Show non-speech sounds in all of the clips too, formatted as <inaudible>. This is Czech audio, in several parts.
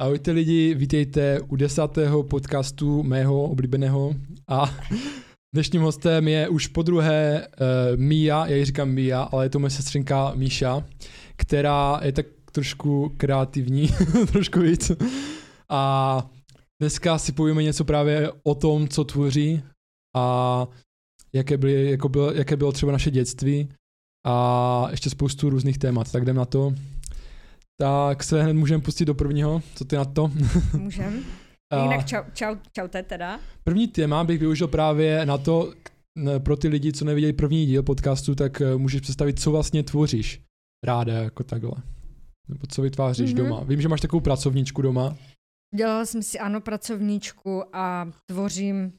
Ahojte lidi, vítejte u desátého podcastu mého oblíbeného a <laughs> dnešním hostem je už po druhé uh, Mia, já ji říkám Mia, ale je to moje sestřenka Míša, která je tak trošku kreativní, <laughs> trošku víc. A dneska si povíme něco právě o tom, co tvoří a jaké, byly, jako bylo, jaké bylo třeba naše dětství a ještě spoustu různých témat. Tak jdem na to. Tak se hned můžeme pustit do prvního. Co ty na to? <laughs> Můžem. Jinak čau, čau, čaute teda. První téma bych využil právě na to, pro ty lidi, co neviděli první díl podcastu, tak eh, můžeš představit, co vlastně tvoříš ráda jako takhle. Nebo co vytváříš mm-hmm. doma. Vím, že máš takovou pracovníčku doma. Dělala jsem si ano pracovníčku a tvořím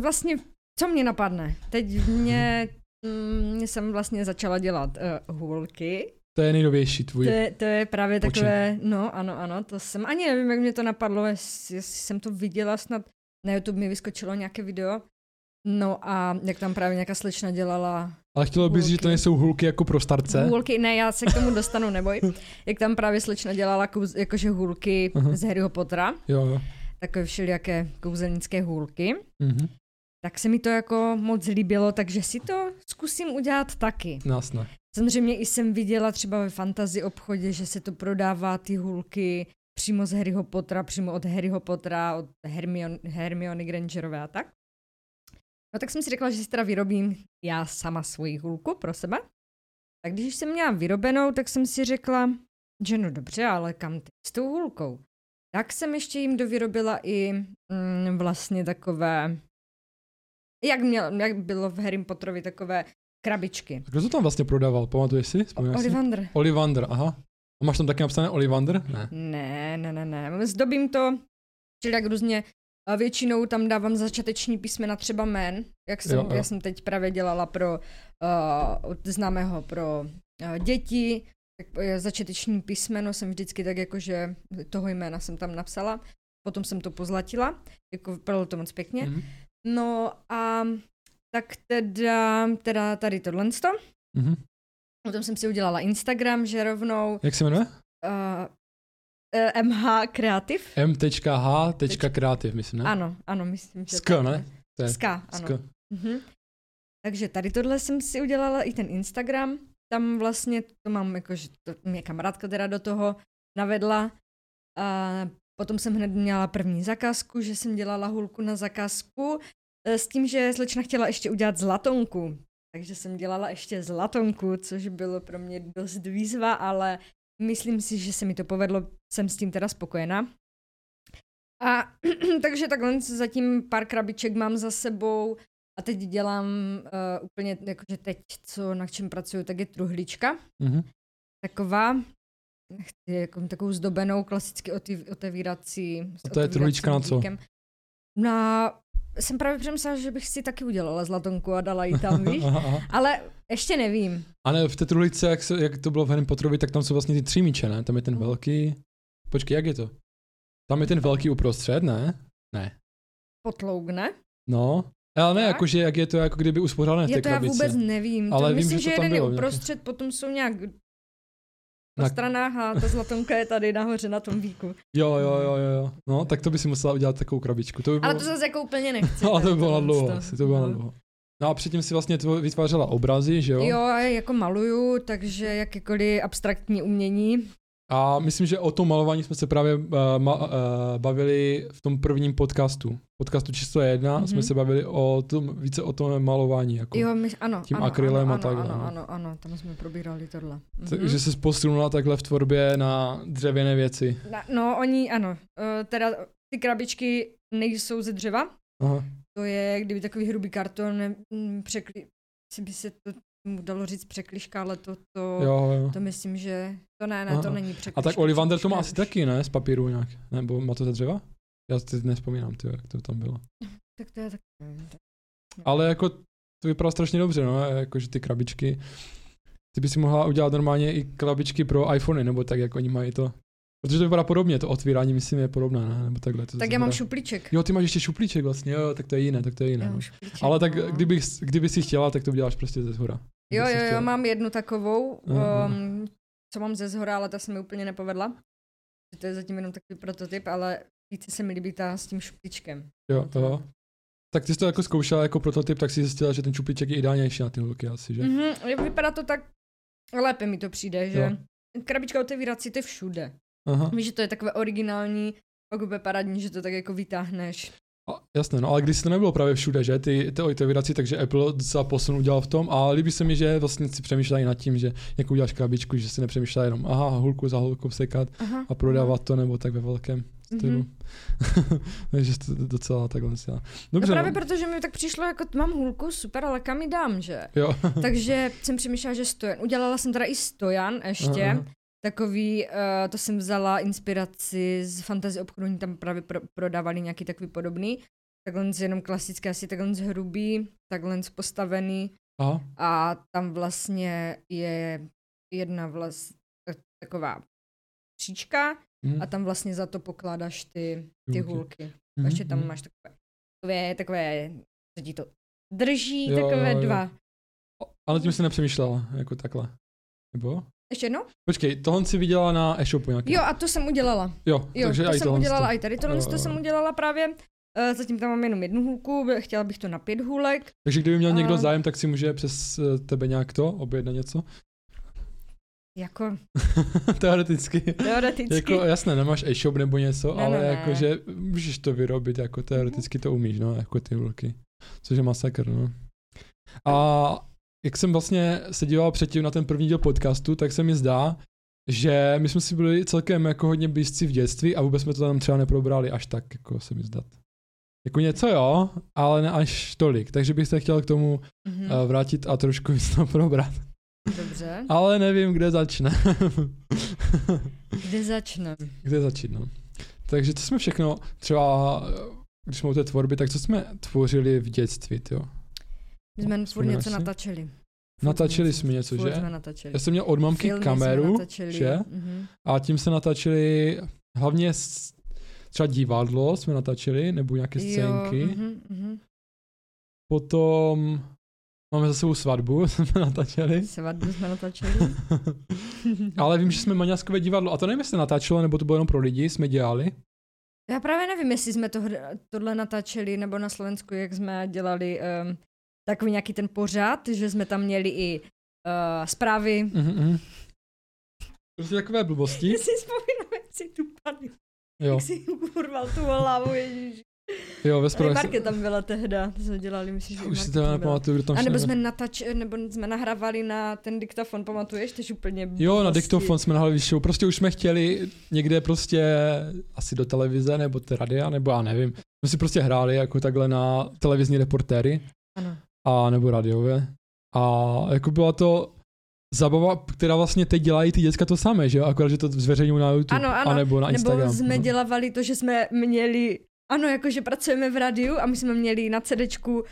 vlastně, co mě napadne. Teď mě Mm, jsem vlastně začala dělat uh, hůlky. To je nejnovější tvůj to je, to je právě počin. takové, no ano, ano, to jsem, ani nevím, jak mě to napadlo, jestli, jestli jsem to viděla snad, na YouTube mi vyskočilo nějaké video, no a jak tam právě nějaká slečna dělala ale chtělo bys, že to nejsou hůlky jako pro starce? Hůlky, ne, já se k tomu dostanu, neboj. <laughs> Jak tam právě slečna dělala kouz, jakože hůlky uh-huh. z Harryho Pottera. Jo, jo. Takové všelijaké kouzelnické hůlky. Uh-huh tak se mi to jako moc líbilo, takže si to zkusím udělat taky. Jasné. Samozřejmě i jsem viděla třeba ve fantasy obchodě, že se to prodává ty hulky přímo z Harryho Pottera, přímo od Harryho Pottera, od Hermione, Hermiony Grangerové a tak. No tak jsem si řekla, že si teda vyrobím já sama svoji hulku pro sebe. Tak když jsem měla vyrobenou, tak jsem si řekla, že no dobře, ale kam teď s tou hulkou? Tak jsem ještě jim dovyrobila i mm, vlastně takové jak, měl, jak bylo v Harry Potterovi takové krabičky. A kdo to tam vlastně prodával? Pamatuješ si? Olivander. Olivander, aha. A máš tam taky napsané Olivander? Ne. Ne, ne, ne, ne. Zdobím to, čili jak různě a většinou tam dávám začáteční písmena třeba men, jak jsem, jo, jo. já jsem teď právě dělala pro uh, známého pro uh, děti, tak začáteční písmeno jsem vždycky tak jakože toho jména jsem tam napsala, potom jsem to pozlatila, jako vypadalo to moc pěkně. Mm-hmm. No a tak teda, teda tady tohle. Mm-hmm. Potom jsem si udělala Instagram, že rovnou. Jak se jmenuje? Uh, uh, MH Kreativ. M.H. Kreativ, myslím, ne? Ano, ano, myslím, že Sk, ne? To je... Sk, ano. Sk. Uh-huh. Takže tady tohle jsem si udělala i ten Instagram. Tam vlastně to mám, jakože to mě kamarádka teda do toho navedla. A Potom jsem hned měla první zakázku, že jsem dělala hulku na zakázku eh, s tím, že slečna chtěla ještě udělat zlatonku. Takže jsem dělala ještě zlatonku, což bylo pro mě dost výzva, ale myslím si, že se mi to povedlo, jsem s tím teda spokojená. A <clears throat> takže takhle zatím pár krabiček mám za sebou a teď dělám uh, úplně, jakože teď, co na čem pracuju, tak je truhlička. Mm-hmm. Taková, jako takovou zdobenou klasicky otevírací. A to je truhlička na co? Na jsem právě přemyslela, že bych si taky udělala zlatonku a dala ji tam, <laughs> víš? Ale ještě nevím. Ale v té truhličce, jak, se, jak to bylo v Harry Potterovi, tak tam jsou vlastně ty tři míče, ne? Tam je ten velký... Počkej, jak je to? Tam je ten velký uprostřed, ne? Ne. Potlouk, ne? No, ale ne, jakože jak je to, jako kdyby uspořádané v té Já to krabice. já vůbec nevím. Ale to vím, myslím, že, že jeden je uprostřed, nějaký... potom jsou nějak na stranách a ta zlatonka je tady nahoře na tom víku. Jo, jo, jo, jo. No, tak to by si musela udělat takovou krabičku. To by bylo... Ale to zase jako úplně nechci. <laughs> Ale to by bylo dlouho, asi to bylo no. dlouho. No a předtím si vlastně vytvářela obrazy, že jo? Jo, jako maluju, takže jakékoliv abstraktní umění. A myslím, že o tom malování jsme se právě uh, ma, uh, bavili v tom prvním podcastu. Podcastu číslo jedna mm-hmm. jsme se bavili o tom, více o tom malování. Jako jo, my, ano, tím ano, akrylem ano, a takhle. Ano, no. ano, ano, tam jsme probírali tohle. Mm-hmm. Takže se posunula takhle v tvorbě na dřevěné věci. Na, no, oni, ano. Uh, teda ty krabičky nejsou ze dřeva. Aha. To je, kdyby takový hrubý karton překli, si by se to mu dalo říct překliška, ale to, to, jo, jo. to myslím, že to ne, ne, Aha. to není překliška. A tak Olivander to má asi taky, ne? Z papíru nějak. Nebo má to ze dřeva? Já si nespomínám, ty, jak to tam bylo. <laughs> tak to je tak. Ale jako to vypadá strašně dobře, no, jakože ty krabičky. Ty by si mohla udělat normálně i krabičky pro iPhony, nebo tak, jak oni mají to. Protože to vypadá podobně, to otvírání myslím je podobné, ne? Nebo takhle. To tak já mám šuplíček. Jo, ty máš ještě šuplíček vlastně, jo, tak to je jiné, tak to je jiné. No. Ale tak no. kdyby, kdyby si chtěla, tak to uděláš prostě ze zhora. Jo, jo, jo, mám jednu takovou, um, co mám ze zhora, ale ta se mi úplně nepovedla. To je zatím jenom takový prototyp, ale více se mi líbí ta s tím šuplíčkem. Jo, jo. Tak ty jsi to jako zkoušela jako prototyp, tak si zjistila, že ten čuplíček je ideálnější na ty holky asi, že? Mm-hmm, vypadá to tak, lépe mi to přijde, že jo. krabička otevírací to je všude. Aha. Víš, že to je takové originální, pak úplně parádní, že to tak jako vytáhneš. A, jasné, no ale když to nebylo právě všude, že, ty, ty otevírací, takže Apple docela posun udělal v tom a líbí se mi, že vlastně si přemýšlejí nad tím, že jako uděláš krabičku, že si nepřemýšlejí jenom aha, hulku za hulku sekat aha. a prodávat to nebo tak ve velkém stylu. Mm-hmm. <laughs> takže to docela takhle si Dobře. No právě no. protože mi tak přišlo, jako mám hulku, super, ale kam ji dám, že? Jo. takže jsem přemýšlela, že stojan. Udělala jsem teda i stojan ještě, aha takový, uh, to jsem vzala inspiraci z fantasy obchodu, oni tam právě pro, prodávali nějaký takový podobný, takhle jenom klasický, asi takhle hrubý, takhle postavený Aha. a tam vlastně je jedna vlast, taková příčka mm. a tam vlastně za to pokládáš ty, ty hulky. Mm-hmm. Ještě tam mhm. máš takové, takové, takové, co ti to drží, jo, takové jo, jo. dva. Ale tím se nepřemýšlela, jako takhle. Nebo? Ještě jednou? Počkej, tohle si viděla na e-shopu nějaký. Jo, a to jsem udělala. Jo, jo takže to jsem udělala to. i tady. Tohle to jsem udělala právě Uh, zatím tam mám jenom jednu hůlku, chtěla bych to na pět hůlek. Takže kdyby měl někdo zájem, tak si může přes eh, tebe nějak to objednat něco? Jako... <laughs> teoreticky. Teoreticky. jako jasné, nemáš e-shop nebo něco, ne, ale ne, jakože můžeš to vyrobit, jako teoreticky to umíš, no, jako ty hůlky. Což je masakr, no. A jak jsem vlastně se díval předtím na ten první díl podcastu, tak se mi zdá, že my jsme si byli celkem jako hodně blízci v dětství a vůbec jsme to tam třeba neprobrali až tak, jako se mi zdá. Jako něco jo, ale ne až tolik, takže bych se chtěl k tomu mm-hmm. vrátit a trošku <laughs> víc to probrat. Dobře. ale nevím, kde začne. <laughs> kde začne? Kde začít, no. Takže to jsme všechno, třeba když jsme u té tvorby, tak co jsme tvořili v dětství, jo? My jsme furt něco natáčeli. Natáčeli jsme něco, že? Jsme natáčeli. Já jsem měl od mamky Filmy kameru, že? Mm-hmm. A tím se natáčeli hlavně třeba divadlo jsme natáčeli, nebo nějaké scénky. Jo, mm-hmm, Potom máme za sebou svatbu, <laughs> jsme natáčeli. Svatbu jsme natáčeli. <laughs> Ale vím, že jsme maňaskové divadlo, a to nevím, jestli natáčelo, nebo to bylo jenom pro lidi, jsme dělali. Já právě nevím, jestli jsme to, tohle natáčeli, nebo na Slovensku, jak jsme dělali um, takový nějaký ten pořad, že jsme tam měli i uh, zprávy. Mm-hmm. Prostě takové blbosti. Já si vzpomínám, jak si tu padl. Jo. Jak si urval tu hlavu, ježiš. Jo, ve zprávě. Marke tam byla tehda, to jsme dělali, myslím, že Už si to nepamatuju, kdo tam A nebo jsme natač, nebo jsme nahrávali na ten diktafon, pamatuješ, tež úplně blbosti. Jo, na diktafon jsme nahrávali show, prostě už jsme chtěli někde prostě asi do televize, nebo te radia, nebo já nevím. My si prostě hráli jako takhle na televizní reportéry. Ano a nebo radiové. A jako byla to zabava, která vlastně teď dělají ty děcka to samé, že jo? Akorát, že to zveřejňují na YouTube, ano, ano. anebo na Instagram. Nebo jsme no. dělávali to, že jsme měli ano, jakože pracujeme v rádiu a my jsme měli na CDčku uh,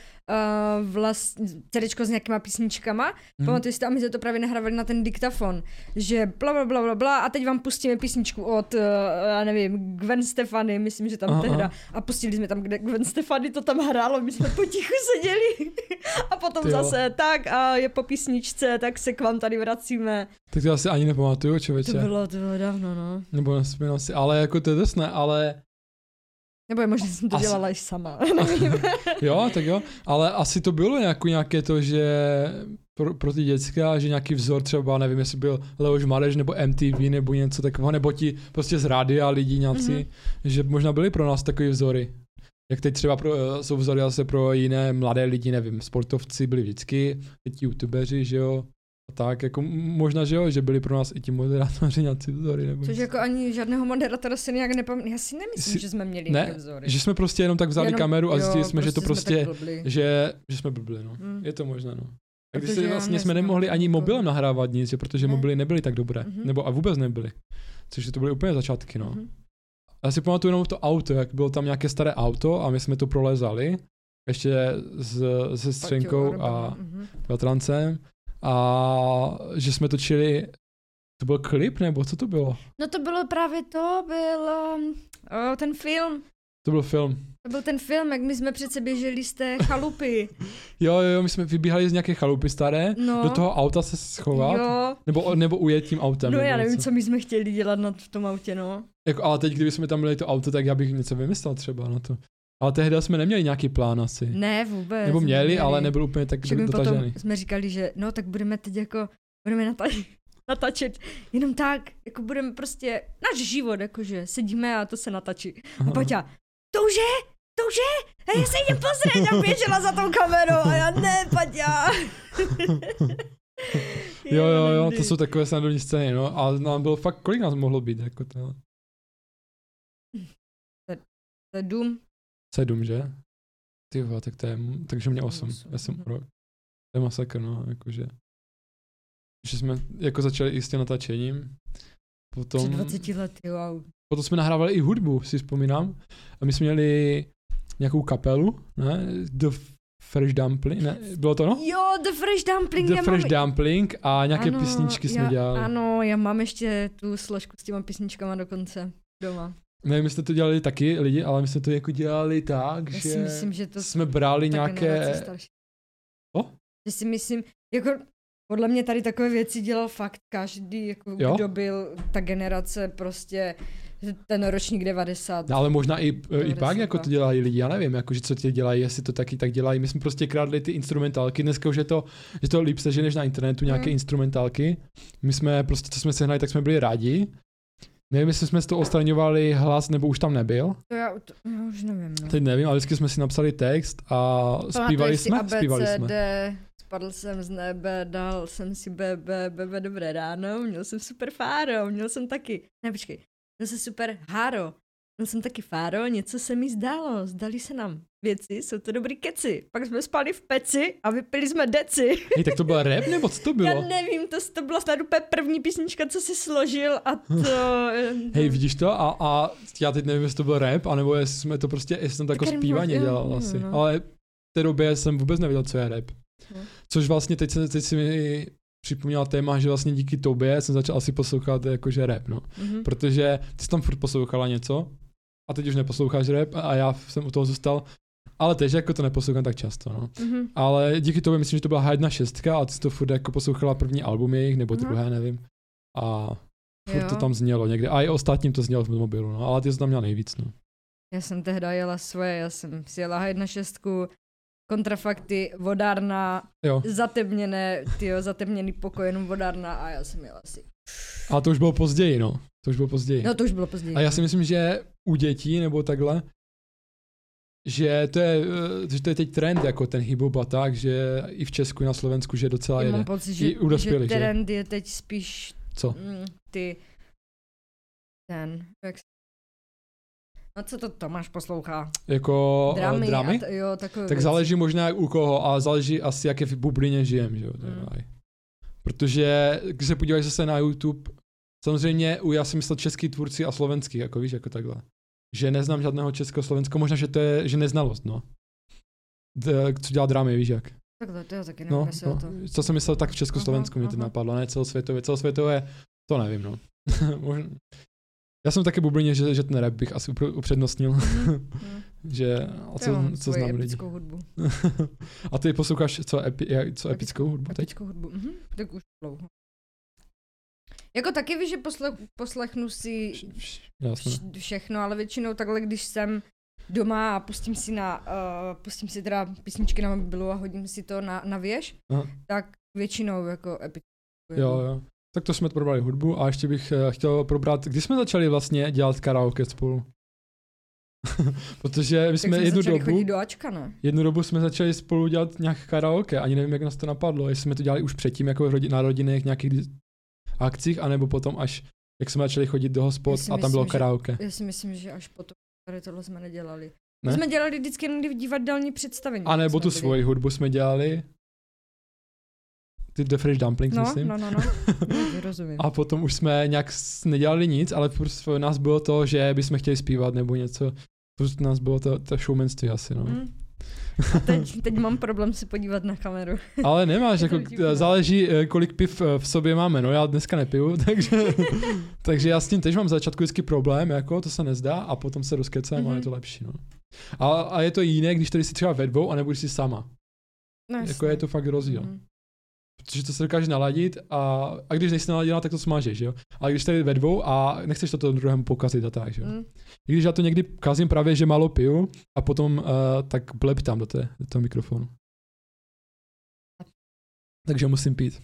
vlast, CDčko s nějakýma písničkama. Hmm. Pamatuju si to a my jsme to právě nahrávali na ten diktafon, že bla bla bla bla bla a teď vám pustíme písničku od, uh, já nevím, Gwen Stefany, myslím, že tam tehda. A pustili jsme tam, kde Gwen Stefany to tam hrálo, my jsme potichu <laughs> seděli. a potom Tyjo. zase tak a je po písničce, tak se k vám tady vracíme. Tak to asi ani nepamatuju, člověče. To bylo, to bylo dávno, no. Nebo si, ale jako to je drsné, ale nebo je možná, že jsem to asi... dělala i sama, <laughs> <laughs> jo, tak jo, ale asi to bylo nějakou, nějaké to, že pro, pro ty děcka, že nějaký vzor třeba, nevím, jestli byl Leoš Mareš nebo MTV nebo něco takového, nebo ti prostě z rádia lidi nějací, mm-hmm. že možná byly pro nás takové vzory. Jak teď třeba pro, jsou vzory zase pro jiné mladé lidi, nevím, sportovci byli vždycky, teď youtubeři, že jo, tak, jako možná, že jo, že byli pro nás i ti moderátoři nějací vzory. Nebo Což jako ani žádného moderátora si nějak nepamatuju. Já si nemyslím, si, že jsme měli ne, vzory. že jsme prostě jenom tak vzali jenom, kameru a zjistili jsme, prostě že to prostě, že, že jsme blbli, no. Hmm. Je to možné, no. A když se vlastně jsme nemohli ani mobilem nahrávat nic, protože ne. mobily nebyly tak dobré. Mm-hmm. Nebo a vůbec nebyly. Což to byly úplně začátky, no. Mm-hmm. Já si pamatuju jenom to auto, jak bylo tam nějaké staré auto a my jsme to prolezali. Ještě s, se střenkou a mm-hmm. A že jsme točili, to byl klip nebo co to bylo? No to bylo právě to, byl um, ten film. To byl film. To byl ten film, jak my jsme přece běželi z té chalupy. <laughs> Jo, jo, jo, my jsme vybíhali z nějaké chalupy staré, No. do toho auta se schovat, Jo. nebo, nebo ujet tím autem. No já nevím, něco. co my jsme chtěli dělat na v tom autě, no. Jako, ale teď, kdyby jsme tam měli to auto, tak já bych něco vymyslel třeba na to. Ale tehdy jsme neměli nějaký plán asi. Ne, vůbec. nebo měli, ale nebyl úplně tak Však dotažený. potom jsme říkali, že no tak budeme teď jako, budeme nata- <laughs> natačit jenom tak, jako budeme prostě, náš život, jakože sedíme a to se natačí. A. Paťa, to už je, to už je, a já se jdem pozrieť a běžela za tou kamerou a já ne, Paťa. <laughs> Jo, jo, jo, to jsou takové snadovní scény, no. A nám bylo fakt, kolik nás mohlo být, jako to? Sedm, Sedm, že? Ty vole, tak to je, takže mě osm. Já jsem mhm. rok. To je masakr, no, jakože. Že jsme jako začali i s tím natáčením. Potom, před 20 lety, wow. potom jsme nahrávali i hudbu, si vzpomínám. A my jsme měli nějakou kapelu, ne? The Fresh Dumpling, ne? Bylo to no? Jo, The Fresh Dumpling. The já Fresh mám... Dumpling a nějaké Ano, písničky jsme já, dělali. Ano, já mám ještě tu složku s těma písničkama dokonce doma. Ne, my jsme to dělali taky lidi, ale my jsme to jako dělali tak, Já že si myslím, že to jsme brali generace nějaké... starší. O? Že si myslím, jako podle mě tady takové věci dělal fakt každý, jako Jo? kdo byl ta generace prostě ten ročník 90. No, ale možná i, i pak 92. jako to dělají lidi, já nevím, jako, že co tě dělají, jestli to taky tak dělají. My jsme prostě krádli ty instrumentálky, dneska už je to, že to líp seženeš na internetu nějaké Hmm. instrumentálky. My jsme prostě, co jsme sehnali, tak jsme byli rádi. Nevím, jestli jsme z toho odstraňovali hlas, nebo už tam nebyl. To já, to, já už nevím, no. Teď nevím, ale vždycky jsme si napsali text a zpívali jsme, ABCD, zpívali jsme. Spadl jsem z nebe, dal jsem si bebe, bebe dobré ráno, měl jsem super fáro, měl jsem taky, ne počkej, měl jsem super háro, měl jsem taky fáro, něco se mi zdálo, zdali se nám věci, jsou to dobrý keci. Pak jsme spali v peci a vypili jsme deci. Hej, tak to byl rap, nebo co to Já bylo? nevím, to, to byla snad úplně první písnička, co si složil a to... <laughs> Hej, vidíš to? A, a já teď nevím, jestli to byl rap, anebo jestli jsme to prostě, jestli jsem to jako zpívaně dělal asi. no. Ale v té době jsem vůbec nevěděl, co je rap. No. Což vlastně teď, se, teď si mi připomněla téma, že vlastně díky tobě jsem začal asi poslouchat jakože rap, no. Mhm. Protože ty jsi tam furt poslouchala něco a teď už neposloucháš rap a já jsem u toho zůstal. Ale teď jako to neposlouchám tak často, no. Mhm. Ale díky tobě myslím, že to byla H1 šestka a ty jsi to furt jako poslouchala první album jejich, nebo Aha. druhé, nevím. A furt Jo. to tam znělo někde. A i ostatním to znělo v mobilu, no. Ale ty jsi tam měl nejvíc, no. Já jsem tehda jela svoje, já jsem si jela H1 šestku, kontrafakty, vodárna, Jo. zatemněné, tyjo, zatemněný pokoj, jenom vodárna a já jsem jela asi. A to už bylo později, no. To už bylo později. No to už bylo později. A já si myslím, že u dětí nebo takhle, že to je, eh, že to je teď trend, jako ten hip a tak, že i v Česku, i na Slovensku, že docela jede. mám pocit, I že, u dospělých, že že? trend je teď spíš Co? mm, ty, ten, jak No co to Tomáš poslouchá? Jako Dramy, dramy? dramy? A t- jo, takové Tak věci. záleží možná u koho, ale záleží asi, jaké v bublině žijem, že jo. Mm. Protože, když se podíváš zase na YouTube, samozřejmě u, já jsem myslel český tvůrci a slovenský, jako víš, jako takhle. Že neznám žádného českého Slovensko, možná, že to je, že neznalost, no. D, co dělá drámy, víš jak. Takhle, to já taky nevím, No, no, to. co jsem myslel, tak v Československu Aha, mě to aha. napadlo, ne celosvětově. Celosvětové, to nevím, no. <laughs> Já jsem taky bublině, že, že ten rap bych asi upřednostnil, Mhm, <laughs> mhm. že a co, mám co znám lidi. epickou hudbu. <laughs> a ty posloucháš co, epi, co epickou hudbu teď? Epickou hudbu, mhm, tak už dlouho. Jako taky víš, že poslech, poslechnu si vš- vš- všechno, ale většinou takhle, když jsem doma a pustím si na, uh, pustím si teda písničky na mobilu a hodím si to na, na věž, Aha. tak většinou jako epickou. Jo, jo. Tak to jsme probrali hudbu a ještě bych eh, chtěl probrat, kdy jsme začali vlastně dělat karaoke spolu? <laughs> Protože my Tak jsme jsme jednu dobu, do Ačka, ne? jednu dobu jsme začali spolu dělat nějak karaoke, ani nevím, jak nás to napadlo, jestli jsme to dělali už předtím, jako v rodi- na rodinných nějakých akcích, anebo potom až, jak jsme začali chodit do hospod a tam myslím, bylo že- karaoke. Já si myslím, že až potom tady tohle jsme nedělali. Ne? Jsme dělali vždycky jenom divadelní představení. A nebo tu byli. svoji hudbu jsme dělali, ty The Fresh Dumplings, No, myslím. no, no, no. <laughs> no rozumím. A potom už jsme nějak nedělali nic, ale prostě nás bylo to, že bychom chtěli zpívat nebo něco. Prostě nás bylo to, to showmanství asi, no. Mm. A teď, teď mám problém se podívat na kameru. Ale nemáš, <laughs> jako, záleží, eh, kolik piv eh, v sobě máme, no já dneska nepiju, <laughs> takže, <laughs> takže já s tím tež mám začátku vždycky problém, jako to se nezdá a potom se rozkecám a je to lepší, no. A, a je to jiné, když tady jsi třeba ve dvou, anebo když jsi sama. No, Jako je to fakt rozdíl. Mhm. Protože to se dokáže naladit a, a když nejsi naladěná, tak to smažeš, jo. Ale když tady ve dvou a nechceš to tomu druhému pokazit a tak, jo. Mm. I když já to někdy kazím právě, že málo piju a potom uh, tak bleptám do, té, do toho mikrofonu. Takže musím pít.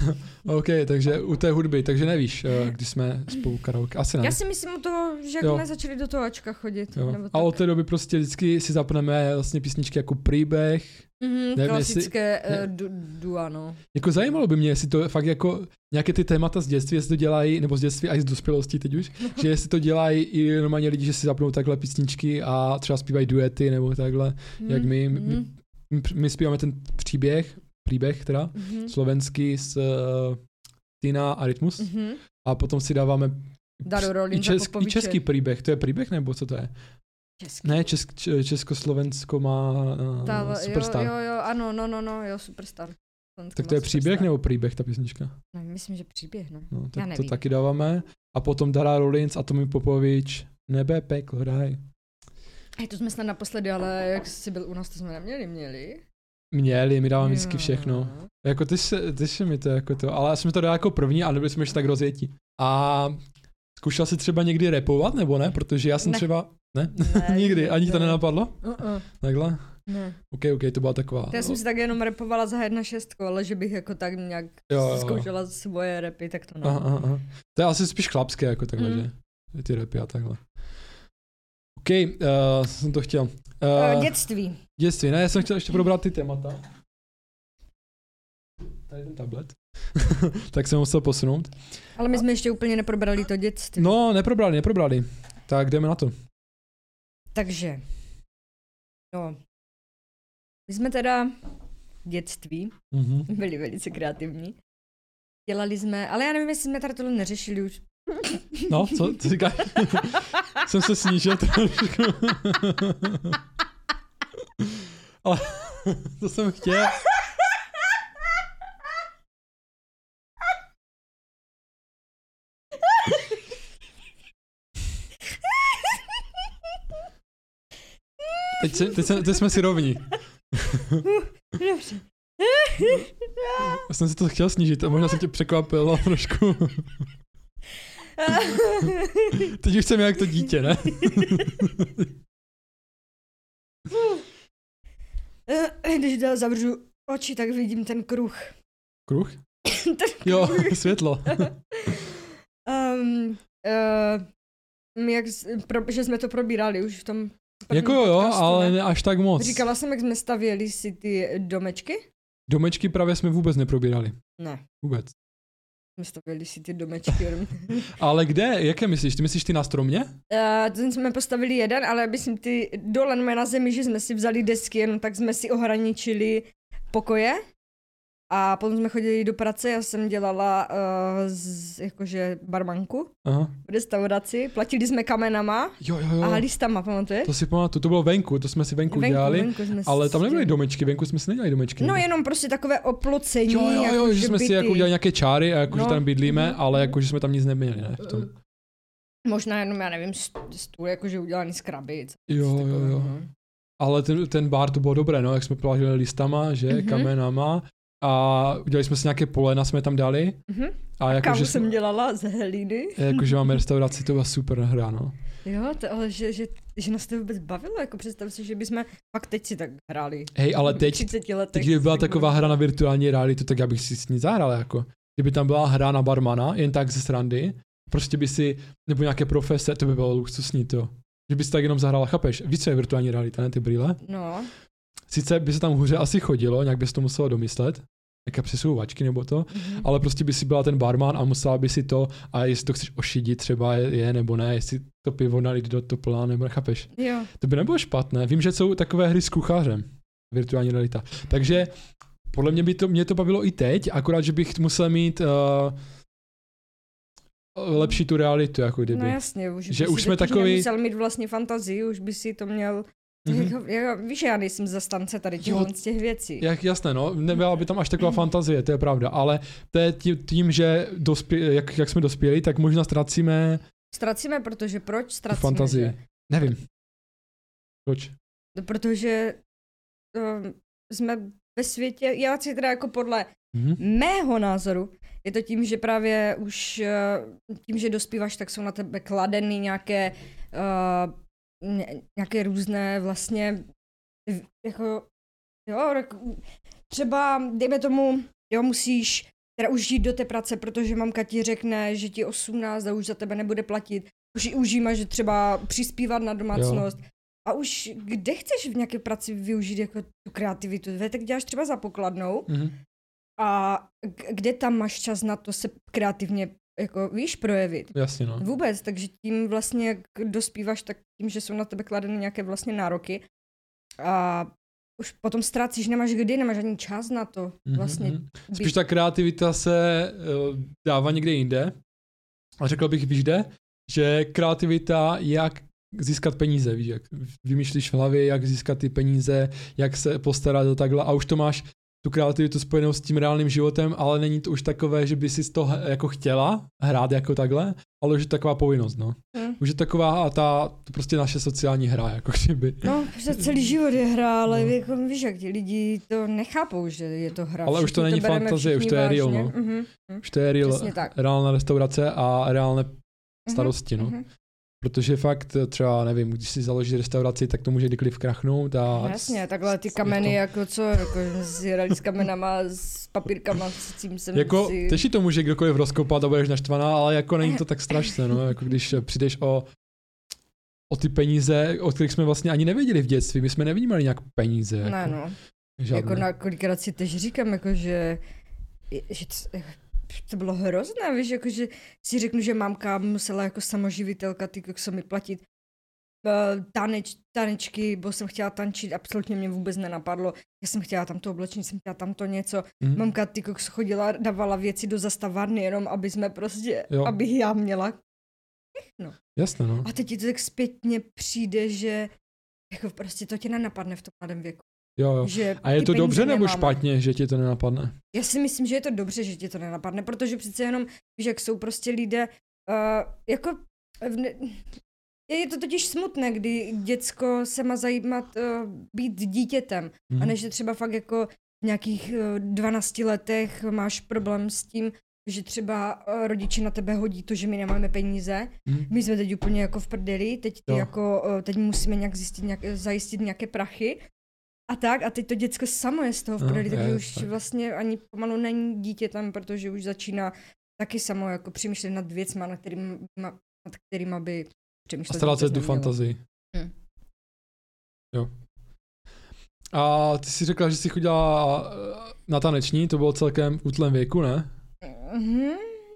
<laughs> OK, takže u té hudby, takže nevíš, uh, když jsme spolu karaoke. Asi ne. Já si myslím u toho, že jak Jo. jsme začali do toho Ačka chodit. Jo. Nebo A od té doby prostě vždycky si zapneme vlastně písničky jako příběh. Mhm, nevím, klasické jestli- eh, du, dua, no. Jako zajímalo by mě, jestli to fakt jako nějaké ty témata z dětství, jestli to dělají, nebo z dětství a i z dospělosti teď už, <laughs> že jestli to dělají i normálně lidi, že si zapnou takhle písničky a třeba zpívají duety nebo takhle, jak my. My, Mhm. my, zpíváme ten příběh, příběh teda, Mhm. slovenský s uh, Tina a Rytmus Mhm. a potom si dáváme Daru česk, český příběh, to je příběh nebo co to je? Český. Ne, česk, Československo má uh, Ta, Superstar. Jo, jo, jo, ano, no, no, no, jo, Superstar. Slovensko Tak to je příběh nebo příběh ta písnička? No, myslím, že příběh, no. No, Já tak to nevím. taky dáváme. A potom Dara Rollins a Tomi Popovič, nebe, peklo, raj. Hej, to jsme snad naposledy, ale jak jsi byl u nás, to jsme neměli, měli. Měli, my dáváme vždycky všechno. Jako ty se, ty se mi to jako to, ale já jsem to dal jako první a nebyli jsme ještě tak rozjetí. A zkoušel jsi třeba někdy repovat nebo ne? Protože já jsem Ne. třeba, ne? Ne, <laughs> Nikdy, ani to ne. nenapadlo? Uh-uh. Takhle? Ne. OK, OK, to byla taková. To já jsem si tak jenom repovala za jedna šestku, ale že bych jako tak nějak Jo, jo, zkoušela svoje repy, tak to ne. Aha, aha, aha. To je asi spíš chlapské jako takhle, Mm. že? Ty repy a takhle. OK, uh, jsem to chtěl. Uh, Uh, dětství. Dětství, ne, já jsem chtěl ještě probrat ty témata. Tady ten tablet. <laughs> tak jsem musel posunout. Ale my jsme ještě úplně neprobrali to dětství. No, neprobrali, neprobrali. Tak jdeme na to. Takže, no, my jsme teda v dětství Mhm. <laughs> byli velice kreativní. Dělali jsme, ale já nevím, jestli jsme tady tohle neřešili už. <laughs> No, co, co říkáš? jsem se snížil trošku. Ale to jsem chtěl. Teď, se, teď, se, teď jsme si rovní. Dobře. Já jsem si to chtěl snížit a možná jsem tě překvapil trošku. Teď už jsem jak to dítě, ne? Když dá zavřu oči, tak vidím ten kruh. Kruh? <coughs> ten Jo, kruh. <laughs> světlo. <laughs> Um, uh, jak, pro, že jsme to probírali už v tom Jako jo, ale ne? až tak moc. Říkala jsem, jak jsme stavěli si ty domečky? Domečky právě jsme vůbec neprobírali. Ne, Vůbec. jsme stavěli si ty domečky. <laughs> Ale kde? Jaké myslíš? Ty myslíš ty na stromě? Uh, ten jsme postavili jeden, ale myslím ty dole na zemi, že jsme si vzali desky, jenom tak jsme si ohraničili pokoje. A potom jsme chodili do práce, já jsem dělala uh, z, jakože barmanku Aha. v restauraci, platili jsme kamenama Jo, jo, jo. a listama, pamatuješ? To si pamatuju, to bylo venku, to jsme si venku, Venku, dělali. venku jsme ale tam nebyly domečky, venku jsme si nedělali domečky. No jenom prostě takové oplocení. jo, jo, jo, jako že jsme si jako byty. udělali nějaké čáry a jako, že No. tam bydlíme, Mhm. ale jako, že jsme tam nic neměli, ne? V tom. Možná jenom, já nevím, st- stůl jakože udělaný z krabic. Jo, jo, Takové, jo. no. Ale ten, ten bar to bylo dobré, no, jak jsme plážili listama, že, Mhm. kamenama. A udělali jsme si nějaké polena, jsme tam dali. Mhm. A jako, Kávu že, jsem dělala z helíny. jako, že máme restauraci, to byla super hra, no. Jo, to, ale že, že, že nás to vůbec bavilo, jako představ si, že bychom pak teď si tak hráli. Hej, ale teď, 30 letech. teď kdyby byla tak taková hra na virtuální realitu, tak já bych si s ní zahrál, jako. Kdyby tam byla hra na barmana, jen tak ze srandy, prostě by si, nebo nějaké profese, to by bylo luxusní, to. Že bys tak jenom zahrál, chápeš? Víš, co je virtuální realita, ne ty brýle? No, Sice by se tam hůře asi chodilo, nějak bys to muselo domyslet, jaké přesouvačky nebo to, mhm. ale prostě by si byla ten barman a musela by si to, a jestli to chceš ošidit třeba je, nebo ne, jestli to pivo nalít do to plná, nebo chápeš? jo. To by nebylo špatné. Vím, že jsou takové hry s kuchařem, virtuální realita. Takže podle mě by to, mě to bavilo i teď, akorát, že bych musel mít uh, lepší tu realitu, jako kdyby. No jasně, už, Že už jsme takový- nemusel mít vlastně fantazii, už by si to měl... Mhm. Jako, jako, víš, já nejsem zastance tady Jo. těch, z těch věcí. Jak, jasné, no, nebyla by tam až taková fantazie, to je pravda, ale to je tím, že dospě, jak, jak jsme dospěli, tak možná ztracíme Ztracíme, protože proč ztracíme? fantazii. že? Nevím. Proč? No, protože uh, jsme ve světě, já si teda jako podle Mhm. mého názoru, je to tím, že právě už uh, tím, že dospíváš, tak jsou na tebe kladeny nějaké uh, nějaké různé vlastně jako jo, třeba dejme tomu, jo, musíš teda už jít do té práce, protože mamka ti řekne, že ti 18 a už za tebe nebude platit. Už, už jí máš třeba přispívat na domácnost. Jo. A už kde chceš v nějaké práci využít jako tu kreativitu? Ve, tak děláš třeba za pokladnou Mhm. a kde tam máš čas na to se kreativně jako víš projevit? Jasně, no. Vůbec, takže tím vlastně, jak dospíváš, tak tím, že jsou na tebe kladeny nějaké vlastně nároky a už potom ztrácíš, nemáš kdy, nemáš ani čas na to Mhm, vlastně. mhm. Spíš ta kreativita se uh, dává někde jinde. A řekl bych, víš kde? Že kreativita, jak získat peníze, víš, jak vymýšlíš v hlavě, jak získat ty peníze, jak se postarat o takhle a už to máš tu kreativitu spojenou s tím reálným životem, ale není to už takové, že by si to jako chtěla hrát jako takhle, ale už je to taková povinnost, no. Hm. Už je taková a ta, to prostě naše sociální hra, jako kdyby. No, protože celý život je hra, ale No. jako, víš, jak ti lidi to nechápou, že je to hra. Ale už to není bereme fantazie, už všichni to je real, vážně. no. Mhm, Už to je real, reálná restaurace a reálné mhm, starosti, no. mhm. Protože fakt třeba, nevím, když si založíš restauraci, tak to může kdykoliv krachnout a... No Jasně, takhle ty kameny, to- jako co, jako si hrali s kamenama, s papírkama, s tím jsem Jako, si... si to může kdokoliv rozkopat a budeš naštvaná, ale jako není to tak <laughs> strašné, no, jako když eh, přijdeš o, o ty peníze, o kterých jsme vlastně ani nevěděli v dětství, my jsme nevnímali nějak peníze. Jako, Ne, no. žádné. Jako na kolikrát si tež říkám, jako že, že to, bylo hrozné, víš, jako že si řeknu, že mamka musela jako samoživitelka ty se mi platit uh, taneč, tanečky, bo jsem chtěla tančit, absolutně mě vůbec nenapadlo. Já jsem chtěla tam to oblečení, jsem chtěla tam to něco. Mhm. Mamka ty chodila, dávala věci do zastavárny, jenom aby jsme prostě, Jo. abych já měla. Jasné, no. A teď ti to tak zpětně přijde, že jako prostě to tě nenapadne v tom mladém věku. Jo, jo. Že A je to dobře nebo nemáme. špatně, že ti to nenapadne? Já si myslím, že je to dobře, že ti to nenapadne, protože přece jenom, víš, jak jsou prostě lidé, uh, jako, v ne- je to totiž smutné, kdy děcko se má zajímat uh, být dítětem, Mhm. a než že třeba fakt jako v nějakých uh, 12 letech máš problém s tím, že třeba uh, rodiče na tebe hodí to, že my nemáme peníze. Mhm. My jsme teď úplně jako v prdeli, teď ty Jo. jako, uh, teď musíme nějak zjistit, nějak, zajistit nějaké prachy. A tak, a teď to děcko samo je z toho v No, prdeli, takže je, už tak. vlastně ani pomalu není dítě tam, protože už začíná taky samo jako přemýšlet nad věcma, nad kterými, nad kterýma by A přemýšlet ztrácet vůbec tu fantazii. Hm. Jo. A ty jsi řekla, že jsi chodila eh, na taneční, to bylo celkem v útlém věku, ne? Mhm.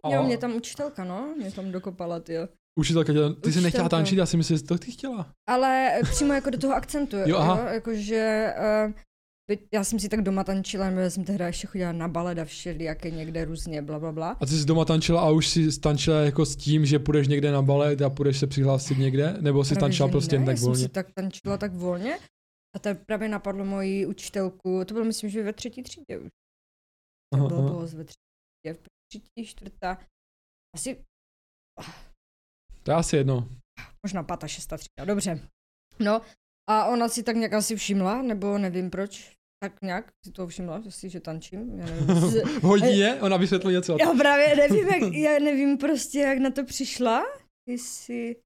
A- Jo, mě tam učitelka, no, mě tam dokopala, ty jo. Učitelka tě, ty jsi nechtěla tančit, já si myslím, že to ty chtěla. Ale přímo jako do toho akcentu, <laughs> Jo, aha. jo jakože uh, já jsem si tak doma tančila, nebo já jsem tehdy ještě chodila na balet a všelijaké někde různě, bla, bla, bla. A ty jsi doma tančila a už si tančila jako s tím, že půjdeš někde na balet a půjdeš se přihlásit někde? Nebo jsi Právě, tančila prostě jen ne, tak já jsem volně? si tak tančila tak volně a to právě napadlo moji učitelku, to bylo myslím, že ve třetí třídě už. To Aha, bylo aha. ve třetí třídě, v třetí, čtvrtá, asi To je asi jedno. možná pátá, šestá třída, dobře. No a ona si tak nějak asi všimla, nebo nevím proč, tak nějak si to všimla, že si, že tančím. Já nevím, <laughs> Hodí je, ona vysvětlí něco. Já právě nevím, jak, já nevím prostě, jak na to přišla, jestli...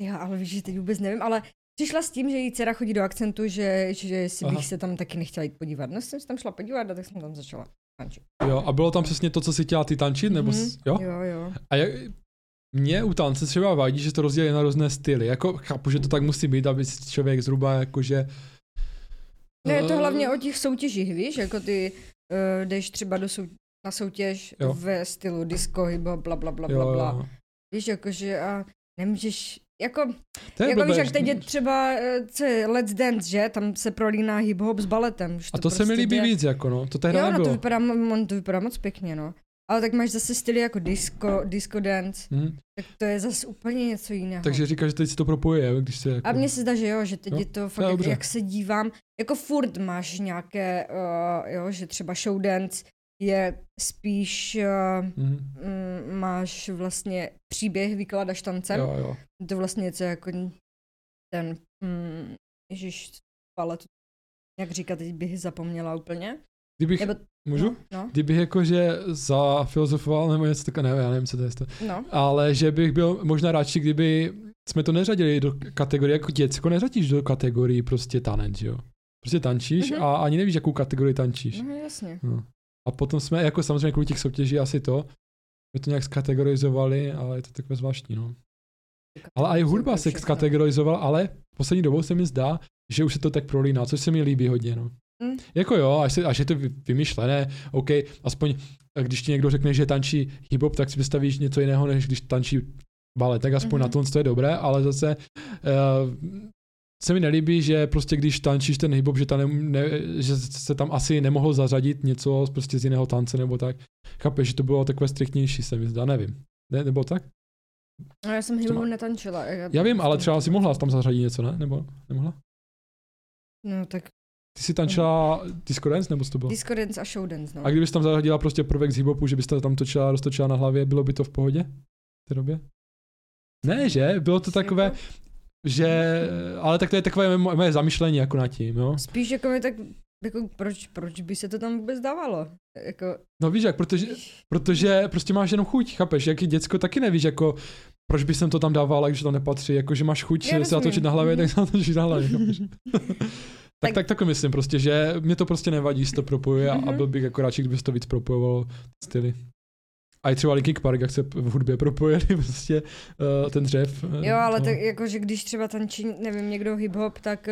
Já, ale víš, že teď vůbec nevím, ale přišla s tím, že její dcera chodí do akcentu, že, že si bych Aha. se tam taky nechtěla jít podívat. No jsem se tam šla podívat a tak jsem tam začala tančit. Jo, a bylo tam přesně to, co si chtěla ty tančit, nebo Mhm. s- jo? Jo, jo. A jak, mě u tance třeba vadí, že to rozdělí na různé styly. Jako chápu, že to tak musí být, aby si člověk zhruba jakože... No je to eh, hlavně o těch soutěžích, víš, jako ty uh, jdeš třeba do sou, na soutěž Jo. ve stylu disco, hyba, bla, bla, bla, jo, bla, bla. Víš, jakože a nemůžeš, jako To je jako víš, blbé, jak že- teď je třeba, eh, co je Let's Dance, že? Tam se prolíná hip-hop s baletem. Už A to se mi prostě líbí jde- víc, jako no. To tehdy Jo, no to nebylo. vypadá, to vypadá moc pěkně, no. Ale tak máš zase styly jako disco, disco dance, Hm? tak to je zase úplně něco jiného. Takže říkáš, že teď si to propojuje, když se jako... A mně se zdá, že jo, že teď Jo, je to to fakt, jak, jak se dívám, jako furt máš nějaké, uh, jo, že třeba show dance je spíš, uh, Hm? mm, máš vlastně příběh, vykládáš tancem. Jo, jo. Je to vlastně něco jako ten mm, ježiš, paletu. Jak říkat, teď bych zapomněla úplně. Kdybych, Nebo, můžu? No, no, Kdybych jakože zafilozofoval nebo něco takového, nevím, já nevím, co to je. To. no. Ale že bych byl možná radši, kdyby jsme to neřadili do kategorie, jako děcko neřadíš do kategorii prostě tanec, jo. Prostě tančíš Mhm. a ani nevíš, jakou kategorii tančíš. no jasně. No. A potom jsme, jako samozřejmě kvůli těch soutěží asi to, jsme to nějak skategorizovali, ale je to takové zvláštní, no. Ale i hudba se skategorizovala, ale poslední dobou se mi zdá, že už se to tak prolíná, což se mi líbí hodně, no. Mm. Jako jo, až, se, až je to vy- vymyšlené, OK, aspoň když ti někdo řekne, že tančí hip-hop, tak si představíš něco jiného, než když tančí balet, tak aspoň Mhm. na to to je dobré, ale zase uh, se mi nelíbí, že prostě když tančíš ten hip-hop, že, ta ne, ne, že se tam asi nemohlo zařadit něco prostě z jiného tance nebo tak. Chápeš, že to bylo takové striktnější, se mi zdá, nevím. Ne, nebo tak? No, já jsem hip má- netančila. Já vím, ale třeba si mohla tam zařadit něco, ne? Nebo nemohla? No tak Ty si tančila disco dance, nebo co to bylo? disco dance a show dance, no. A kdybys tam zařadila prostě prvek z hip-hopu, že byste tam točila, roztočila na hlavě, bylo by to v pohodě? V té době? Ne, že? Bylo to takové, Jako- že, ale tak to je takové mo- moje zamyšlení jako nad tím, jo. Spíš jako mi tak, jako proč, proč by se to tam vůbec dávalo? Jako, No víš jak, protože, protože prostě máš jenom chuť, chápeš, jak i děcko taky nevíš, jako proč by jsem to tam dával, když to tam nepatří, jako že máš chuť Já se natočit na hlavě, tak se natočíš na hlavě, <laughs> chápeš? Tak, Tak- tak, myslím prostě, že mě to prostě nevadí, se to propojuje a, a Mhm. byl bych jako radši, kdyby se to víc propojovalo styly. A i třeba Linkin Park, jak se v hudbě propojili <laughs> prostě uh, ten dřev. eh, jo, ale no. tak jako, že když třeba tančí, nevím, někdo hip-hop, tak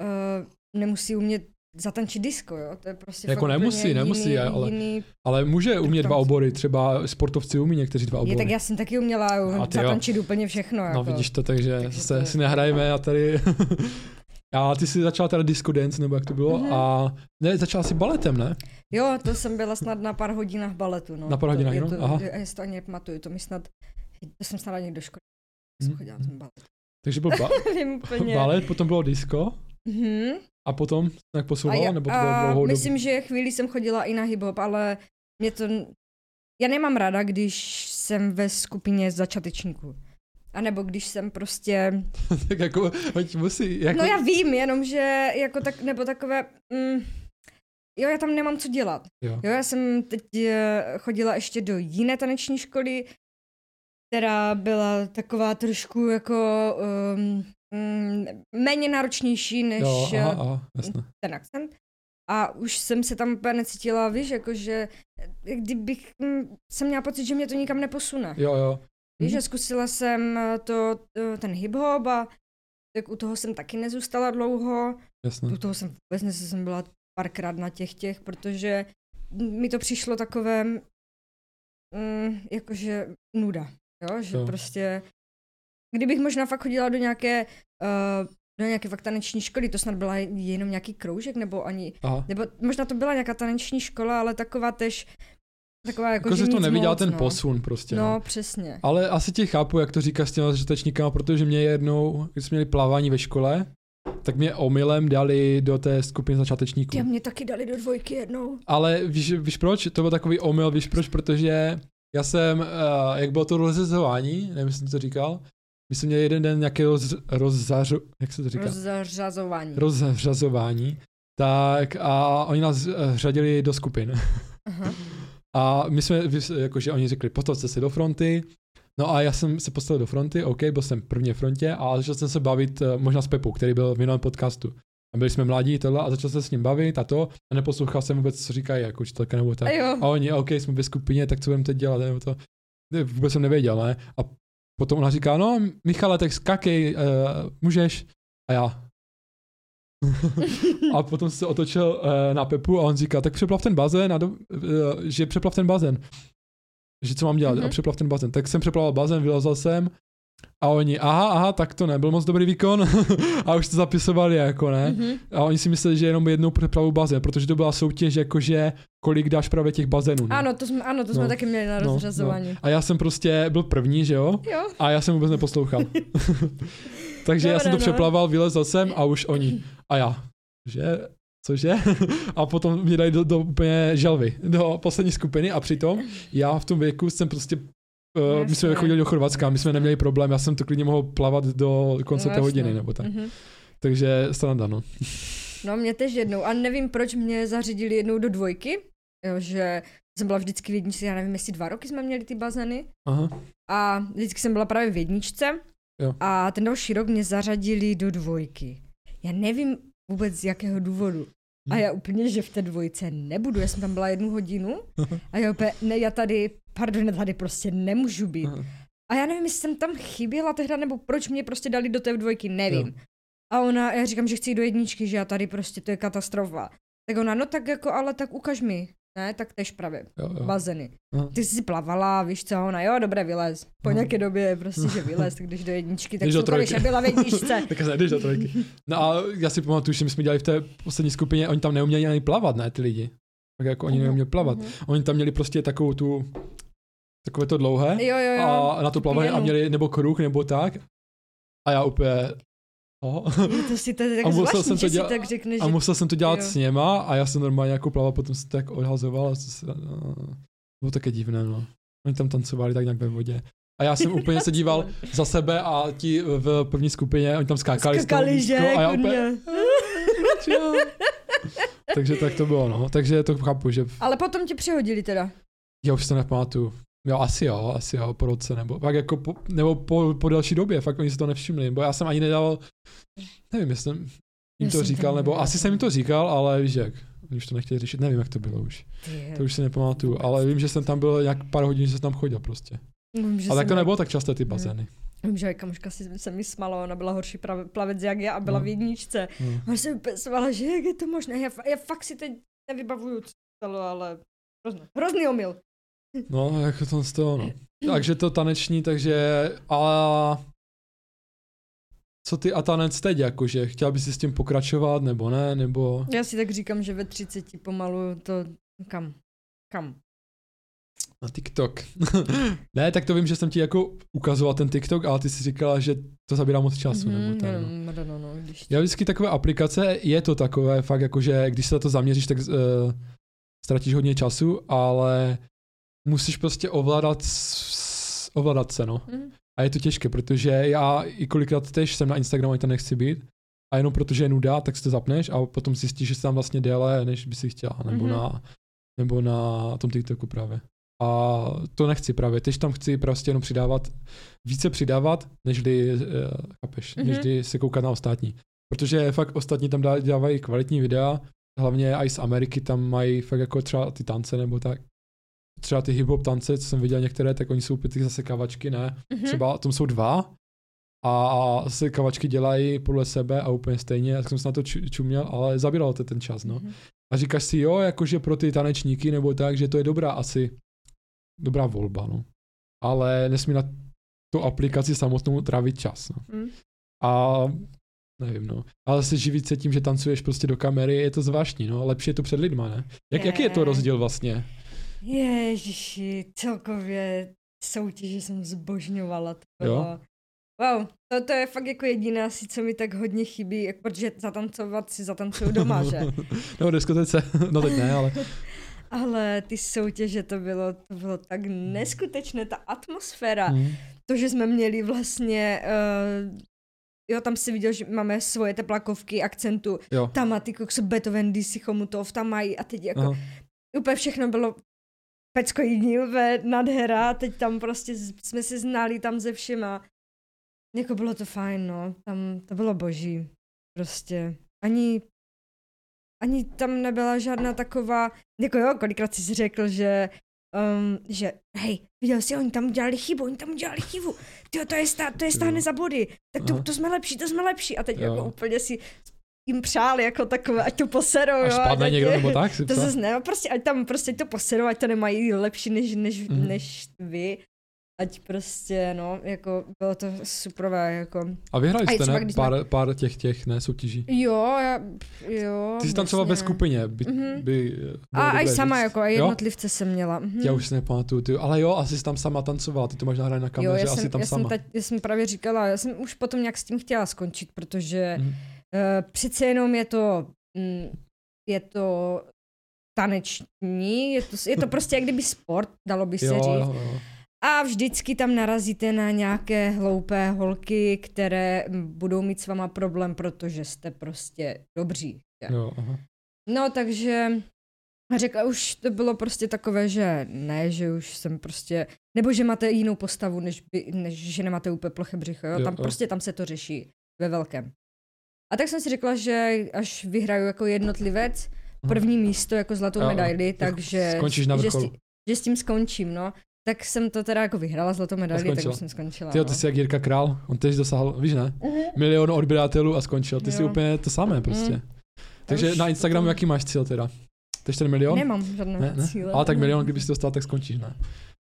uh, nemusí umět zatančit disco, jo? To je prostě Jako nemusí, nemusí, jiný, ale- jiný... Ale může umět dva obory, třeba sportovci umí někteří dva obory. Je, tak já jsem taky uměla A ty jo. zatančit úplně všechno, jako. No vidíš to, takže, Takže se, to- si nehrajeme a tady... <laughs> a ty jsi začala teda disco dance, nebo jak to bylo, Mhm. a ne, začala si baletem, ne? Jo, to jsem byla snad na pár hodinách baletu, no. Na pár to, hodinách, je no? to, Aha. Já si to ani nepamatuju, to mi snad, to jsem snad ani do školy. Mhm. Chodila jsem balet. Takže byl ba- <laughs> Vím úplně. balet, potom bylo disco Mhm. a potom jak A, posouvala, já, nebo to bylo a dlouhou myslím, dobu? že chvíli jsem chodila i na hip-hop, ale mě to... Já nemám ráda, když jsem ve skupině začátečníků. A nebo když jsem prostě... <laughs> tak jako, hoď musí, jako, No já vím, jenom že jako tak, nebo takové... Mm, jo, já tam nemám co dělat. jo. Jo, já jsem teď eh, chodila ještě do jiné taneční školy, která byla taková trošku jako um, um, méně náročnější než jo, eh, aha, aha, jasně. ten akcent. A už jsem se tam úplně necítila, víš, jakože eh, kdybych, mm, jsem měla pocit, že mě to nikam neposune. Jo, jo. Víš, Mhm. že zkusila jsem eh, to, to, ten hip-hop a tak u toho jsem taky nezůstala dlouho. Jasně. U toho jsem vůbec ne, jsem byla párkrát na těch těch, protože mi to přišlo takové, mm, jakože nuda, jo, že Jo. prostě, kdybych možná fakt chodila do nějaké, uh, do nějaké fakt taneční školy, to snad byla jenom nějaký kroužek, nebo ani, Aha. nebo možná to byla nějaká taneční škola, ale taková tež, taková jako, Jako, že že to nic neviděla moc, ten no. posun prostě. No, No. přesně. Ale asi tě chápu, jak to říkáš s těma začátečníkama, protože mě jednou, když jsme měli plavání ve škole, tak mě omylem dali do té skupiny začátečníků. Tě mě taky dali do dvojky jednou. Ale víš, víš proč? To byl takový omyl, víš proč? Protože já jsem, uh, jak bylo to rozřazování, nevím, jestli jsem to říkal, my jsme měli jeden den nějaké roz, rozzařu, jak se to říká? Rozřazování. Rozřazování. Tak a oni nás uh, řadili do skupin. Aha. <laughs> A my jsme, jakože oni řekli, postavte se do fronty, No a já jsem se postavil do fronty, OK, byl jsem prvně v frontě a začal jsem se bavit uh, možná s Pepou, který byl v minulém podcastu. A byli jsme mladí tohle a začal jsem s ním bavit a to a neposlouchal jsem vůbec, co říkají jako učitelka nebo tak. A. A oni, OK, jsme ve skupině, tak co budeme teď dělat, nebo to, ne, vůbec jsem nevěděl, ne? A potom ona říká, no Michale, tak skakej, uh, můžeš. A já. A potom se otočil uh, na Pepu a on říká, tak přeplav ten bazén, a do, uh, že přeplav ten bazén. Že co mám dělat? Mhm. A přeplav ten bazén. Tak jsem přeplaval bazén, vylezl jsem a oni, aha, aha, tak to nebyl moc dobrý výkon <laughs> a už to zapisovali jako ne. Mhm. A oni si mysleli, že jenom jednou přeplavu bazén, protože to byla soutěž jakože kolik dáš právě těch bazénů. ne? Ano, to jsme, ano, to jsme No. taky měli na No, rozřazování. A já jsem prostě byl první, že jo? Jo. A já jsem vůbec neposlouchal. <laughs> Takže já jsem to no. přeplaval, vylezl jsem a už oni. A já, že? Cože? <laughs> A potom mě dají do, do úplně želvy, do poslední skupiny a přitom já v tom věku jsem prostě Uh, my jsme chodili do Chorvatska, my jsme neměli problém, já jsem to klidně mohl plavat do konce No, té hodiny, nebo tak. Mhm. Takže sranda, no. No mě tež jednou. A nevím, proč mě zařídili jednou do dvojky, že jsem byla vždycky v jedničce, já nevím, jestli dva roky jsme měli ty bazény. Aha. A vždycky jsem byla právě v jedničce. Jo. A ten další rok mě zařadili do dvojky. Já nevím vůbec z jakého důvodu. A Hm. já úplně, že v té dvojce nebudu. Já jsem tam byla jednu hodinu a já úplně, ne, já tady, pardon, já tady prostě nemůžu být. Aha. A já nevím, jestli jsem tam chyběla tehda, nebo proč mě prostě dali do té dvojky, nevím. Jo. A ona, já říkám, že chci jít do jedničky, že já tady prostě, to je katastrofa. Tak ona, no tak jako, ale tak ukaž mi. Ne, tak tež právě, Jo, jo. bazény. Aha. Ty jsi si plavala, víš co, ona, jo, dobré, vylez. Po Aha. nějaké době prostě, že vylez, tak když do jedničky, tak Jdeš do trojky. já byla v jedničce. <laughs> Tak se jdeš do trojky. No a já si pamatuju, že my jsme dělali v té poslední skupině, oni tam neuměli ani plavat, ne, ty lidi. Tak jako oni Mhm, neuměli plavat. mhm. Oni tam měli prostě takovou tu, takové to dlouhé Jo, jo, jo. a na to plavali a měli nebo kruh nebo tak. A já úplně, oh. Je to si to <laughs> tak A musel zvláštní, jsem to dělat- tak řekneš, A že... musel jsem to dělat jo. s něma a já jsem normálně jako plaval, potom se tak odhazoval a to se, no, bylo také divné, no. Oni tam tancovali tak nějak ve vodě. A já jsem úplně se díval za sebe a ti v první skupině, oni tam skákali, Skakali, že, a já úplně. <laughs> Takže tak to bylo, no. Takže to chápu, že Ale potom tě přehodili teda. já už se nepamatuju. Jo, asi jo, asi jo, po roce, nebo pak jako po, nebo po, po delší době, fakt oni si to nevšimli, bo já jsem ani nedával, nevím, jestli jsem jim to říkal, nebo asi jsem jim to říkal, ale víš jak, oni už to nechtěli řešit, nevím, jak to bylo už. To už si nepamatuju, ale vím, že jsem tam byl nějak pár hodin, že jsem tam chodil prostě. Vím, že Ale tak to nebylo tak časté ty Mhm. bazény. Vím, že kamoška si se mi smala, ona byla horší prav- plavec jak já a byla No. v jedničce. No. A já jsem úplně smála, že jak je to možné. Já, já fakt si teď nevybavuju, co stalo, ale hrozný, hrozný omyl. No, jako to z toho, no. Takže to taneční, takže, ale co ty a tanec teď, jakože chtěla bys si s tím pokračovat, nebo ne, nebo... Já si tak říkám, že ve 30 pomalu to kam? Kam? Na TikTok. <laughs> ne, tak to vím, že jsem ti jako ukazoval ten TikTok, ale ty si říkala, že to zabírá moc času, nebo Mhm, tak. no, No. no, no, no, když... Já vždycky takové aplikace, je to takové fakt jako, že když se na to zaměříš, tak uh, ztratíš hodně času, ale musíš prostě ovládat, ovládat se, no. Mhm. A je to těžké, protože já i kolikrát tež jsem na Instagramu, ani tam nechci být, a jenom protože je nuda, tak si to zapneš a potom zjistíš, že jsi tam vlastně déle, než by si chtěla, nebo, Mhm. na, nebo na tom TikToku právě. A to nechci právě, tež tam chci prostě jenom přidávat, více přidávat, nežli, uh, chápeš, Mhm. nežli se koukat na ostatní. Protože fakt ostatní tam dá- dávají kvalitní videa, hlavně i z Ameriky tam mají fakt jako třeba ty tance nebo tak. Třeba ty hip-hop tance, co jsem viděl některé, tak oni jsou opět ty zase kavačky, ne? Mhm. Třeba tam jsou dva a se kavačky dělají podle sebe a úplně stejně, tak jsem se na to ču- čuměl, ale zabíralo to ten čas, no. Mhm. A říkáš si, jo, jakože pro ty tanečníky nebo tak, že to je dobrá asi, dobrá volba, no. Ale nesmí na tu aplikaci samotnou trávit čas, no. Mhm. A nevím, no. Ale se živit se tím, že tancuješ prostě do kamery, je to zvláštní, no. Lepší je to před lidma, ne? Jak, jaký je to Je. rozdíl vlastně? Ježiši, celkově soutěže jsem zbožňovala. To Jo? bylo. Wow, to, to je fakt jako jediná asi, co mi tak hodně chybí, jak, protože zatancovat si zatancuju doma, že? <laughs> <laughs> no, diskotece, no teď ne, ale <laughs> Ale ty soutěže, to bylo, to bylo tak neskutečné, ta atmosféra. mm, To, že jsme měli vlastně, uh, jo, tam si viděl, že máme svoje teplakovky, akcentu, jo. tam má ty kokso Beethoven, DC Chomutov, tam mají a teď jako Aha. úplně všechno bylo pecko jiný, úplně nadhera, teď tam prostě jsme si znali tam ze všema. Jako bylo to fajn, no, tam to bylo boží, prostě. Ani, ani tam nebyla žádná taková, jako jo, kolikrát jsi řekl, že Um, že hej, viděl jsi, oni tam udělali chybu, oni tam udělali chybu, Tyjo, to je, stá, to je stáhne Jo. za body, tak to, Aha. to jsme lepší, to jsme lepší a teď Jo. jako úplně si jim přáli jako takové, ať to poserou, Až jo, spadne ať- někdo nebo tak? Si to zase ne, prostě ať tam prostě to poserou, ať to nemají lepší než, než, Mhm. než vy, ať prostě, no, jako bylo to superové, jako. A vyhrali jste, třeba, ne? když jsme- Pár, pár těch, těch, ne, soutěží. Jo, já, jo. Ty jsi tam třeba ve skupině, by, Mhm. by bylo A i sama, říct. jako, a Jo? jednotlivce jsem měla. Mhm. Já už si nepamatuju, ty, ale jo, asi jsi tam sama tancovala, ty to máš nahrané na Jo, kameře, já asi jsem, tam já, jsem sama. teď, já jsem právě říkala, já jsem už potom nějak s tím chtěla skončit, protože Mhm. Uh, přece jenom je to, mm, je to taneční, je to, je to <laughs> prostě jak kdyby sport, dalo by se Jo, říct. jo, jo. A vždycky tam narazíte na nějaké hloupé holky, které budou mít s váma problém, protože jste prostě dobří. Jo, aha. No, takže řekla, už to bylo prostě takové, že ne, že už jsem prostě, nebo že máte jinou postavu, než, by, než že nemáte úplně ploché břicho, jo? Jo, tam jo. prostě tam se to řeší ve velkém. A tak jsem si řekla, že až vyhraju jako jednotlivec, Aha. první místo jako zlatou medaili, Jako takže skončíš na že, s vrcholu. tí, že s tím skončím, no. Tak jsem to teda jako vyhrála zlatou medaili, tak už jsem skončila. Ty, no. ty jsi jak Jirka Král, on tež dosáhl, víš ne? Mhm. Milion odběratelů a skončil. Ty jsi Jo. úplně to samé prostě. Mm. Takže na Instagramu jaký máš cíl teda? Tež ten milion? Nemám žádné Ne, ne? cíle. Ale tak milion, kdyby si dostal, tak skončíš, ne?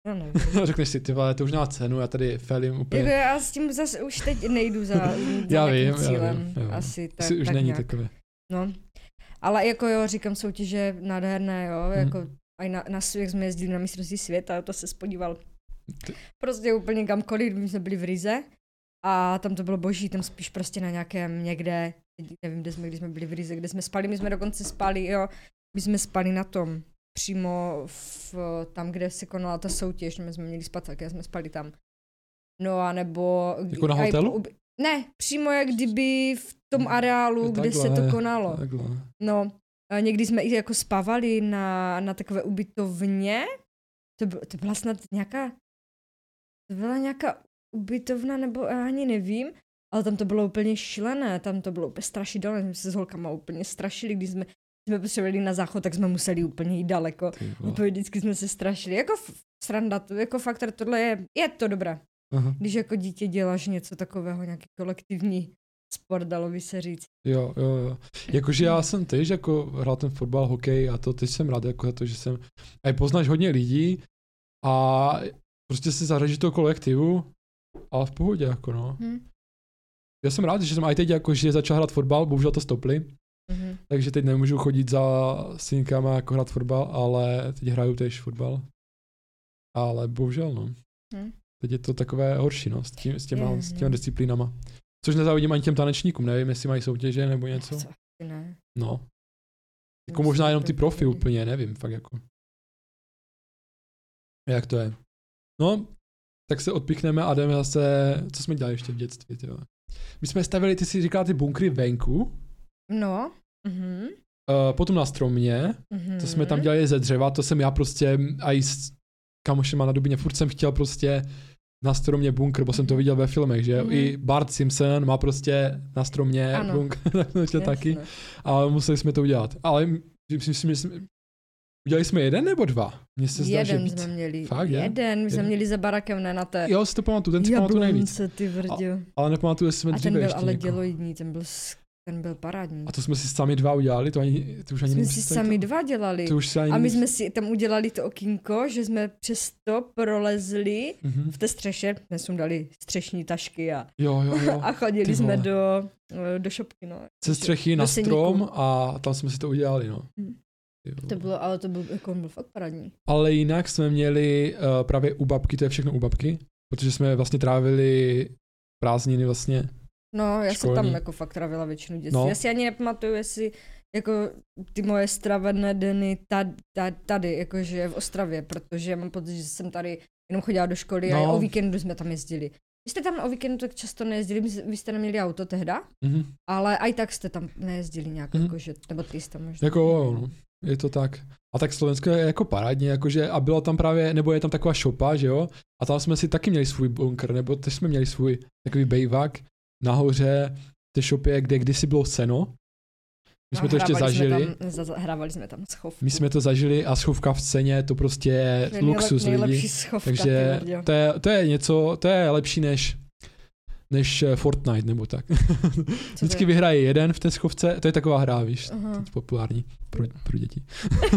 No, nevím. <laughs> Řekneš si, ty vole, to už nemá cenu, já tady felím úplně. Jako já s tím zase už teď nejdu za, <laughs> za Já vím, já cílem. vím, jo. Asi tak, Asi už tak není nějak. takové. No. Ale jako jo, říkám soutěže nádherné, jo, Hmm. jako i na, na jak jsme jezdili na mistrovství světa, to se spodíval prostě úplně kamkoliv, my jsme byli v Rize a tam to bylo boží, tam spíš prostě na nějakém někde, nevím, kde jsme, když jsme byli v Rize, kde jsme spali, my jsme dokonce spali, jo, my jsme spali na tom, přímo v, tam, kde se konala ta soutěž, my jsme měli spacák, jsme spali tam. No a nebo... Jako na hotelu? uby- Ne, přímo jak kdyby v tom areálu, kde se Takhle, to konalo. Takhle. No, někdy jsme i jako spávali na, na takové ubytovně. To, byl, to byla snad nějaká, to byla nějaká ubytovna, nebo já ani nevím, ale tam to bylo úplně šílené, tam to bylo úplně strašidelné, jsme se s holkama úplně strašili, když jsme, jsme potřebovali na záchod, tak jsme museli úplně jít daleko. Úplně vždycky jsme se strašili. Jako sranda, jako fakt, tohle je, je to dobré. Aha. Když jako dítě děláš něco takového, nějaký kolektivní sport, dalo by se říct. Jo, jo, jo. Jakože já jsem tež jako hrál ten fotbal, hokej a to teď jsem rád jako za to, že jsem, a poznáš hodně lidí a prostě se do toho kolektivu a v pohodě jako no. Hm? Já jsem rád, že jsem i teď jako, že začal hrát fotbal, bohužel to stopli, Mhm. takže teď nemůžu chodit za synkama jako hrát fotbal, ale teď hraju tež fotbal. Ale bohužel no. Hm. Teď je to takové horší no, s, tím, s, těma, Je, s těma disciplínama. Což nezávidím ani těm tanečníkům, nevím, jestli mají soutěže nebo něco. Co? Ne. No. Jako možná jenom ty profi úplně, nevím, fakt jako. Jak to je? No, tak se odpíchneme a jdeme zase, co jsme dělali ještě v dětství, tyjo. My jsme stavili, ty si říkala, ty bunkry venku, No. Mhm. uh, potom na stromě, Mhm. to jsme tam dělali ze dřeva, to jsem já prostě a i s kamošema na Dubině, furt jsem chtěl prostě na stromě bunkr, bo jsem to viděl ve filmech, že Mhm. i Bart Simpson má prostě na stromě Ano. bunkr, <laughs> tak to ještě taky. A museli jsme to udělat. Ale myslím, si, že jsme, udělali jsme jeden nebo dva? Mně se zdá, že Jeden víc. jsme měli. Fakt, je? jeden, my jsme Jeden. měli za barakem, ne na té. Jo, si to pamatuju, ten si pamatuju nejvíc. Ty vrdio. Ale nepamatuju, jestli jsme A ten byl ještě ale někoho. děloidní, ten byl, s- ten byl parádní. A to jsme si sami dva udělali, to ani, to už ani jsme si sami dva dělali. To už se ani A my jsme si tam udělali to okýnko, že jsme přes to prolezli Mhm. v té střeše, jsme dali střešní tašky a, Jo, jo, jo. <laughs> a chodili ty jsme vole. do, do šopky. No. Ze střechy do na seníku. strom a tam jsme si to udělali, no. Jo. To bylo, ale to byl, jako byl fakt parádní. Ale jinak jsme měli uh, právě u babky, to je všechno u babky, protože jsme vlastně trávili prázdniny vlastně. No, já jsem Školní. tam jako fakt travila většinu dětství. No. Já si ani nepamatuju, jestli jako ty moje stravené dny tady, tady, jakože v Ostravě, protože mám pocit, že jsem tady jenom chodila do školy no. a o víkendu jsme tam jezdili. Vy jste tam o víkendu tak často nejezdili, vy jste neměli auto tehda, Mhm. ale i tak jste tam nejezdili nějak, Mhm. jakože, nebo ty jste možná. Jako, no. je to tak. A tak Slovensko je jako parádní, jakože a bylo tam právě, nebo je tam taková šopa, že jo, a tam jsme si taky měli svůj bunker, nebo teď jsme měli svůj takový bejvak nahoře v té šopě, kde kdysi bylo seno. My jsme A to ještě hrávali jsme zažili. Tam, za, hrávali jsme tam schovku. My jsme to zažili a schovka v ceně, to prostě je To luxus nejlep, lidí. schovka, Takže to je, to je něco, to je lepší než než eh, Fortnite nebo tak. <laughs> Vždycky je? vyhraje jeden v té schovce, to je taková hra, víš, Aha. populární pro, pro děti.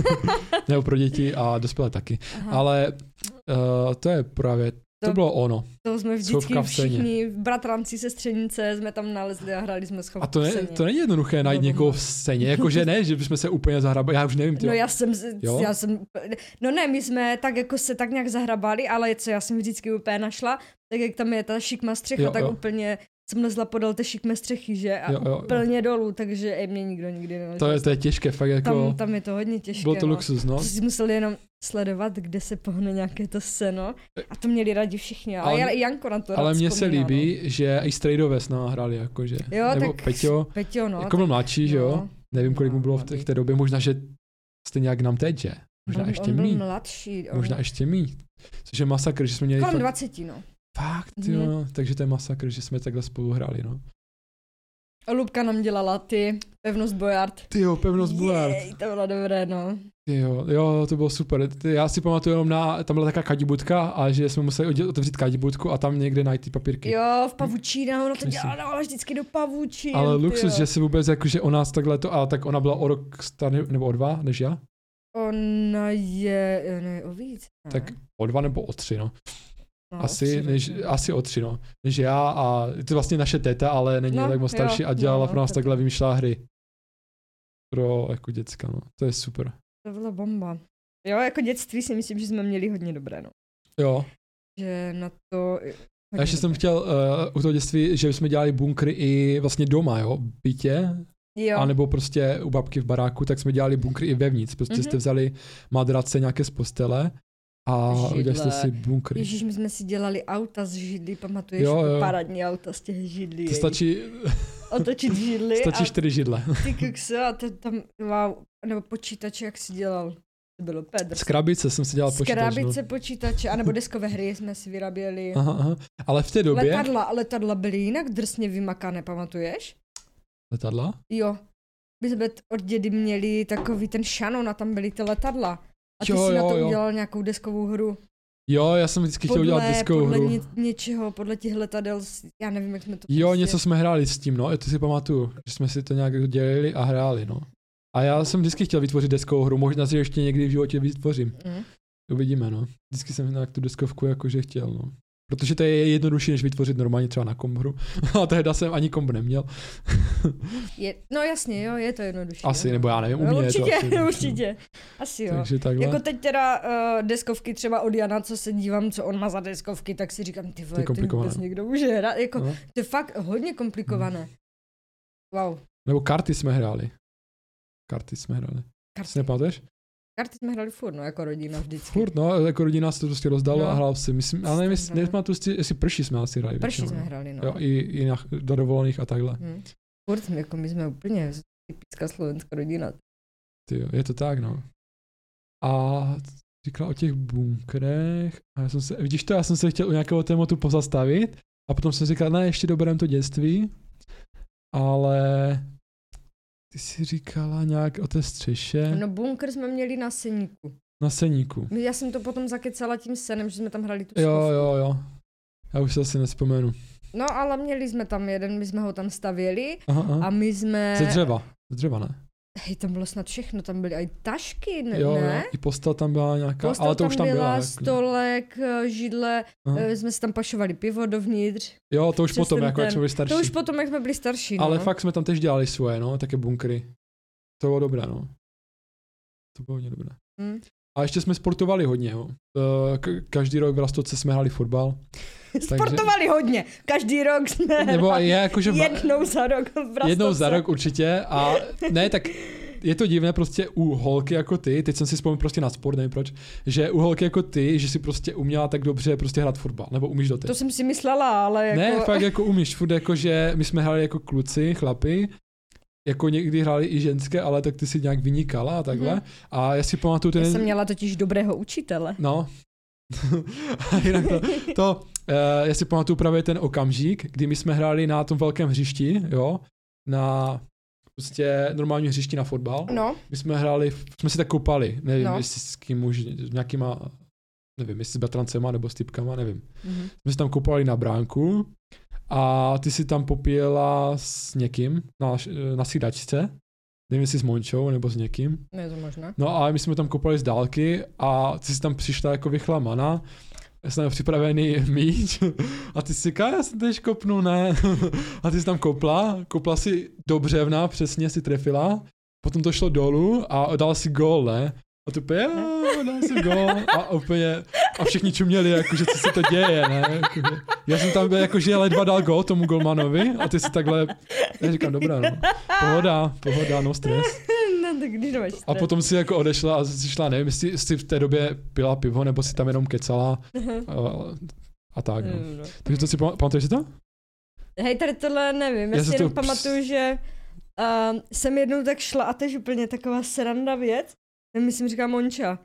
<laughs> nebo pro děti a dospělé taky. Aha. Ale uh, to je právě, to To- bylo ono. To jsme vždycky Schovka v všichni, bratranci, sestřenice, jsme tam nalezli a hráli jsme schovku A to, ne, v to není jednoduché najít No, někoho v scéně, jakože ne, že bychom se úplně zahrabali, já už nevím, tyjo. No já jsem, Jo? já jsem, no ne, my jsme tak jako se tak nějak zahrabali, ale co já jsem vždycky úplně našla, tak jak tam je ta šikma střecha, Jo, tak jo. úplně jsem lezla podél té šikmé střechy, že? A Jo, jo, jo. plně dolů, takže ej, mě nikdo nikdy nenešel. To je, to je těžké, fakt jako, tam, tam je to hodně těžké. bylo to no. luxus, no. Jsi musel jenom sledovat, kde se pohne nějaké to seno. A to měli rádi všichni. Ale, Ale- Janko na to Ale mně se líbí, že i strejdové s náma hráli, jakože. No. Jo, Nebo tak Peťo, Peťo, no. jako byl mladší, že jo? no. Nevím, kolik mu No, bylo v té, té době, možná, že stejně jak nám teď, že? Možná on, ještě on byl míň. mladší. On... Možná ještě míň. Což je masakr, že jsme měli Kolem fakt, 20, no. Fakt Mhm. jo, takže to je masakr, že jsme takhle spolu hráli, no. Lubka nám dělala ty, pevnost Bojard. Ty jo, pevnost. Jej, to bylo dobré, no. Ty jo, jo, to bylo super. Ty, já si pamatuju jenom na, tam byla taková kadibudka a že jsme museli otevřít kadibudku a tam někde najít ty papírky. Jo, v pavučína, ono to Myslím. dělala vždycky do pavučín. Ale luxus, jo. že si vůbec jako, že o nás takhle to, a tak ona byla o rok starý, nebo o dva, než já? Ona je, ne, o víc. Ne? Tak o dva nebo o tři, no. No, asi, tři než, asi o tři, no. Než já a je to vlastně naše teta, ale není No, tak moc starší a dělala no, pro nás teta. takhle, vymýšlela hry. Pro jako děcka, no. To je super. To byla bomba. Jo, jako dětství si myslím, že jsme měli hodně dobré, no. Jo. Že na to... A ještě jsem chtěl uh, u toho dětství, že jsme dělali bunkry i vlastně doma, jo, v bytě, Jo, A nebo prostě u babky v baráku, tak jsme dělali bunkry i vevnitř. Prostě Mhm. jste vzali madrace nějaké z postele a Židle. udělali jste si bunkry. Ježíš, my jsme si dělali auta z židlí, pamatuješ? Jo, Jo. Parádní auta z těch židlí. To stačí, <laughs> Otočit židli <laughs> stačí a čtyři židle. <laughs> ty kukse a to tam, wow, nebo počítače, jak jsi dělal. To bylo Pedr. Z krabice jsem si dělal Z počítač. krabice No. počítače, anebo deskové hry jsme si vyráběli. Aha, aha. Ale v té době... Letadla, letadla byly jinak drsně vymakané, pamatuješ? Letadla? Jo. My jsme od dědy měli takový ten šanon a tam byly ty letadla. A ty Jo, si na jo, to jo. udělal nějakou deskovou hru. Jo, já jsem vždycky chtěl udělat diskovou podle hru. ně, něčeho, podle těch letadel, já nevím, jak jsme to Jo, prostě- něco jsme hráli s tím, no, to si pamatuju, že jsme si to nějak dělili a hráli, no. A já jsem vždycky chtěl vytvořit deskovou hru, možná si ještě někdy v životě vytvořím. Mm. Uvidíme, no. Vždycky jsem nějak tu deskovku jakože chtěl, no. Protože to je jednodušší, než vytvořit normálně třeba na komp hru. <laughs> A tehdy jsem ani komp neměl. <laughs> Je, no jasně, jo, je to jednodušší. asi, jo. nebo já nevím, u No, mě je to určitě, asi <laughs> určitě. Asi jo. Takže takhle. Jako teď teda uh, deskovky třeba od Jana, co se dívám, co on má za deskovky, tak si říkám, ty vole, to komplikované. vůbec někdo může hrát. Jako, no. to je fakt hodně komplikované. Wow. Nebo karty jsme hráli. Karty jsme hráli. Karty, Si nepamatuješ? Karty jsme hrali furt, no, jako rodina vždycky. Furt, no, jako rodina se to prostě rozdalo No. a hrál si. Myslím, ale nevím, jestli- hráli. nepamatuju si, jestli prší jsme asi hráli. Prší většinou, jsme no. hrali, no. Jo, i, i na, do dovolených a takhle. Hm. Furt, jako my jsme úplně typická slovenská rodina. Ty jo, je to tak, no. A říkala o těch bunkrech. A já jsem se, vidíš to, já jsem se chtěl u nějakého tématu pozastavit a potom jsem říkal, ne, ještě doberem to dětství, ale ty jsi říkala nějak o té střeše No bunkr jsme měli na seníku. na seníku. Já jsem to potom zakecala tím senem, že jsme tam hrali tu Jo, stovku. jo, jo. Já už se asi nespomenu. No ale měli jsme tam jeden, my jsme ho tam stavěli Aha, aha. a my jsme... Ze dřeva. Ze dřeva, ne? Hej, tam bylo snad všechno, tam byly i tašky, ne? Jo, jo. I postel tam byla nějaká, Postel ale to už tam byla, byla. jako- stolek, eh, židle, Aha. eh, jsme si tam pašovali pivo dovnitř. Jo, to už přes potom, ten jako jak jsme byli starší. To už potom, jak jsme byli starší, no. Ale fakt jsme tam tež dělali svoje, no, také bunkry. To bylo dobré, no. To bylo hodně dobré. Hm. A ještě jsme sportovali hodně, jo. Eh, každý rok v Rastocce jsme hráli fotbal. Sportovali hodně, každý rok jsme Nebo je jako, že v- jednou za rok v jednou za rok určitě. A ne, tak je to divné prostě u holky jako ty, teď jsem si vzpomněl prostě na sport, nevím proč, že u holky jako ty, že si prostě uměla tak dobře prostě hrát fotbal, nebo umíš doteď. To jsem si myslela, ale jako... Ne, fakt jako umíš, furt jako, že my jsme hráli jako kluci, chlapi, jako někdy hráli i ženské, ale tak ty si nějak vynikala a takhle. Mhm. A já si pamatuju ten... Já jsem měla totiž dobrého učitele. No. <laughs> a jinak to, to uh, já si pamatuju právě ten okamžik, kdy my jsme hráli na tom velkém hřišti, jo, na prostě normální hřišti na fotbal. No, My jsme hráli, jsme si tak koupali, nevím, No. jestli s kým už, s nějakýma, nevím, jestli s bratrancema nebo s typkama, nevím. mhm. jsme si tam koupali na bránku a ty si tam popíjela s někým na, na sídačce, nevím jestli s Mončou nebo s někým. je to možné. No a my jsme tam kopali z dálky a ty si tam přišla jako vychlamaná, já jsem připravený <laughs> míč a ty si říká, já jsem teď kopnu, ne. <laughs> A ty jsi tam kopla, kopla si do břevna, přesně si trefila, potom to šlo dolů a dal si gól, ne. A to úplně, jo, dal jsem gol. A úplně, a všichni čuměli, jakože co se to děje, ne? Jakože, já jsem tam byl, jakože ledva dal gol tomu golmanovi a ty si takhle, já říkám, dobrá, no. Pohoda, pohoda, no stres. No tak když máš A potom si jako odešla a si šla, nevím, jestli, jestli v té době pila pivo, nebo si tam jenom kecala a, a tak, no. Mm, no. Takže to si pam- pamatuješ si to? Hej, tady tohle nevím, já, Já si to jenom pamatuju, že uh, jsem jednou tak šla a tež úplně taková sranda věc, myslím, říká Monča,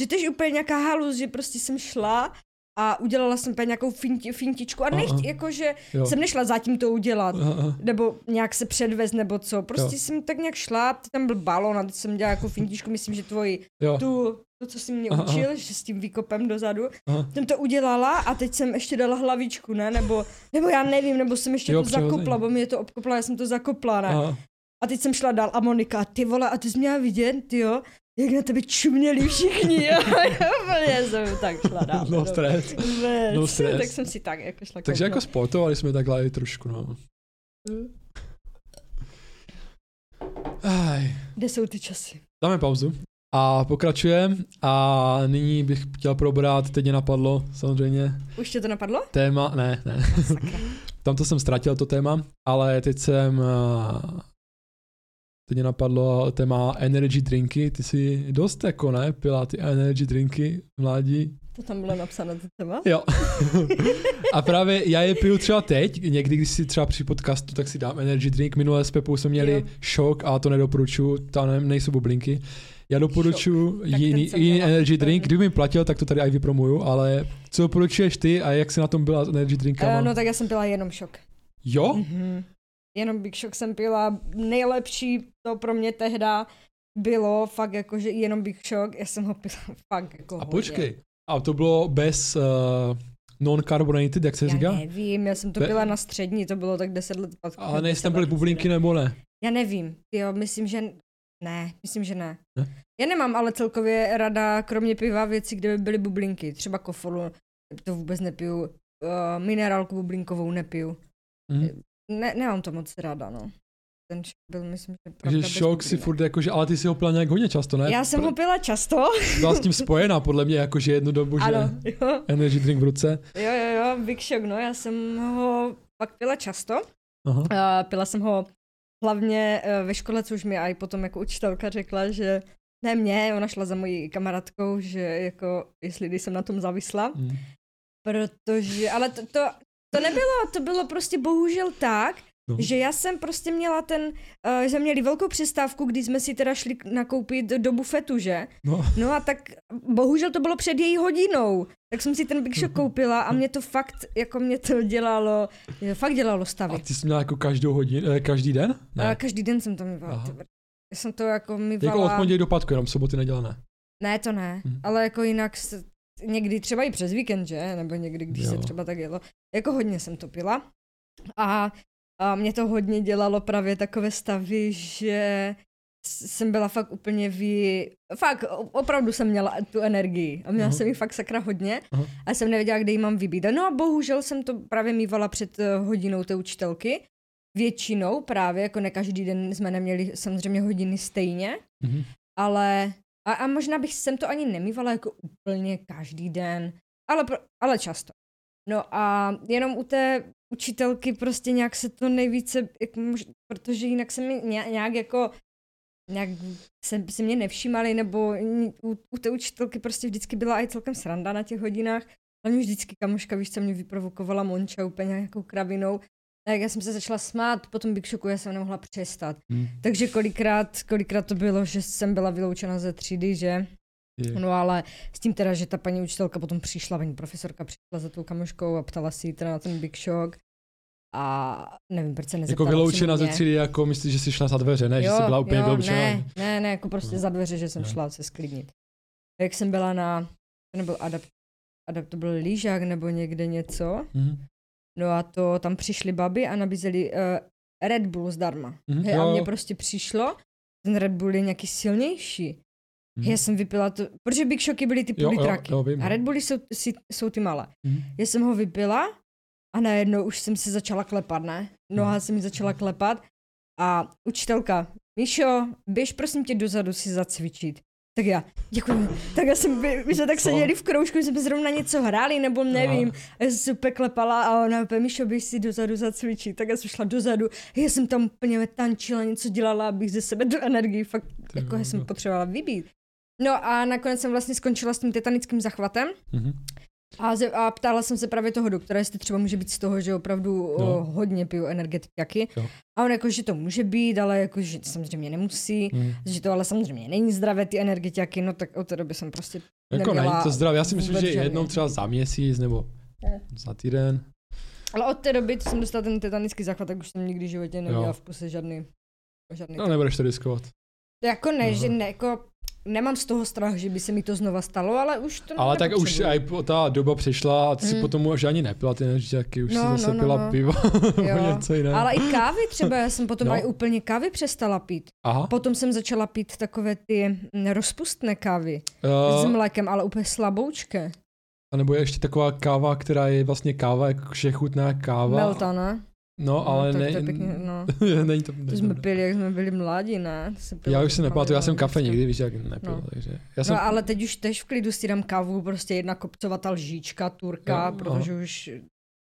že tež úplně nějaká halus, že prostě jsem šla a udělala jsem úplně nějakou finti, fintičku a nechť, jakože Jo. jsem nešla zatím to udělat, Aha, nebo nějak se předvez, nebo co, prostě Jo. jsem tak nějak šla, tam byl balon a teď jsem dělala jako fintičku, myslím, že tvoji, Jo, tu, to, co jsi mě Aha, učil, že s tím výkopem dozadu, aha. jsem to udělala a teď jsem ještě dala hlavičku, ne? Nebo, nebo já nevím, nebo jsem ještě Jo, to zakopla, bo mě to obkopla, já jsem to zakopla, ne? aha. A teď jsem šla dál a Monika, ty vole, a ty jsi měla vidět, ty jo, jak na tebe čuměli všichni, <laughs> jo, úplně jsem tak šla dál. No stres. No stres. Tak jsem si tak jako šla Takže jako sportovali jsme takhle i trošku, no. Aj. Kde jsou ty časy? Dáme pauzu. A pokračujeme a nyní bych chtěl probrat, teď mě napadlo samozřejmě Už tě to napadlo? téma, ne, ne, tam to jsem ztratil to téma, ale teď jsem, eh, teď mě napadlo téma energy drinky, ty si dost jako ne, pila ty energy drinky mládí. To tam bylo napsáno to téma? Jo. <laughs> a právě já je piju třeba teď, někdy, když si třeba při podcastu, tak si dám energy drink. Minule s Pepou jsme měli Jo. šok a to nedoporučuju, tam ne, nejsou bublinky. Já ten jiný, jiný energy drink, kdyby mi platil, tak to tady i vypromuju, ale co doporučuješ ty a jak jsi na tom byla s energy drinkama? Uh, no tak já jsem pila jenom šok. Jo? Mhm. Jenom Big Shock jsem pila. Nejlepší to pro mě tehda bylo fakt jako, že jenom Big Shock. Já jsem ho pila <laughs> fakt jako A hodně. počkej, a to bylo bez uh, non-carbonated, jak se Já říká? nevím, já jsem to Be- pila na střední, to bylo tak 10 let zpátky. Ale nejsou tam 10 byly bublinky nebo ne? Já nevím, jo, myslím, že ne, myslím, že ne. Ne? Já nemám ale celkově rada, kromě piva, věci, kde by byly bublinky. Třeba kofolu, to vůbec nepiju. Uh, minerálku bublinkovou nepiju. Mhm. Ne, nemám to moc ráda, no. Ten šok byl, myslím, že Takže šok si furt jakože, ale ty si ho pila nějak hodně často, ne? Já jsem ho pila často. Byla s tím spojená, podle mě, jakože jednu dobu, že Ano, jo. energy drink v ruce. Jo, jo, jo, Big Shock, no, já jsem ho pak pila často. Aha. Uh, pila jsem ho hlavně uh, ve škole, což mi i potom jako učitelka řekla, že ne mě, ona šla za mojí kamarádkou, že jako, jestli jsem na tom zavisla, Mm. protože, ale to, to, to nebylo, to bylo prostě bohužel tak, No. že já jsem prostě měla ten, uh, že jsme měli velkou přestávku, kdy jsme si teda šli nakoupit do bufetu, že? No, No a tak bohužel to bylo před její hodinou, tak jsem si ten Big Shock <laughs> koupila a mě to fakt, jako mě to dělalo, fakt dělalo a stavy. ty jsi měla jako každou hodinu, eh, každý den? A Ne. každý den jsem to brd. Já jsem to jako myvala. Jako od pondělí do pátku, jenom soboty neděla, ne. Ne, to ne, Mhm. ale jako jinak někdy třeba i přes víkend, že? Nebo někdy, když se Jo. třeba tak jelo. Jako hodně jsem to pila. A, a mě to hodně dělalo právě takové stavy, že jsem byla fakt úplně v... Fakt, opravdu jsem měla tu energii. A měla Aha. jsem ji fakt sakra hodně. Aha. A jsem nevěděla, kde ji mám vybít. No a bohužel jsem to právě mývala před eh, hodinou té učitelky. Většinou právě, jako ne každý den jsme neměli samozřejmě hodiny stejně, Mhm. ale a, a možná bych jsem to ani nemývala jako úplně každý den, ale, pro, ale často. No a jenom u té učitelky prostě nějak se to nejvíce, jak mož, protože jinak se mi ně- nějak jako nějak se, si mě nevšímali, nebo u, u té učitelky prostě vždycky byla i celkem sranda na těch hodinách. Hlavně vždycky kamoška, víš, co mě vyprovokovala Monča úplně nějakou kravinou. Tak já jsem se začala smát, potom Big Shocku já jsem nemohla přestat. Mm. Takže kolikrát, kolikrát to bylo, že jsem byla vyloučena ze třídy, že? Je. No ale s tím teda, že ta paní učitelka potom přišla, paní profesorka přišla za tou kamoškou a ptala si teda na ten Big Shock. A nevím, proč se Jako nezeptala vyloučena ze třídy, jako myslíš, že jsi šla za dveře, ne? že Jo, jsi byla úplně jo, vyloučená. Ne, ne, ne, jako prostě No. za dveře, že jsem No. šla se sklidnit. Jak jsem byla na, to nebyl adapt, adapt, to byl lížák nebo někde něco. Mhm. No a to tam přišly baby a nabízeli uh, Red Bull zdarma. Mhm, Hej, a mně prostě přišlo, ten Red Bull je nějaký silnější. Mhm. Já jsem vypila to, protože Big Shocky byly ty jo, vím, a no. Red Bully jsou, si, jsou ty malé. Mhm. Já jsem ho vypila a najednou už jsem se začala klepat, ne? Noha Mhm. se mi začala klepat a učitelka, Míšo, běž prosím tě dozadu si zacvičit. Tak já, děkuji. Tak já jsem, my, my jsme tak seděli v kroužku, jsme zrovna něco hráli, nebo nevím. Aha. A já jsem se úplně klepala a ona úplně, Míšo, běž si dozadu zacvičit. Tak já jsem šla dozadu, já jsem tam úplně tančila, něco dělala, abych ze sebe do energii, fakt, Ty jako já jsem potřebovala vybít. No a nakonec jsem vlastně skončila s tím titanickým zachvatem Mhm. A, ze, a ptala jsem se právě toho doktora, jestli třeba může být z toho, že opravdu No. o, hodně piju energetiky. Jo. A on jako, že to může být, ale jako, že samozřejmě nemusí, Mhm. že to ale samozřejmě není zdravé ty energetiky, no tak od té doby jsem prostě Jako není to zdravé, já si myslím, že žádný. jednou třeba za měsíc nebo Ne. za týden. Ale od té doby, co jsem dostala ten titanický záchvat, tak už jsem nikdy v životě neměla v puse žádný, žádný No nebudeš to riskovat. Jako ne, Aha. že ne, jako nemám z toho strach, že by se mi to znova stalo, ale už to Ale tak už aj po- ta doba přišla a ty si Mm. potom už ani nepila ty energičáky, už No, si no, zase no, pila no. pivo nebo něco jiného. Ale i kávy třeba, já jsem potom <laughs> No. no. i úplně kávy přestala pít. Aha. Potom jsem začala pít takové ty mm, rozpustné kávy s Uh, mlékem, ale úplně slaboučké. a nebo je ještě taková káva, která je vlastně káva, jako chutná káva. Melta, ne? No, ale tak ne, to je pěkně, no. <laughs> není to, To jsme pili, jak jsme byli mladí, ne? To se pilo Já už si nepamatuju, já jsem kafe nikdy, víš, jak nepil, No. takže já jsem, No ale teď už tež v klidu si dám kávu, prostě jedna kopcovatá lžíčka, turka, Jo, protože už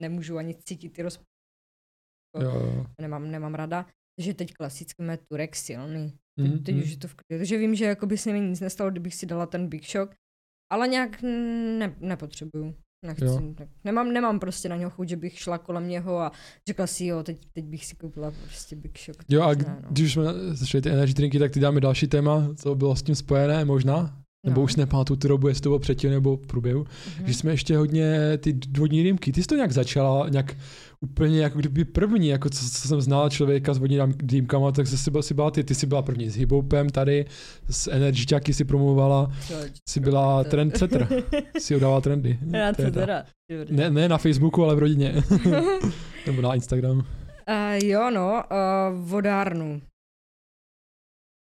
nemůžu ani cítit ty roz... jo, jo. Nemám, nemám rada. Takže teď klasicky má turek silný. Teď, Mhm, teď mhm. už je to v klidu. Takže vím, že jako by se mi nic nestalo, kdybych si dala ten Big Shock. Ale nějak ne, nepotřebuju. Nechci. Jo. Tak Nemám, nemám prostě na něho chuť, že bych šla kolem něho a řekla si, jo, teď, teď bych si koupila prostě Big Shock. Jo, a Ne, no. když už jsme začali ty energy drinky, tak ty dáme další téma, co bylo s tím spojené možná? Nebo No. už nepamatuju tu dobu, jestli to bylo předtím nebo v průběhu. Mhm. Že jsme ještě hodně ty vodní dýmky, ty jsi to nějak začala, nějak úplně jako kdyby první, jako co, co jsem znala člověka s vodní dýmkama, tak jsi byla, si byla ty, ty jsi byla první s hiboupem tady, s energyčaky si Člověč, jsi byla trendsetter, <laughs> si udávala trendy. Ne, ne na Facebooku, ale v rodině. <laughs> nebo na Instagramu. Uh, jo, no, uh, vodárnu.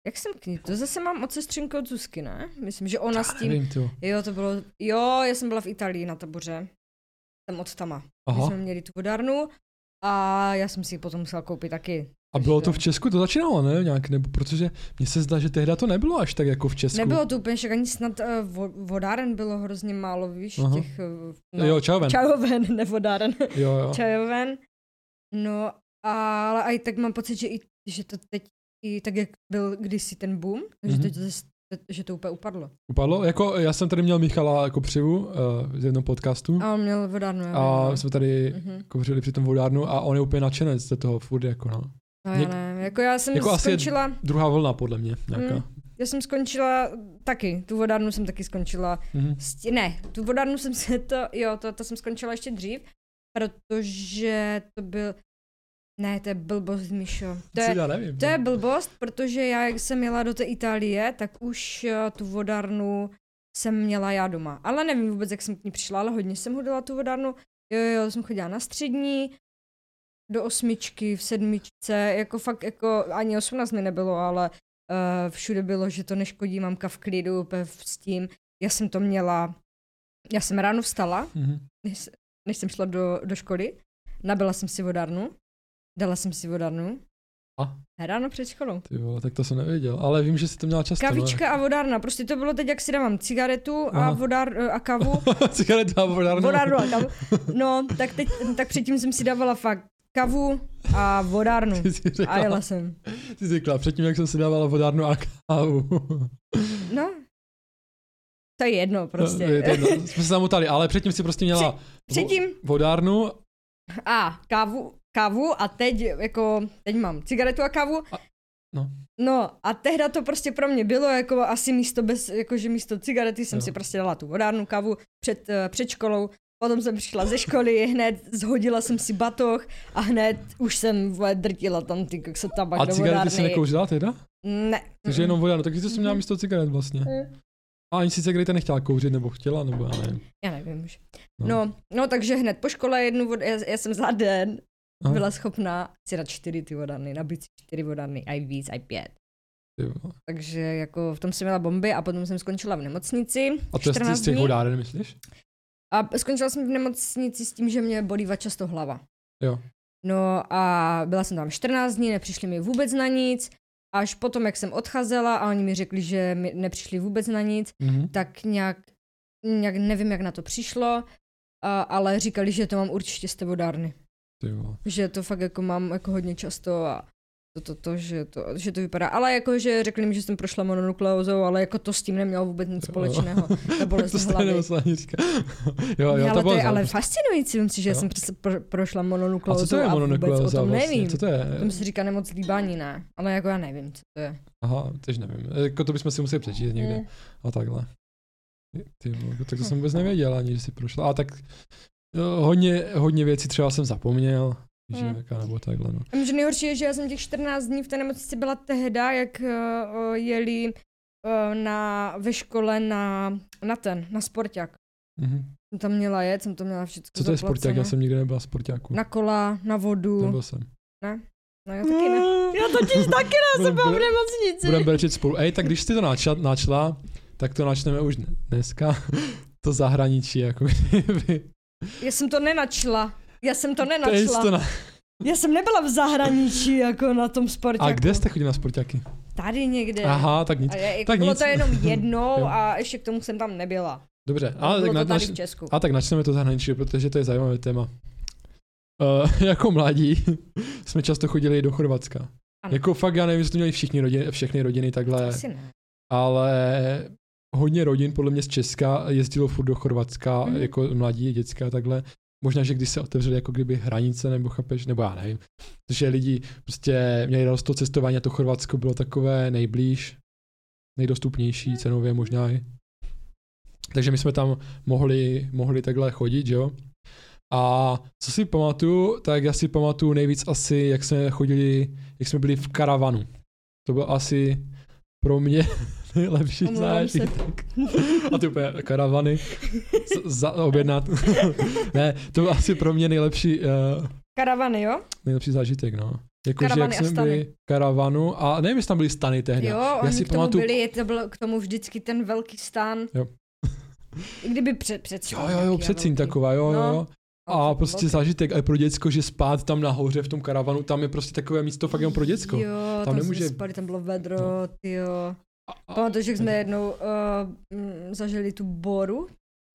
Jak jsem k ní? To zase mám od sestřinky od Zuzky, ne? Myslím, že ona s tím... Nevím, tyjo. Jo, to bylo... Jo, já jsem byla v Itálii na taboře. Tam od Tama. My Aha. jsme měli tu vodárnu a já jsem si ji potom musela koupit taky. A bylo to v Česku, to začínalo, ne? Nějak, nebo protože mně se zdá, že tehdy to nebylo až tak jako v Česku. Nebylo to úplně však ani snad uh, vo, vodáren bylo hrozně málo, víš, Aha. těch... Uh, no, Jo, čau ven. Čajoven, <laughs> ne vodáren. Jo, jo. čajoven. No, ale i tak mám pocit, že i že to teď i tak, jak byl kdysi ten boom, takže Mhm. teď to, zas- že to úplně upadlo. Upadlo? Jako, já jsem tady měl Michala jako přivu uh, z jednom podcastu A on měl vodárnu. a jsme tady Mhm. kouřili při tom vodárnu a on je úplně nadšenec z toho furt jako no. No, já nevím, jako já jsem jako asi skončila, Druhá vlna podle mě nějaká. Mm. já jsem skončila taky, tu vodárnu jsem taky skončila, Mhm. s tí, ne, tu vodárnu jsem se to, jo, to, to jsem skončila ještě dřív, protože to byl, ne, to je blbost, Mišo, to je, já nevím. To je blbost, protože já, jak jsem jela do té Itálie, tak už eh, tu vodárnu jsem měla já doma. Ale nevím vůbec, jak jsem k ní přišla, ale hodně jsem hodila tu vodárnu. Jo, jo, jsem chodila na střední, do osmičky, v sedmičce, jako fakt, jako ani osmnáct mi nebylo, ale uh, všude bylo, že to neškodí, mamka v klidu, úplně v- s tím. Já jsem to měla, já jsem ráno vstala, Mhm. než, než jsem šla do, do školy, nabila jsem si vodárnu, dala jsem si vodárnu, A? ráno před školou. Ty vole, tak to jsem nevěděl, ale vím, že jsi to měla často. Kavička a vodárna, prostě to bylo teď, jak si dávám cigaretu a, Aha. vodár, a kavu. No. <laughs> Cigareta a vodárna. Vodárnu a kavu. No, tak, teď, tak předtím jsem si dávala fakt kavu a vodárnu. <laughs> Ty jsi A řekla, jela jsem. ty jsi řekla, předtím, jak jsem si dávala vodárnu a kávu. <laughs> No, to je jedno prostě. To je jedno, Jsme se zamotali, ale předtím si prostě měla Předtím vodárnu a kávu, kávu a teď jako, teď mám cigaretu a kávu. A- no. No a tehda to prostě pro mě bylo jako asi místo bez, jakože místo cigarety jsem Jo. si prostě dala tu vodárnu kávu před, eh, před školou. Potom jsem přišla ze školy, hned zhodila jsem si batoh a hned už jsem vole, drtila tam ty se tabak a do cigarety vodárny. si nekouřila teda? Ne. Takže jenom vodárnu, takže to jsem měla místo cigaret vlastně. Mm. A ani si cigareta nechtěla kouřit, nebo chtěla, nebo já nevím. Já nevím už. No. No, no takže hned po škole jednu vod, já, já jsem za den Aha. byla schopná si dát čtyři ty vodárny, nabít si čtyři vodárny, i víc, i pět. Takže jako v tom jsem měla bomby a potom jsem skončila v nemocnici. A to je 14 z těch vodáren, myslíš? A skončila jsem v nemocnici s tím, že mě bolíva často hlava. Jo. No a byla jsem tam 14 dní, nepřišli mi vůbec na nic Až potom, jak jsem odcházela a oni mi řekli, že mi nepřišli vůbec na nic, Mhm. tak nějak, nějak nevím, jak na to přišlo, a, ale říkali, že to mám určitě z té vodárny. Že to fakt jako mám jako hodně často a to, to, to, že to, že to vypadá. Ale jako, že řekli mi, že jsem prošla mononukleózou, ale jako to s tím nemělo vůbec nic společného. Ta <laughs> bolest to musela ani říkat. jo, jo, ale to bylo je ale fascinující, myslím si, že Jo. jsem pro, prošla A mononukleózou co to je a vůbec o tom vlastně? nevím. Co to je? Tomu se říká nemoc líbání, ne? Ale jako já nevím, co to je. Aha, tež nevím. Jako to bychom si museli přečíst někde. Mm. A takhle. Ty, tak to <laughs> jsem vůbec nevěděl ani, že jsi prošla. A tak jo, hodně, hodně věcí třeba jsem zapomněl, že Mm. jaká nebo takhle, no. A že nejhorší je, že já jsem těch 14 dní v té nemocnici byla tehda, jak uh, jeli uh, na, ve škole na, na ten, na sporták. Mhm. Jsem tam měla jet, jsem to měla všechno Co to je sporták? Já jsem nikdy nebyl sportáku. Na kola, na vodu. Nebyl jsem. No já taky ne. Já totiž taky ne, jsem byla v nemocnici. Budeme brečet spolu. Ej, tak když jsi to načla, načla tak to načneme už dneska. <laughs> to zahraničí, jako kdyby. Já jsem to nenačla. Já jsem to nenačla. to na... Já jsem nebyla v zahraničí, jako na tom sportáku. A kde jste chodili na sportáky? Tady někde. Aha, tak nic. A je, tak bylo nic. to jenom <laughs> jednou a ještě k tomu jsem tam nebyla. Dobře, ale bylo tak, na, nač, a tak načneme to zahraničí, protože to je zajímavé téma. Uh, <laughs> jako mladí <laughs> jsme často chodili do Chorvatska. Ano. Jako fakt, já nevím, jestli to měli všichni rodiny, všechny rodiny takhle, Asi ne. ale hodně rodin podle mě z Česka jezdilo furt do Chorvatska, Mhm. jako mladí, dětská a takhle. Možná, že když se otevřely jako kdyby hranice, nebo chápeš, nebo já nevím. Protože lidi prostě měli radost to cestování a to Chorvatsko bylo takové nejblíž, nejdostupnější cenově možná i. Takže my jsme tam mohli, mohli takhle chodit, jo. A co si pamatuju, tak já si pamatuju nejvíc asi, jak jsme chodili, jak jsme byli v karavanu. To byl asi pro mě nejlepší Omlouvám zážitek. <laughs> A ty úplně karavany za, objednat. <laughs> ne, to byl asi pro mě nejlepší, uh, Karavany, jo? nejlepší zážitek, no. Jako, že jak a jsme byli karavanu a nevím, jestli tam byly stany tehdy. Jo, já si k tomu pamatuju, byli, to byl k tomu vždycky ten velký stan. Jo. I kdyby před, před Jo, jo, jo, předsíň taková, jo, jo, No. jo. A prostě zážitek i pro děcko, že spát tam nahoře v tom karavanu, tam je prostě takové místo fakt jenom pro děcko. Jo, tam, tam nemůže- spali, tam bylo vedro, No. jo. Pamatuju, že jsme jednou uh, zažili tu boru,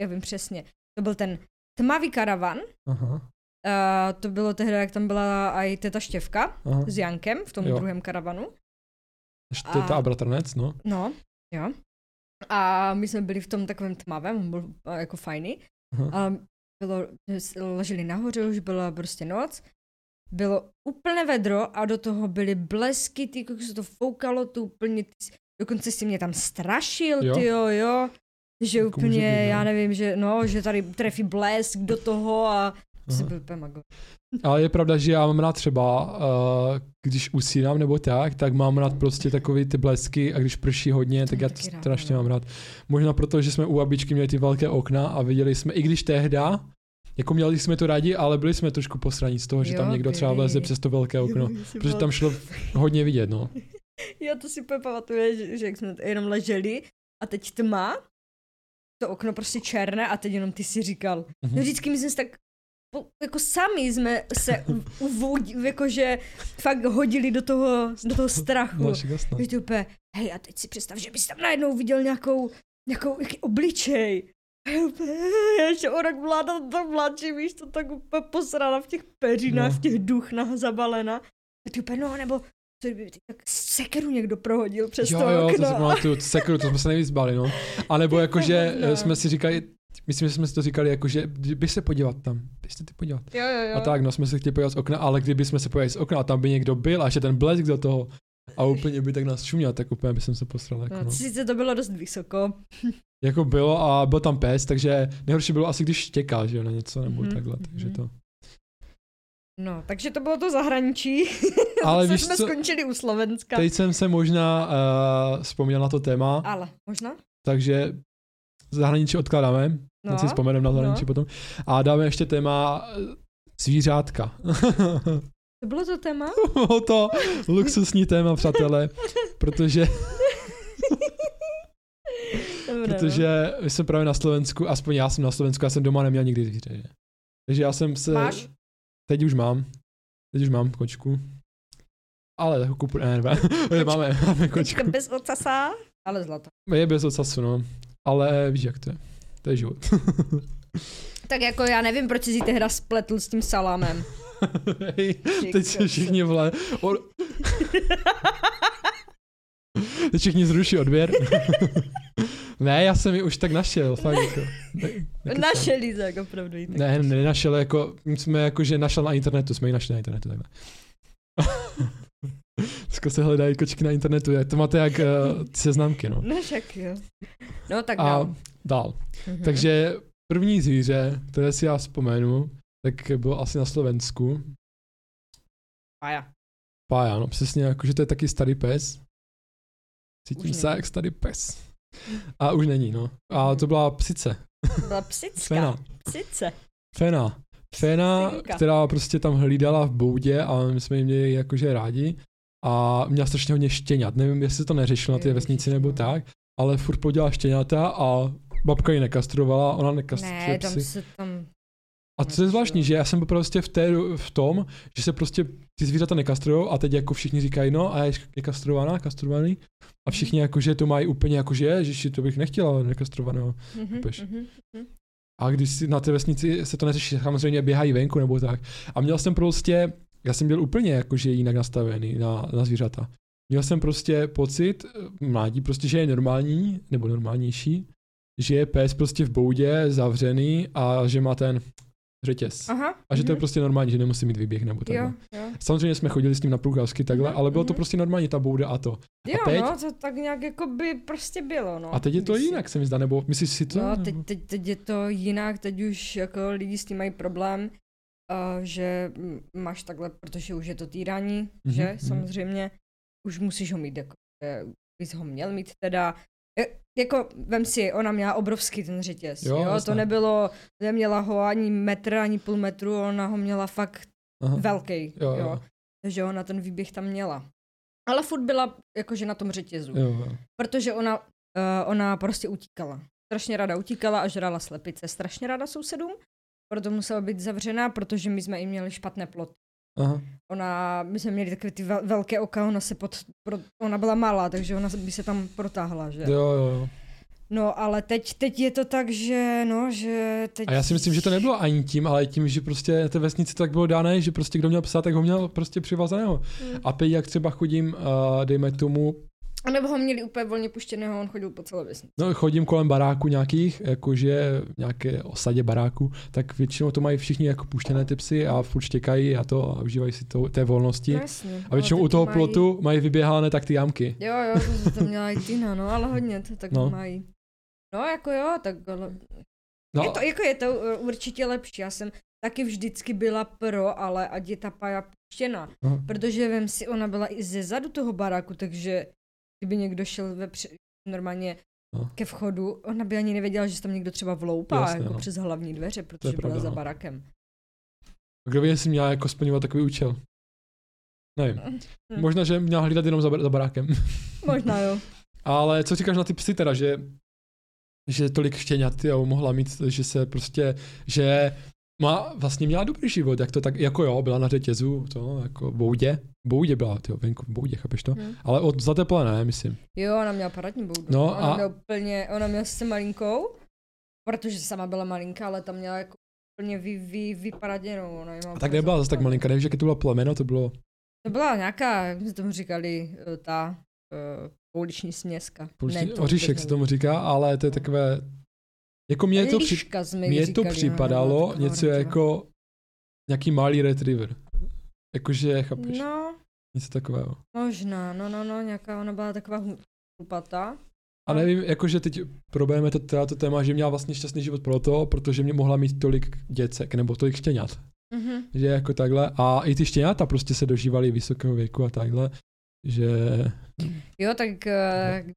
já vím přesně. To byl ten tmavý karavan, aha, uh, to bylo tehdy, jak tam byla i teta Štěvka aha. s Jankem v tom Jo. druhém karavanu. Teta a- a bratranec, no. No, jo. A my jsme byli v tom takovém tmavém, on byl uh, jako fajný. Aha. A bylo, leželi nahoře, už byla prostě noc. Bylo úplně vedro a do toho byly blesky, ty jak se to foukalo, to úplně, ty, dokonce si mě tam strašil, Jo? ty jo. Že Jako úplně, být, no. já nevím, že no, že tady trefí blesk do toho a Aha. byl úplně mago. Ale je pravda, že já mám rád třeba, uh, když usínám nebo tak, tak mám rád prostě takový ty blesky a když prší hodně, tak To já rád, strašně no. mám rád. Možná proto, že jsme u babičky měli ty velké okna a viděli jsme, i když tehda, jako měli jsme to rádi, ale byli jsme trošku posraní z toho, že Jo, tam někdo třeba vleze přes to velké okno, protože tam šlo hodně vidět, no. <laughs> Já to si úplně pamatuju, že, že jak jsme jenom leželi a teď tma, to okno prostě černé a teď jenom ty si říkal. Mhm. No vždycky my jsme se tak jako sami jsme se <laughs> uvodili, jakože fakt hodili do toho, do toho strachu. Že ty úplně, hej a teď si představ, že bys tam najednou viděl nějakou, nějakou jaký obličej. A já úplně, já ještě o rok mladá, to mladší, víš, to tak úplně posrala v těch peřinách, No. v těch duchnách zabalena. A ty úplně, no nebo co kdyby tak sekeru někdo prohodil přes Jo, to jo, to okno. si pamatuju, sekru, to jsme se nejvíc báli, no. A nebo <laughs> jakože možná. jsme si říkali, myslím, že jsme si to říkali, jakože bys se podívat tam, bys se ty podívat. Jo, jo, jo. A tak, no, jsme se chtěli podívat z okna, ale kdyby jsme se podívali z okna a tam by někdo byl a ještě ten blesk do toho a úplně by tak nás šuměl, tak úplně by jsem se posral. Jako, No, no. sice to bylo dost vysoko. jako bylo a byl tam pes, takže nejhorší bylo asi, když štěkal, že jo, na něco nebo Mhm, takhle, takže mhm. to. No, takže to bylo to zahraničí. <laughs> Ale víš jsme co, skončili u Slovenska. teď jsem se možná uh, vzpomněl na to téma, Ale, možná? takže zahraničí odkládáme, No, no, si vzpomeneme na zahraničí no. potom. A dáme ještě téma eh, zvířátka. To bylo to téma? <laughs> Bylo to luxusní téma, přátelé, <laughs> protože, Dobré, no. protože my jsme právě na Slovensku, aspoň já jsem na Slovensku, já jsem doma neměl nikdy zvíře. Že? Takže já jsem se... Máš? Teď už mám. Teď už mám kočku. Ale jako kupu, ne, ne, ne, <laughs> máme, máme kočku. Bez ocasa, ale zlato. Je bez ocasu, no. Ale víš, jak to je. To je život. <laughs> Tak jako já nevím, proč si ty hra spletl s tím salámem. <laughs> Hej, teď se všichni vle... O... teď všichni zruší odběr. Ne, já jsem ji už tak našel, fakt jako. Ne, <laughs> našel jí tak opravdu jí tak Ne, nenašel, jako, jsme jako, že našel na internetu, jsme ji našli na internetu, takhle. <laughs> Dneska se hledají kočky na internetu, to máte jak uh, seznamky, no. No však jo. No tak A dál. dál. Mm-hmm. Takže první zvíře, které si já vzpomenu, tak bylo asi na Slovensku. Pája. Pája, no přesně, jakože to je taky starý pes. Cítím se jak starý pes. A už není, no. A to byla psice. Byla <laughs> psická. Fena. Psice. Fena. Fena, Psinka. která prostě tam hlídala v boudě a my jsme ji měli jakože rádi. A měla strašně hodně štěňat. Nevím, jestli to neřešilo na té vesnici nebo tak, ale furt podělala štěňata a babka ji nekastrovala, ona nekastruje Ne, tam se tam... A co je zvláštní, že já jsem byl prostě v, té, v tom, že se prostě ty zvířata nekastrujou a teď jako všichni říkají, no a je, kastrovaná, kastrovaný. A všichni jakože to mají úplně jakože, že to bych nechtěla nekastrovaného. Mhm, mhm, mhm. A když si na té vesnici se to neřeší, samozřejmě běhají venku nebo tak. A měl jsem prostě, já jsem byl úplně jakože jinak nastavený na, na zvířata. Měl jsem prostě pocit, eh, mládí prostě, že je normální, nebo normálnější, že je pes prostě v boudě, zavřený a že má ten řetěz. Aha. A že to je mhm. prostě normální, že nemusí mít výběh nebo takhle. Jo, jo. Samozřejmě jsme chodili s ním na průkazky takhle, ale bylo to mhm. prostě normální, ta bouda a to. Jo, teď? no, to tak nějak jako by prostě bylo, no. A teď je to kdysi. jinak, se mi zdá, nebo myslíš si to? No, teď, teď, teď je to jinak, teď už jako lidi s tím mají problém, uh, že máš takhle, protože už je to týrání, Mhm, že mhm. samozřejmě, už musíš ho mít, jako, že bys ho měl mít teda, jako, vem si, ona měla obrovský ten řetěz, Jo, jo, to nebylo, neměla ho ani metr, ani půl metru, ona ho měla fakt Aha. velký, Jo, jo, jo. takže ona ten výběh tam měla. Ale furt byla jakože na tom řetězu Jo, jo. protože ona, uh, ona prostě utíkala. Strašně ráda utíkala a žrala slepice. Strašně ráda sousedům, proto musela být zavřená, protože my jsme jí měli špatné plot. Aha. Ona, my jsme měli takové ty vel- velké oka, ona se pod, pro, ona byla malá, takže ona by se tam protáhla, že? Jo, jo, jo. No, ale teď, teď je to tak, že no, že teď... A já si myslím, že to nebylo ani tím, ale tím, že prostě na té vesnici to tak bylo dané, že prostě kdo měl psa, tak ho měl prostě přivazeného. Hmm. A teď jak třeba chodím, uh, dejme tomu, A nebo ho měli úplně volně puštěného, on chodil po celé vesnici. no chodím kolem baráku nějakých, jakože nějaké osadě baráku, tak většinou to mají všichni jako puštěné ty psy a furt štěkají a to a užívají si to, té volnosti. No, jasně. A většinou Ale u toho mají- plotu mají vyběhané tak ty jamky. Jo, jo, to, to měla i Tina, no, ale hodně to tak No. no. mají. No, jako jo, tak ale No, Je to, jako je to uh, určitě lepší. Já jsem taky vždycky byla pro, ale ať je ta paja puštěna. Aha. Protože vem si, ona byla i ze zadu toho baráku, takže kdyby někdo šel ve pře- normálně No. ke vchodu, ona by ani nevěděla, že se tam někdo třeba vloupá Jasně, jako no. přes hlavní dveře, protože byla pravda, za no. barakem. kdo ví, jestli měla jako splňovat takový účel. Nevím. Hm. Možná, že měla hlídat jenom za, bar- za barákem. <laughs> Možná jo. Ale co říkáš na ty psy teda, že, že tolik štěňat jo, mohla mít, že se prostě, že má, vlastně měla dobrý život, jak to tak, jako jo, byla na řetězu, to, jako v boudě, boudě byla, tyjo, venku v boudě, chápeš to? Hm. Ale od zateple ne, myslím. Jo, ona měla parádní boudu. No ona a- měla úplně, ona měla sice malinkou, protože sama byla malinká, ale tam měla jako úplně vy, vy, vyparaděnou. Ona A tak nebyla zase tak malinká, nevíš, jaké to bylo plemeno, to bylo, To byla nějaká, jak jsme tomu říkali, eh, ta uh, pouliční směska. prostě, to oříšek se tomu říká, ale to je takové, jako mě to, při, mně to ona připadalo taková něco oranžová. jako nějaký malý retriever. Jakože, chápeš, No, něco takového. možná, no, no, no, nějaká, ona byla taková hlupatá. A No. nevím, jakože teď probereme to, teda to téma, že měla vlastně šťastný život proto, protože mě mohla mít tolik děcek, nebo tolik štěňat. Mhm. Že jako takhle. A i ty štěňata prostě se dožívali vysokého věku a takhle. Že Jo, tak uh,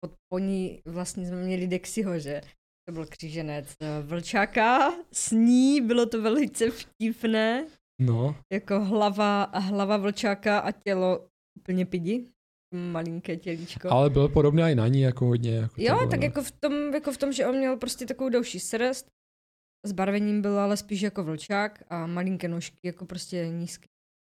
pod, po ní vlastně jsme měli Dexiho, že? To byl kříženec eh, vlčáka, s ní bylo to velice vtipné, no, jako hlava, hlava vlčáka a tělo úplně pidi, malinké tělíčko. ale byl podobný i na ní jako hodně. Jako Jo, tak no. jako v, tom, jako v tom, že on měl prostě takovou delší srst, s barvením byl ale spíš jako vlčák a malinké nožky, jako prostě nízké.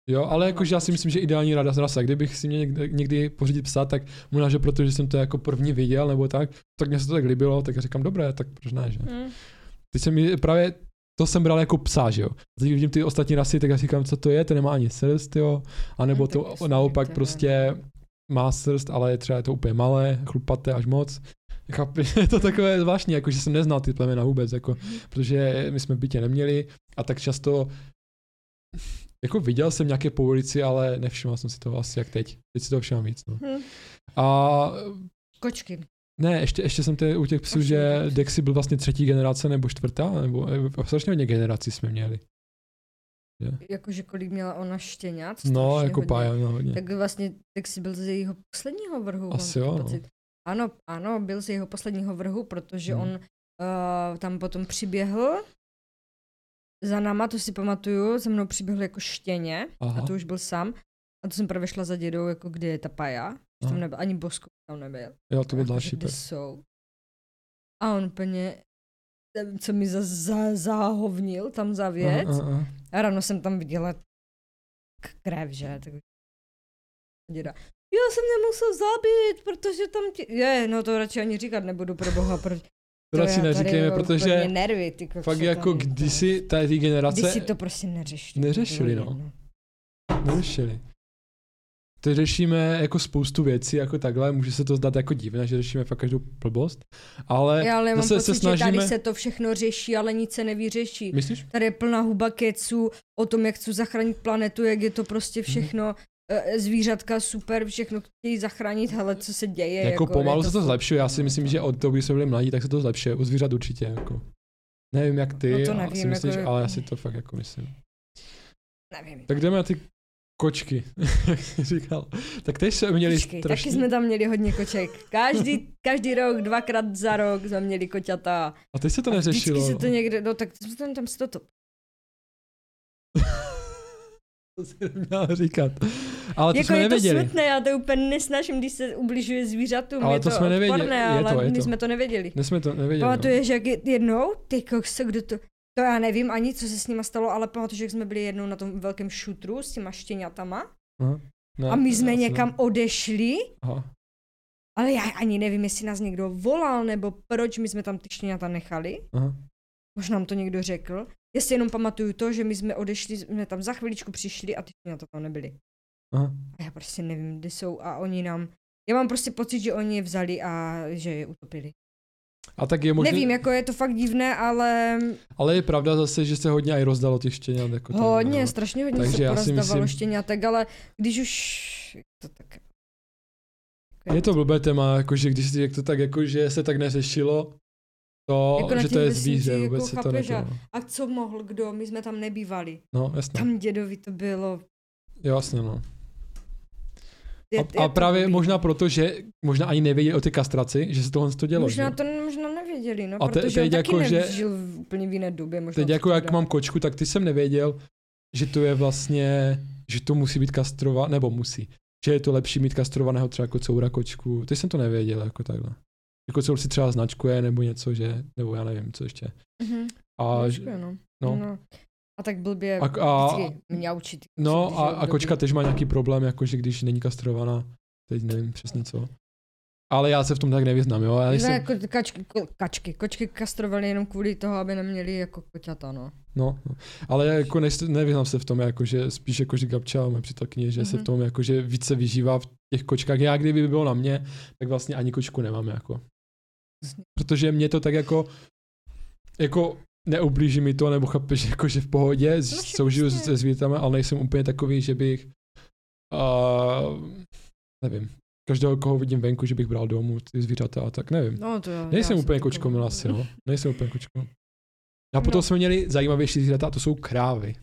Jo, ale jakože já si myslím, že ideální rada rasa, kdybych si mě někdy, někdy pořídit psa, tak možná, že protože jsem to jako první viděl, nebo tak, tak mě se to tak líbilo, tak říkám, dobré, tak proč ne, že? Hm. Teď jsem mi právě, to jsem bral jako psa, že jo. Teď vidím ty ostatní rasy, tak já říkám, co to je, to nemá ani srst, jo. A nebo to jasně, naopak to prostě má srst, ale třeba je to úplně malé, chlupaté až moc. Chápu, <laughs> je to takové zvláštní, jako že jsem neznal ty plemena vůbec, jako, protože my jsme bytě neměli a tak často jako viděl jsem nějaké po ulici, ale nevšiml jsem si toho asi jak teď. Teď si toho všimám víc. No. Hm. A Kočky. ne, ještě, ještě jsem tady u těch psů, že. Dexy byl vlastně třetí generace nebo čtvrtá, nebo eh, strašně hodně generací jsme měli. Jakože kolik měla ona štěňat. No, jako hodně. pája, no hodně. Tak vlastně, si byl z jejího posledního vrhu. Asi jo, no. Ano, ano, byl z jeho posledního vrhu, protože Hmm. on uh, tam potom přiběhl za náma, to si pamatuju, za mnou přiběhl jako štěně Aha. a to už byl sám. A to jsem právě šla za dědou, jako kde je ta paja. Že Tam nebyl, ani Bosko tam nebyl. Jo, to byl další pes. jsou. A on úplně, co mi za, za, zahovnil tam za věc. Aha, aha. A ráno jsem tam viděla krev, že? Tak děda. Já jsem nemusel zabít, protože tam ti... Je, no to radši ani říkat nebudu pro boha, proč... To tady neříkejme, protože nervy, ty fakt jako kdysi tady ty generace Když si to prostě neřešili. Neřešili, to no. neřešili. Teď řešíme jako spoustu věcí, jako takhle, může se to zdát jako divné, že řešíme fakt každou blbost, ale Já ale mám zase pocit, se že snažíme... tady se to všechno řeší, ale nic se nevyřeší. Myslíš? Tady je plná huba keců o tom, jak chci zachránit planetu, jak je to Mhm. prostě všechno, eh, zvířatka super, všechno chtějí zachránit, hele, co se děje. Jako, pomalu je se to zlepšuje, já si myslím, že od toho, když jsme byli mladí, tak se to zlepšuje, u zvířat určitě, jako. Nevím jak ty, No to nevím, si myslíš, jako- ale já si to fakt jako myslím. Nevím. Tak jdeme na ty kočky, <laughs> jak jsi říkal. Tak teď jsme měli Počkej, strašný... taky jsme tam měli hodně koček. Každý, každý rok, dvakrát za rok jsme měli koťata. A teď se to A neřešilo. Vždycky se to někde, no tak tam, tam se to, to <laughs> To si neměla říkat. Ale to jako jsme je nevěděli. to smutné, já to úplně nesnáším, když se ubližuje zvířatům, Ale je to to, jsme nevěděli, odporné, je ale to, je my to. jsme to nevěděli. Dnes jsme to nevěděli. no. Pamatuješ, jak je- jednou, ty kokso, kdo to, to já nevím ani, co se s nima stalo, ale pamatuješ, jak jsme byli jednou na tom velkém šutru s těma štěňatama Aha. Ne, a my jsme někam Ne. odešli, Aha. ale já ani nevím, jestli nás někdo volal, nebo proč my jsme tam ty štěňata nechali. Aha. Možná nám to někdo řekl. Já si jenom pamatuju to, že my jsme odešli, jsme tam za chviličku přišli a ty štěňata tam nebyli. Aha. A já prostě nevím, kde jsou a oni nám... Já mám prostě pocit, že oni je vzali a že je utopili. A tak je možný, Nevím, jako je to fakt divné, ale ale je pravda zase, že se hodně i rozdalo těch štěňat. Jako tam, hodně, no. strašně hodně Takže se porozdávalo myslím- štěňatek, ale když už... To tak... Je to blbé téma, jakože když jak to tak, jako, že se tak neřešilo, to, Jako že to je zvíře, jako vůbec se to nebylo. A co mohl kdo? My jsme tam nebývali. No, jasně. Tam dědovi to bylo... Jo, jasně, no. Je, A, je a právě blbý. možná proto, že možná ani nevěděli o té kastraci, že se tohle to dělo. Možná že? to možná nevěděli, no, A te- protože on teď taky jako, že- nežil v úplně v jiné době. Možná Teď jako jak dá. mám kočku, tak ty jsem nevěděl, že to je vlastně, že to musí být kastrovat, nebo musí. Že je to lepší mít kastrovaného třeba jako coura kočku. Ty jsem to nevěděl, jako takhle. Jako cour si třeba značkuje nebo něco, že, nebo já nevím, co ještě. Mhm. A, Trošku, no. no. no. A tak blbě A- a- mňaučit. no a, a kočka tež má nějaký problém, jakože když není kastrovaná, teď nevím přesně co. Ale já se v tom tak nevyznám, jo. Já jsem, jako kačky, ko, kačky, kočky kastrovali jenom kvůli toho, aby neměli jako koťata, no. no, no. ale já jako nejs- nevyznám se v tom, jakože spíš jako říká Gabča, moje přítelkyně, že se v Mhm. tom jakože více vyžívá v těch kočkách. Já kdyby bylo na mě, tak vlastně ani kočku nemám jako. Protože mě to tak jako, jako neublíží mi to, nebo chápeš, <laughs> jako že v pohodě, No, soužiju se zvířatama, ale nejsem úplně takový, že bych, uh, nevím, každého, koho vidím venku, že bych bral domů ty zvířata a tak, nevím. No to jo. Nejsem já úplně jsem kočkomil taková. asi, no. Nejsem úplně kočkomil. A potom No. jsme měli zajímavější zvířata, a to jsou krávy.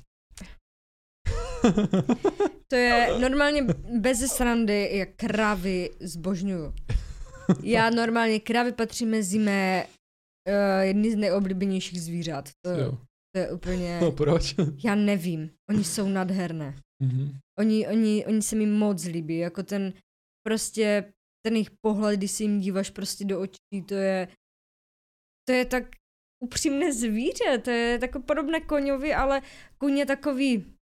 To je normálně bez srandy, jak krávy zbožňuju. <laughs> Já normálně krávy patří mezi mé uh, jedny z nejoblíbenějších zvířat. To, jo. to je úplně, No proč? <laughs> já nevím, oni jsou nadherné. Mhm. Oni, oni, oni se mi moc líbí, jako ten prostě ten jejich pohled, když se jim díváš prostě do očí, to je to je tak upřímné zvíře, to je tako podobné koňovi, ale kůň je takový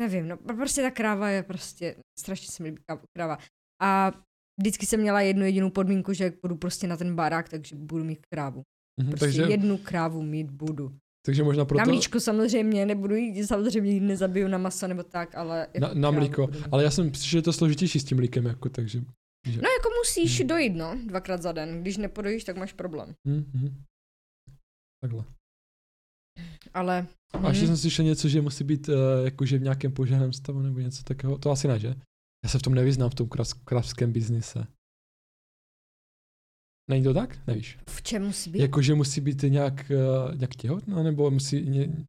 nevím, no prostě ta kráva je prostě, strašně se mi líbí kráva. A vždycky jsem měla jednu jedinou podmínku, že budu prostě na ten barák, takže budu mít krávu. Mhm, Prostě takže, jednu krávu mít budu. takže možná proto... Na mlíčko samozřejmě, nebudu jít, samozřejmě ji nezabiju na maso nebo tak, ale... Na, jako na krávu mlíko. budu. Ale já jsem přišel, že je to složitější s tím mlíkem, jako, takže... Že... No jako musíš Hmm. dojít, no, dvakrát za den. Když nepodojíš, tak máš problém. Hm, hm. Takhle. Ale... A ještě hm, jsem slyšel něco, že musí být uh, jakože v nějakém požárném stavu nebo něco takového. To asi ne, že? Já se v tom nevyznám, v tom krav- kravském biznise. Není to tak? Nevíš. v čem musí být? Jakože musí být nějak, uh, nějak těhotná, nebo musí... Ně...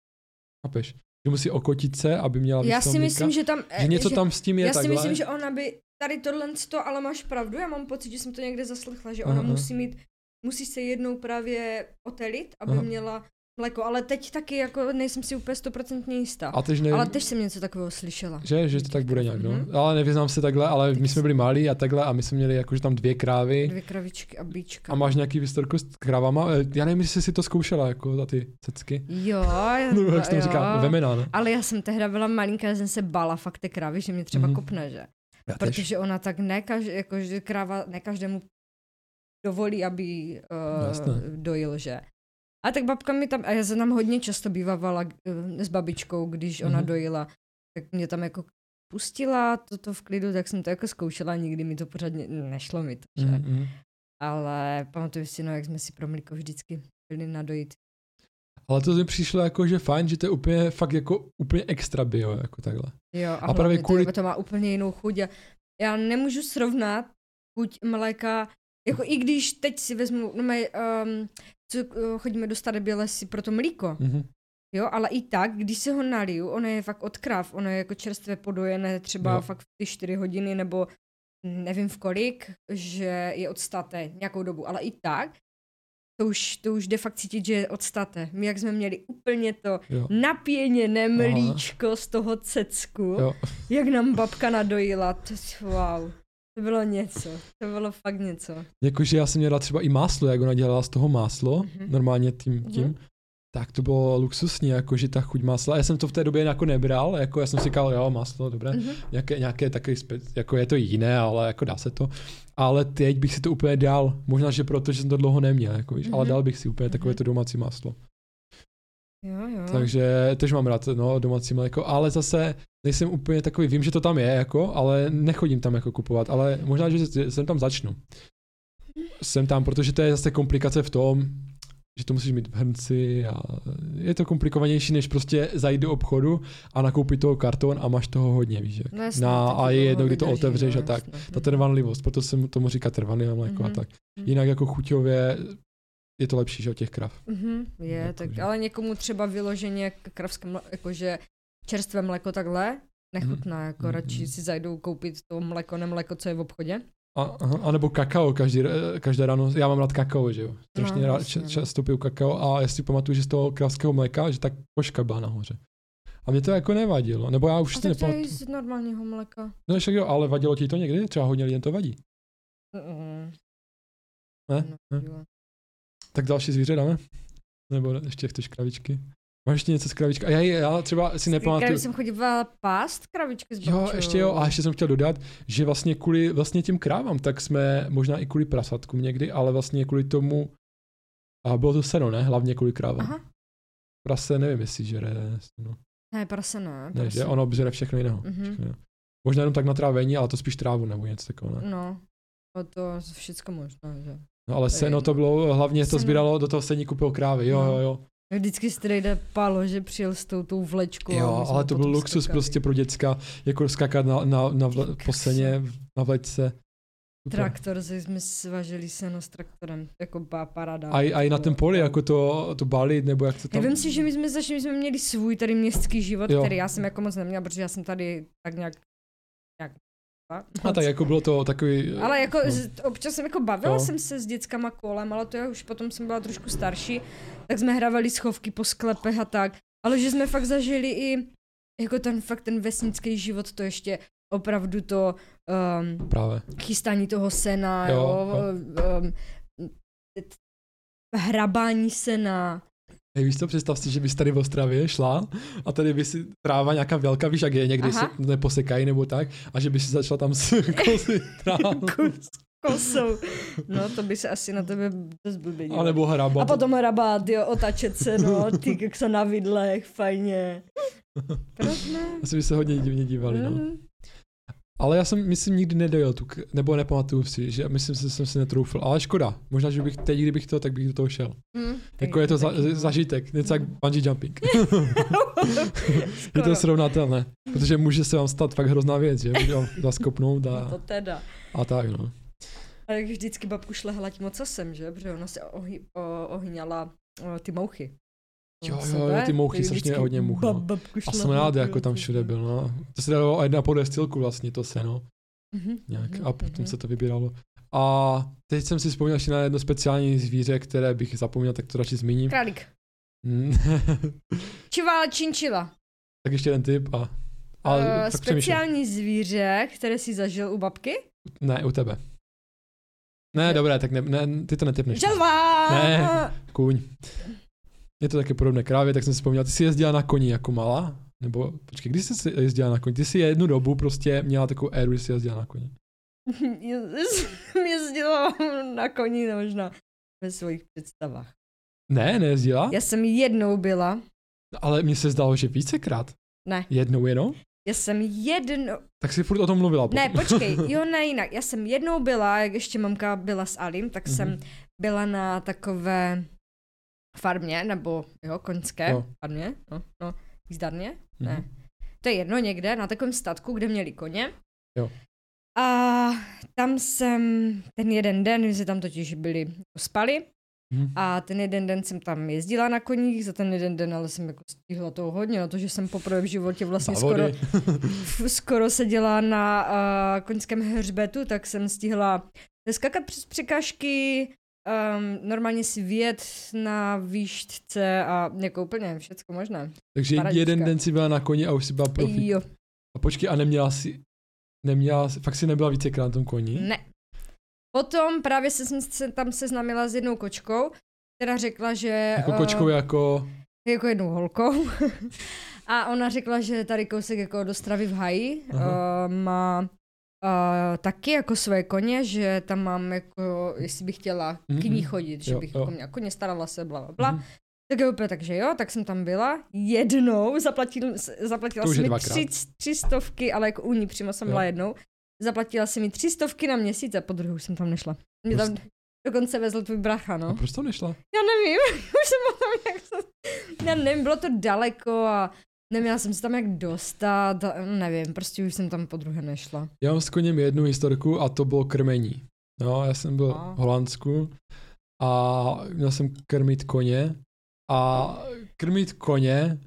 Chápeš? Že musí okotit se, aby měla Já si myslím, že tam... eh, že něco tam s tím je Já si takhle. myslím, že ona by... Tady tohle to, ale máš pravdu, já mám pocit, že jsem to někde zaslechla, že ona Aha. musí mít... Musí se jednou právě otelit, aby Aha. měla mléko, ale teď taky jako nejsem si úplně stoprocentně jistá. A teď nevím, Ale teď jsem něco takového slyšela. že, že to tak bude nějak, no. Ale nevyznám se takhle, ale my jsme byli malí a takhle a my jsme měli jakože tam dvě krávy Dvě kravičky a bíčka. a máš nějaký výstorku s krávama. Eh, Já nevím, jestli jsi to zkoušela, jako za ty cecky. Jo, <laughs> No, jak se jo. říká, vemená, no. Ale já jsem tehda byla malinká, já jsem se bála fakt té krávy, že mě třeba Mhm. kopne, že? Já tež. Protože ona tak ne, každý, jako, že kráva ne každému dovolí, aby uh, dojil, že? A tak babka mi tam, a já jsem tam hodně často bývala uh, s babičkou, když ona Mhm. dojila, tak mě tam jako pustila toto v klidu, tak jsem to jako zkoušela, nikdy mi to pořádně nešlo mi to, že? Mm, mm. Ale pamatuju si, no, jak jsme si pro mlíko vždycky byli nadojit. Ale to mi přišlo jako, že fajn, že to je úplně, fakt jako úplně extra bio, jako takhle. Jo, a, A právě právě kvůli- to, to má úplně jinou chuť. A já nemůžu srovnat chuť mléka, jako i když teď si vezmu, no my, um, co, uh, chodíme do staré bělesy pro to mlíko, Mhm. jo, ale i tak, když se ho naliju, ono je fakt od krav, ono je jako čerstvě podojené třeba Jo. jo. fakt v ty čtyři hodiny nebo nevím v kolik, že je odstate nějakou dobu, ale i tak, to už, to už jde fakt cítit, že je odstate. My jak jsme měli úplně to Jo. napěněné Aha. mlíčko z toho cecku, Jo. jak nám babka nadojila, to, wow, to bylo něco, to bylo fakt něco. Jakože já jsem měla třeba i máslo, jak ona dělala z toho máslo, Mhm. normálně tím, tím, Mhm. tak to bylo luxusní, jakože ta chuť másla. Já jsem to v té době jako nebral, jako já jsem si říkal, jo, máslo, dobré, Mhm. nějaké, nějaké takové, spe, jako je to jiné, ale jako dá se to. Ale teď bych si to úplně dal, možná, že proto, že jsem to dlouho neměl, jako víš, ale Mhm. dal bych si úplně takové Mhm. to domácí máslo. Jo, jo. Takže tež mám rád no, domácí mléko, ale zase nejsem úplně takový, vím, že to tam je, jako, ale nechodím tam jako kupovat, ale možná, že jsem tam začnu. Jsem tam, protože to je zase komplikace v tom, že to musíš mít v hrnci a je to komplikovanější, než prostě zajít do obchodu a nakoupit toho karton a máš toho hodně, víš, jak. No Na, ti a je jedno, kdy to otevřeš no, a tak. jasně. Ta trvanlivost, proto se tomu říká trvanlivé mléko a Mhm. tak. Mhm. Jinak jako chuťově je to lepší, že od těch krav. Mhm, je, Jako, tak, že- ale někomu třeba vyloženě kravské mléko, jakože čerstvé mléko takhle, nechutná, jako Mhm, radši mhm. si zajdou koupit to mléko, nemléko, co je v obchodě. A, aha, a nebo kakao každý, eh, každé ráno, já mám rád kakao, že jo. Strašně No, rád, no. často piju kakao a já si pamatuju, že z toho kravského mléka, že tak koška byla nahoře. A mě to jako nevadilo, nebo já už A si tak to je nepamatuju. z normálního mléka. No však jo, ale vadilo ti to někdy? Třeba hodně lidem to vadí. Mm, Ne? no, ne? Tak další zvíře dáme? Nebo ještě chceš kravičky? Máš ještě něco z kravičky? A já, já třeba si nepamatuju. Když jsem chodila pást kravičky s Jo, ještě jo, a ještě jsem chtěl dodat, že vlastně kvůli vlastně těm krávám, tak jsme možná i kvůli prasatkům někdy, ale vlastně kvůli tomu, a bylo to seno, ne? Hlavně kvůli krávám. Aha, Prase nevím, jestli žere seno. ne, prase ne. Ne, prase. že ono žere všechno jiného. Mhm. Všechno jiného. Možná jenom tak na trávení, ale to spíš trávu nebo něco takového, ne? No, o to všecko možná, že. No ale seno to bylo, hlavně to sbíralo, do toho seníku pil krávy, jo, No. jo, jo. Vždycky strejde palo, že přijel s tou, tou vlečkou. Jo, ale to byl luxus skakali. prostě pro děcka, jako skákat na, na, na vle, po seně, na vlečce. Super. Traktor, že jsme svažili seno s traktorem, jako pá, parada. A, i- a i na bylo poli, jako to, to balit, nebo jak to Já tam... vím si, že my jsme začali, my jsme měli svůj tady městský život, Jo. který já jsem jako moc neměla, protože já jsem tady tak nějak A tak jako bylo to takový... Ale jako no. z- občas jsem jako bavila Jo. jsem se s dětskama kolem, ale to já už potom jsem byla trošku starší, tak jsme hrávali schovky po sklepech a tak. Ale že jsme fakt zažili i jako ten fakt ten vesnický život, to ještě opravdu to um, Právě. chystání toho sena, Jo, jo, jo. Um, t- hrabání sena, Hej, víš to, představ si, že bys tady v Ostravě šla a tady by si tráva nějaká velká, víš, jak je, někdy Aha. se neposekají nebo tak, a že by si začala tam <laughs> s kozy trávu. Kosou. No, to by se asi na tebe dost blbě A nebo hrabat. A potom hrabat, jo, otačet se, no, ty jak se na vidlech, fajně. <laughs> Proč ne? Asi by se hodně divně dívali, no. Ale já jsem, myslím, nikdy nedojel tu, nebo nepamatuju si, že myslím že jsem si netroufl. Ale škoda. Možná, že bych teď, kdybych to, tak bych do toho šel. Mm. Jako je to za, no. zažitek, něco jak bungee jumping. <laughs> je to srovnatelné, protože může se vám stát fakt hrozná věc, že může vám zaskopnout No a, to teda. a tak, no. A jak vždycky babku šlehla tím ocasem, že? Protože ona se ohy, o, ohyňala o, ty mouchy. Jo, jo, jo, ty mouchy vždycky hodně much, no. A jsem rád, jako tam všude byl, no. To se dalo jedna podestilku vlastně, to se, no. Mhm, Nějak. mhm, A potom mhm. se to vybíralo. A teď jsem si vzpomněl ještě na jedno speciální zvíře, které bych zapomněl, tak to radši zmíním. Králík. <laughs> Čivala činčila. tak ještě jeden tip a... Ale Uh, speciální zvíře, které si zažil u babky? Ne, u tebe. Ne, Že- dobré, tak ne, ne, ty to netypneš. Želva! Ne. Kůň. Je to taky podobné krávě, tak jsem si vzpomněl, ty jsi jezdila na koni jako malá? Nebo, počkej, když jsi jezdila na koni? Ty jsi jednu dobu prostě měla takovou éru, že jsi jezdila na koni. <laughs> jezdila na koni možná ve svých představách. Ne, nejezdila? Já jsem jednou byla, Ale mně se zdálo, že vícekrát. ne, Jednou jenom? já jsem jednou, Tak si furt o tom mluvila. ne, potom. počkej, <laughs> jo, ne, jinak, já jsem jednou byla, jak ještě mamka byla s Alim, tak jsem Mhm. byla na takové farmě, nebo jo, koňské Jo. farmě, no, no, jízdarně, Mhm. ne. To je jedno někde, na takovém statku, kde měli koně. Jo. A tam jsem ten jeden den, my jsme tam totiž byli, spali, Mhm. a ten jeden den jsem tam jezdila na koních, za ten jeden den ale jsem jako stihla toho hodně, na to, že jsem poprvé v životě vlastně skoro, <laughs> <laughs> skoro seděla na uh, koňském hřbetu, tak jsem stihla skakat přes překážky, um, normálně si vyjet na výšce a jako úplně všecko možné. Takže Paradička. jeden den si byla na koni a už si byla profi. Jo, A počkej, a neměla si, neměla, si- fakt si nebyla vícekrát na tom koni? ne. Potom právě se, jsem se tam seznámila s jednou kočkou, která řekla, že... Jako eh, kočkou jako, jako jednou holkou. <laughs> A ona řekla, že tady kousek jako do Stravy v Haji Aha. uh, má uh, taky jako své koně, že tam mám jako, jestli bych chtěla k ní mhm. chodit, že Jo, bych jo. jako měla koně, starala se, bla, bla, bla. Mhm. Tak je úplně takže jo, tak jsem tam byla. Jednou zaplatil, zaplatila jsem mi tři, tři stovky, ale jako u ní přímo jsem Jo. byla jednou. Zaplatila jsem mi tři stovky na měsíc a po druhou jsem tam nešla. Mě tam dokonce vezl tvůj bracha, a no. proč to nešla? Já nevím, <laughs> už jsem potom jak se... Já nevím, bylo to daleko a neměla jsem se tam jak dostat, nevím, prostě už jsem tam po druhé nešla. Já mám s koněm jednu historku a to bylo krmení. No, já jsem byl A. v Holandsku a měl jsem krmit koně a krmit koně,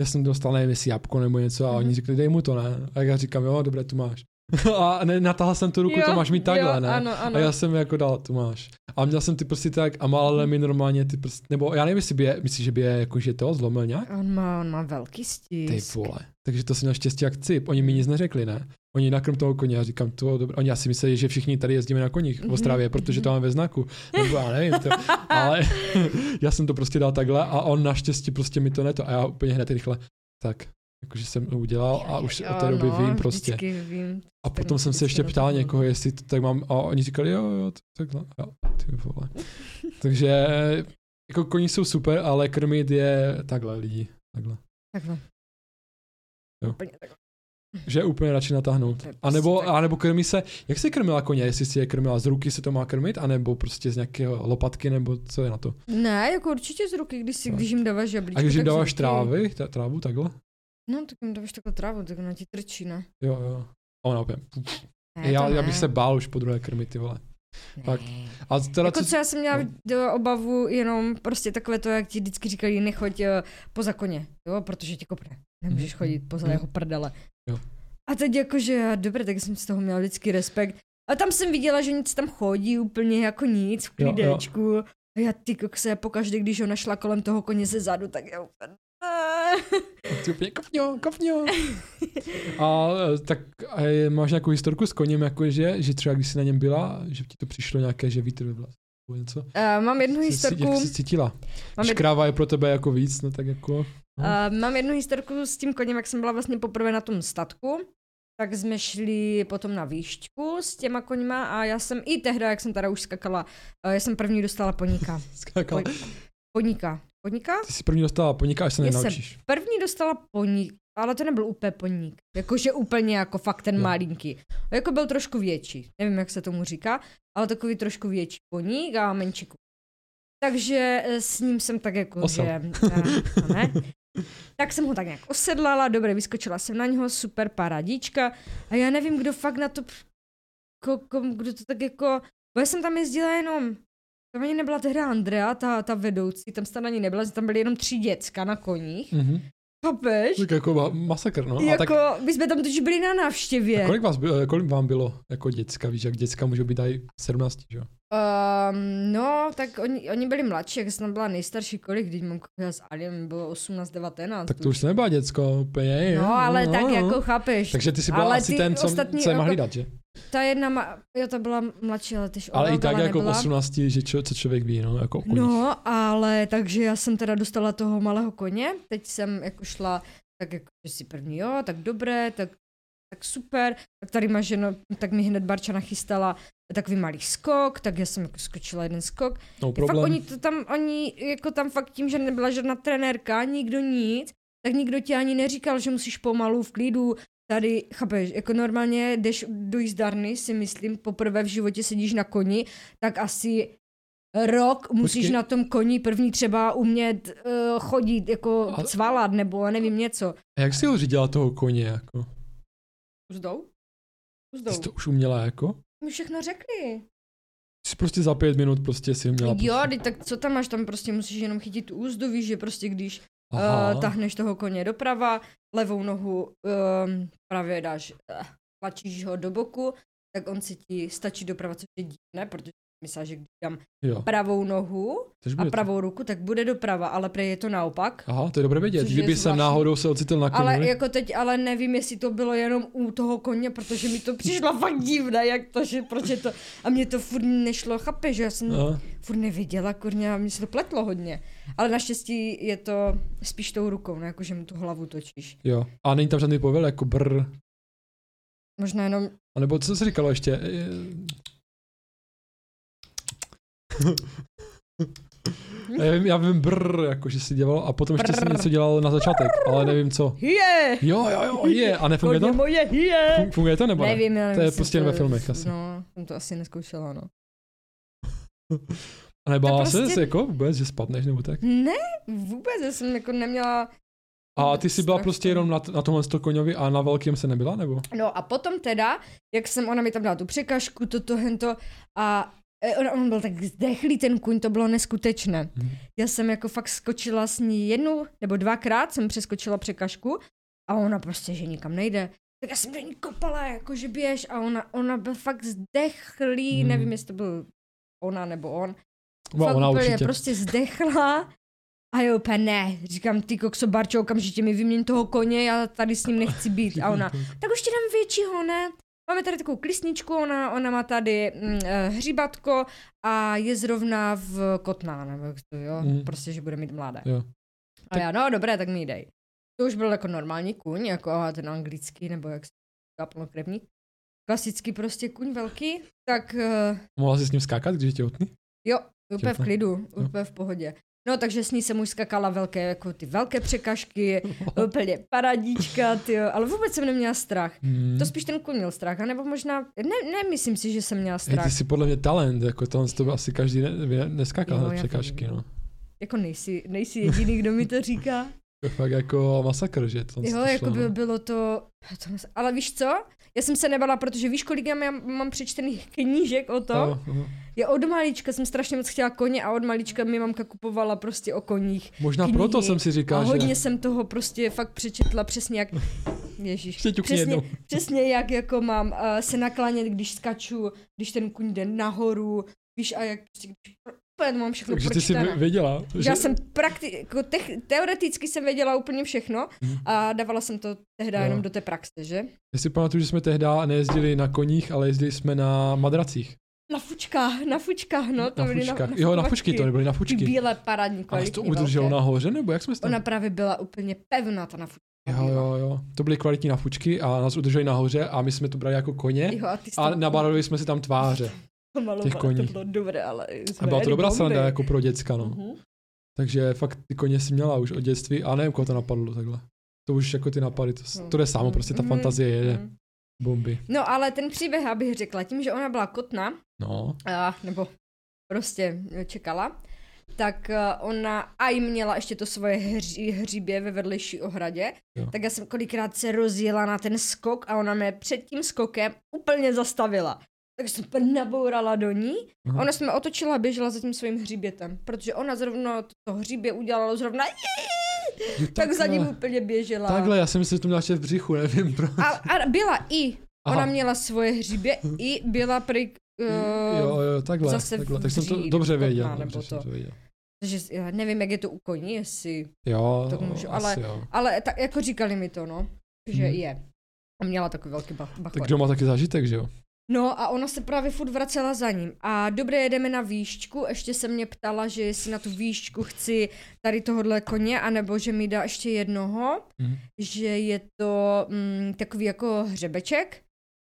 já jsem dostal nevím jestli jabko nebo něco a Mhm. oni řekli, dej mu to, ne? A já říkám, jo, dobré, tu máš. <laughs> a ne, natáhl jsem tu ruku, to máš mít takhle, jo, ne? Ano, ano. A já jsem jako dal, tu máš. A měl jsem ty prsty tak a málo mi normálně ty prsty, nebo já nevím, jestli by je, myslíš, že by je jakože to zlomil nějak? On má, on má velký Ty stisk. vole. Takže to jsem měl štěstí jak cip. Oni mi nic neřekli, ne? Oni nakrm toho koně a říkám, to dobré. Oni asi mysleli, že všichni tady jezdíme na koních v Mhm, Ostravě, protože to máme ve znaku. Nebo já nevím, to, <laughs> ale <laughs> já jsem to prostě dal takhle a on naštěstí prostě mi to neto. A já úplně hned rychle, tak, jakože jsem to udělal a už od té doby vím prostě. no, vím. A potom jsem se ještě ptal někoho, jestli to tak mám, a oni říkali, jo, jo, takhle, jo, ty vole. <laughs> Takže jako koní jsou super, ale krmit je takhle lidi, takhle. Takhle. Jo. Úplně takhle. Že je úplně radši natáhnout. A nebo, prostě a nebo krmí se, jak se krmila koně, jestli si je krmila z ruky se to má krmit, anebo prostě z nějakého lopatky, nebo co je na to. Ne, jako určitě z ruky, když, si, No. když jim dáváš žablíčko, A když jim dáváš trávy, trávu takhle? No, tak jim dáváš takhle trávu, tak ona ti trčí, ne? Jo, jo. A ona opět. ne já, já bych se bál už po druhé krmit, ty vole. Ne. fakt. A teda Jako co, co já jsem měla no. obavu jenom prostě takové to, jak ti vždycky říkali, nechoď eh, poza koně, jo, protože ti kopne. Nemůžeš Mhm. chodit poza Mhm. jeho prdele. Jo. A teď jakože, dobré, tak jsem z toho měla vždycky respekt. A tam jsem viděla, že nic tam chodí úplně jako nic v Jo, jo. klidečku. A já ty kokse, pokaždé, když ona šla kolem toho koně ze zadu, tak já úplně... ty úplně kopňo, kopňo. A e, tak a je- máš nějakou historku s koněm, jakože, že třeba když jsi na něm byla, že ti to přišlo nějaké, že vítr ve vlas. nebo něco? Uh, mám jednu Jsi- historku. Jak jsi cítila? Mám Když jed- je pro tebe jako víc, no tak jako... Uh, mám jednu historku s tím koněm, jak jsem byla vlastně poprvé na tom statku. Tak jsme šli potom na výšku s těma koňma a já jsem i tehda, jak jsem teda už skakala, já jsem první dostala poníka. <laughs> Skákala. Poníka. Poníka? Ty jsi první dostala poníka, až se Já jsem- nenaučíš. První dostala poník, ale to nebyl úplně poník. Jakože úplně jako fakt ten Jo. malinký. Jako byl trošku větší. Nevím, jak se tomu říká, ale takový trošku větší poník a menší kup. Takže eh, s ním jsem tak jako, Osel. že... eh, no ne. Tak jsem ho tak nějak osedlala, dobře, vyskočila jsem na něho, super paradíčka. A já nevím, kdo fakt na to... Ko, kdo to tak jako... Bo já jsem tam jezdila jenom... Tam ani nebyla tehda Andrea, ta, ta vedoucí, tam snad ani nebyla, tam byly jenom tři děcka na koních. Mhm. Chápeš? Tak jako ma- masakr, no. A jako, tak my jsme tam totiž byli na návštěvě. a kolik, vás, bylo- kolik vám bylo jako děcka? Víš, jak děcka můžou být i 17, že jo? Um, no, tak oni, oni byli mladší, jak jsem byla nejstarší, kolik, když mám já s Aliem bylo 18, 19. Tak to už nebyla děcko úplně. jo, No, ale no, tak no. jako chápeš. Takže ty jsi byla ale asi ty ten, co, ostatní co je jako- hlídat, že? Ta jedna, ma, jo, ta byla mladší, ale tyž Ale i tak jako nebyla. 18, že čo, co člověk ví, no, jako o koních. No, ale takže já jsem teda dostala toho malého koně, teď jsem jako šla, tak jako, že si první, jo, tak dobré, tak, tak super, tak tady máš, že no, tak mi hned Barča nachystala takový malý skok, tak já jsem jako skočila jeden skok. no Fakt problém. oni to tam, oni jako tam fakt tím, že nebyla žádná trenérka, nikdo nic, tak nikdo ti ani neříkal, že musíš pomalu v klidu, tady, chápeš, jako normálně jdeš do jízdárny, si myslím, poprvé v životě sedíš na koni, tak asi rok musíš Počkej. na tom koni první třeba umět uh, chodit, jako A- cvalat nebo nevím něco. A jak jsi ho řídila toho koně, jako? Uzdou? Uzdou. jsi to už uměla, jako? Mi všechno řekli. Jsi prostě za pět minut prostě si uměla. Jo, prostě. tak co tam máš, tam prostě musíš jenom chytit úzdu, víš, že prostě když Aha. Uh, tahneš toho koně doprava, levou nohu um, právě dáš, uh, tlačíš ho do boku, tak on si ti stačí doprava, což je divné, protože myslím, že když dám jo. pravou nohu a bude to. pravou ruku, tak bude doprava, ale prej je to naopak. Aha, to je dobré vědět. Kdyby jsem zvláštní. náhodou se ocitl na koni. Ale jako teď, ale nevím, jestli to bylo jenom u toho koně, protože mi to přišlo <laughs> fakt divné, jak to, že proč je to, a mě to furt nešlo, chápe, že já jsem Aha. furt neviděla, kurně, a mně se to pletlo hodně. Ale naštěstí je to spíš tou rukou, ne, jako že mu tu hlavu točíš. Jo. A není tam žádný povel, jako brr. Možná jenom A nebo co jsi říkalo ještě? Je- Já vím, já vím brr, jako že si dělal a potom ještě si něco dělal na začátek, ale nevím co. Hije! Jo, jo, jo, je. A nefunguje to? moje! Fun- Funguje to nebo ne? Nevím, nevím, To je prostě ve filmech asi. No, jsem to asi neskoušela, no. A nebála se prostě- jako vůbec, že spadneš nebo tak? Ne, vůbec, já jsem jako neměla... A ty jsi byla prostě jenom na, na tomhle koňovi a na velkém se nebyla, nebo? No a potom teda, jak jsem, ona mi tam dala tu překažku, toto, hento a on, on byl tak zdechlý ten kuň, to bylo neskutečné. Mhm. Já jsem jako fakt skočila s ní jednu nebo dvakrát jsem přeskočila překažku a ona prostě, že nikam nejde. Tak já jsem do ní kopala, jako že běž a ona, ona byl fakt zdechlý, Hmm. nevím, jestli to byl ona nebo on. Fakt ona úplně určitě. prostě zdechla. A jo, úplně ne. Říkám, ty kokso Barčo, okamžitě mi vyměň toho koně, já tady s ním nechci být. A ona, tak už ti dám většího, ne? Máme tady takovou klisničku, ona, ona má tady mm, eh, hříbatko a je zrovna v Kotná, nebo jak to, jo, Mm. prostě, že bude mít mladé. Jo. A já, no dobré, tak mi dej. To už byl jako normální kuň, jako aha, ten anglický, nebo jak se říká, plnokrevní. Klasický prostě kuň velký, tak eh, Mohla jsi s ním skákat, když je těhotný? Jo, úplně v klidu, úplně v pohodě. No, takže s ní jsem už skakala velké, jako ty velké překažky, <laughs> úplně paradíčka, ty, ale vůbec jsem neměla strach. Hmm. To spíš ten kuň měl strach, anebo možná, ne, nemyslím si, že jsem měla strach. ty jsi podle mě talent, jako to, to asi každý ne, ne, neskákal Jo, na vím. no. Jako nejsi, nejsi jediný, kdo mi to říká. To fakt jako masakr, že to Jo, to jako šlo, by no. bylo to, to... Ale víš co? Já jsem se nebala, protože víš, kolik já mám, mám přečtených <laughs> knížek o tom? Jo, jo. Já od malička jsem strašně moc chtěla koně a od malička mi mamka kupovala prostě o koních. Možná knihy proto jsem si A říkal, hodně že... jsem toho prostě fakt přečetla přesně jak, <laughs> ježíš, přesně, jednou. <laughs> přesně jak jako mám uh, se naklánět, když skaču, když ten kuň jde nahoru, víš, a jak prostě, když úplně mám všechno Takže ty jsi pročtené. věděla, že... Já jsem prakti- jako tech, teoreticky jsem věděla úplně všechno Mhm. a dávala jsem to tehda Jo. jenom do té praxe, že? Já si pamatuju, že jsme tehdy nejezdili na koních, ale jezdili jsme na madracích. Na fučkách, na fučkách, no. To na byly fučkách. na, jo, na fučky to nebyly na Ty fučky. bílé parádní A to kvalitní udrželo velké. nahoře, nebo jak jsme se tam... Ona právě byla úplně pevná, ta na fučka. Jo, jo, jo. To byly kvalitní nafučky a nás udrželi nahoře a my jsme to brali jako koně Jo, a ty a to nabarvili jsme si tam tváře. Pomalovali, těch koní. To bylo dobré, ale A byla to dobrá bomby. sranda jako pro děcka, no. Mhm. Takže fakt ty koně si měla už od dětství a nevím, koho to napadlo takhle. To už jako ty napady, to, No. to jde samo, prostě ta Mhm, fantazie jede. mhm. Bomby. No ale ten příběh, abych řekla, tím, že ona byla kotna, No, a, nebo prostě čekala, tak eh, ona a i měla ještě to svoje hří, hříbě ve vedlejší ohradě, Jo. tak já jsem kolikrát se rozjela na ten skok a ona mě před tím skokem úplně zastavila. Tak jsem nabourala do ní Aha. a ona se mě otočila a běžela za tím svým hříbětem, protože ona zrovna to hříbě udělala zrovna, jo, tak za ním úplně běžela. Takhle, já jsem že to měla ještě v břichu, nevím proč. A, a byla i, Aha. ona měla svoje hříbě i byla prý, uh, jo, jo, takhle, zase takhle. Tak jsem to dobře věděl. nebo Dobře jsem to. věděl. Takže já nevím, jak je to u koní, jestli, Jo, To můžu, ale- jo. ale tak jako říkali mi to, no, že Hmm. je. A měla takový velký ba- Tak bachor. kdo má taky zážitek, že jo? No a ona se právě furt vracela za ním. A dobré, jedeme na výšku, ještě se mě ptala, že jestli na tu výšku chci tady tohohle koně, anebo že mi dá ještě jednoho, Mhm. že je to mm, takový jako hřebeček.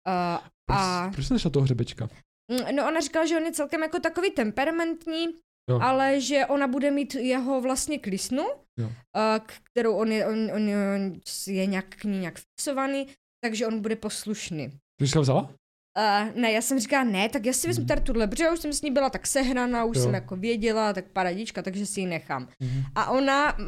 A, a Proč, proč jsi nešla toho hřebečka? Mm, No ona říkala, že on je celkem jako takový temperamentní, Jo. ale že ona bude mít jeho vlastně klisnu, Jo. a k- kterou on je, on, on, on je nějak k ní nějak fixovaný, takže on bude poslušný. Ty jsi ho vzala? Uh, ne, já jsem říkala, ne, tak já si vezmu tady tuhle, protože já už jsem s ní byla tak sehraná, už Jo. jsem jako věděla, tak paradička, takže si ji nechám. Mhm. A ona uh,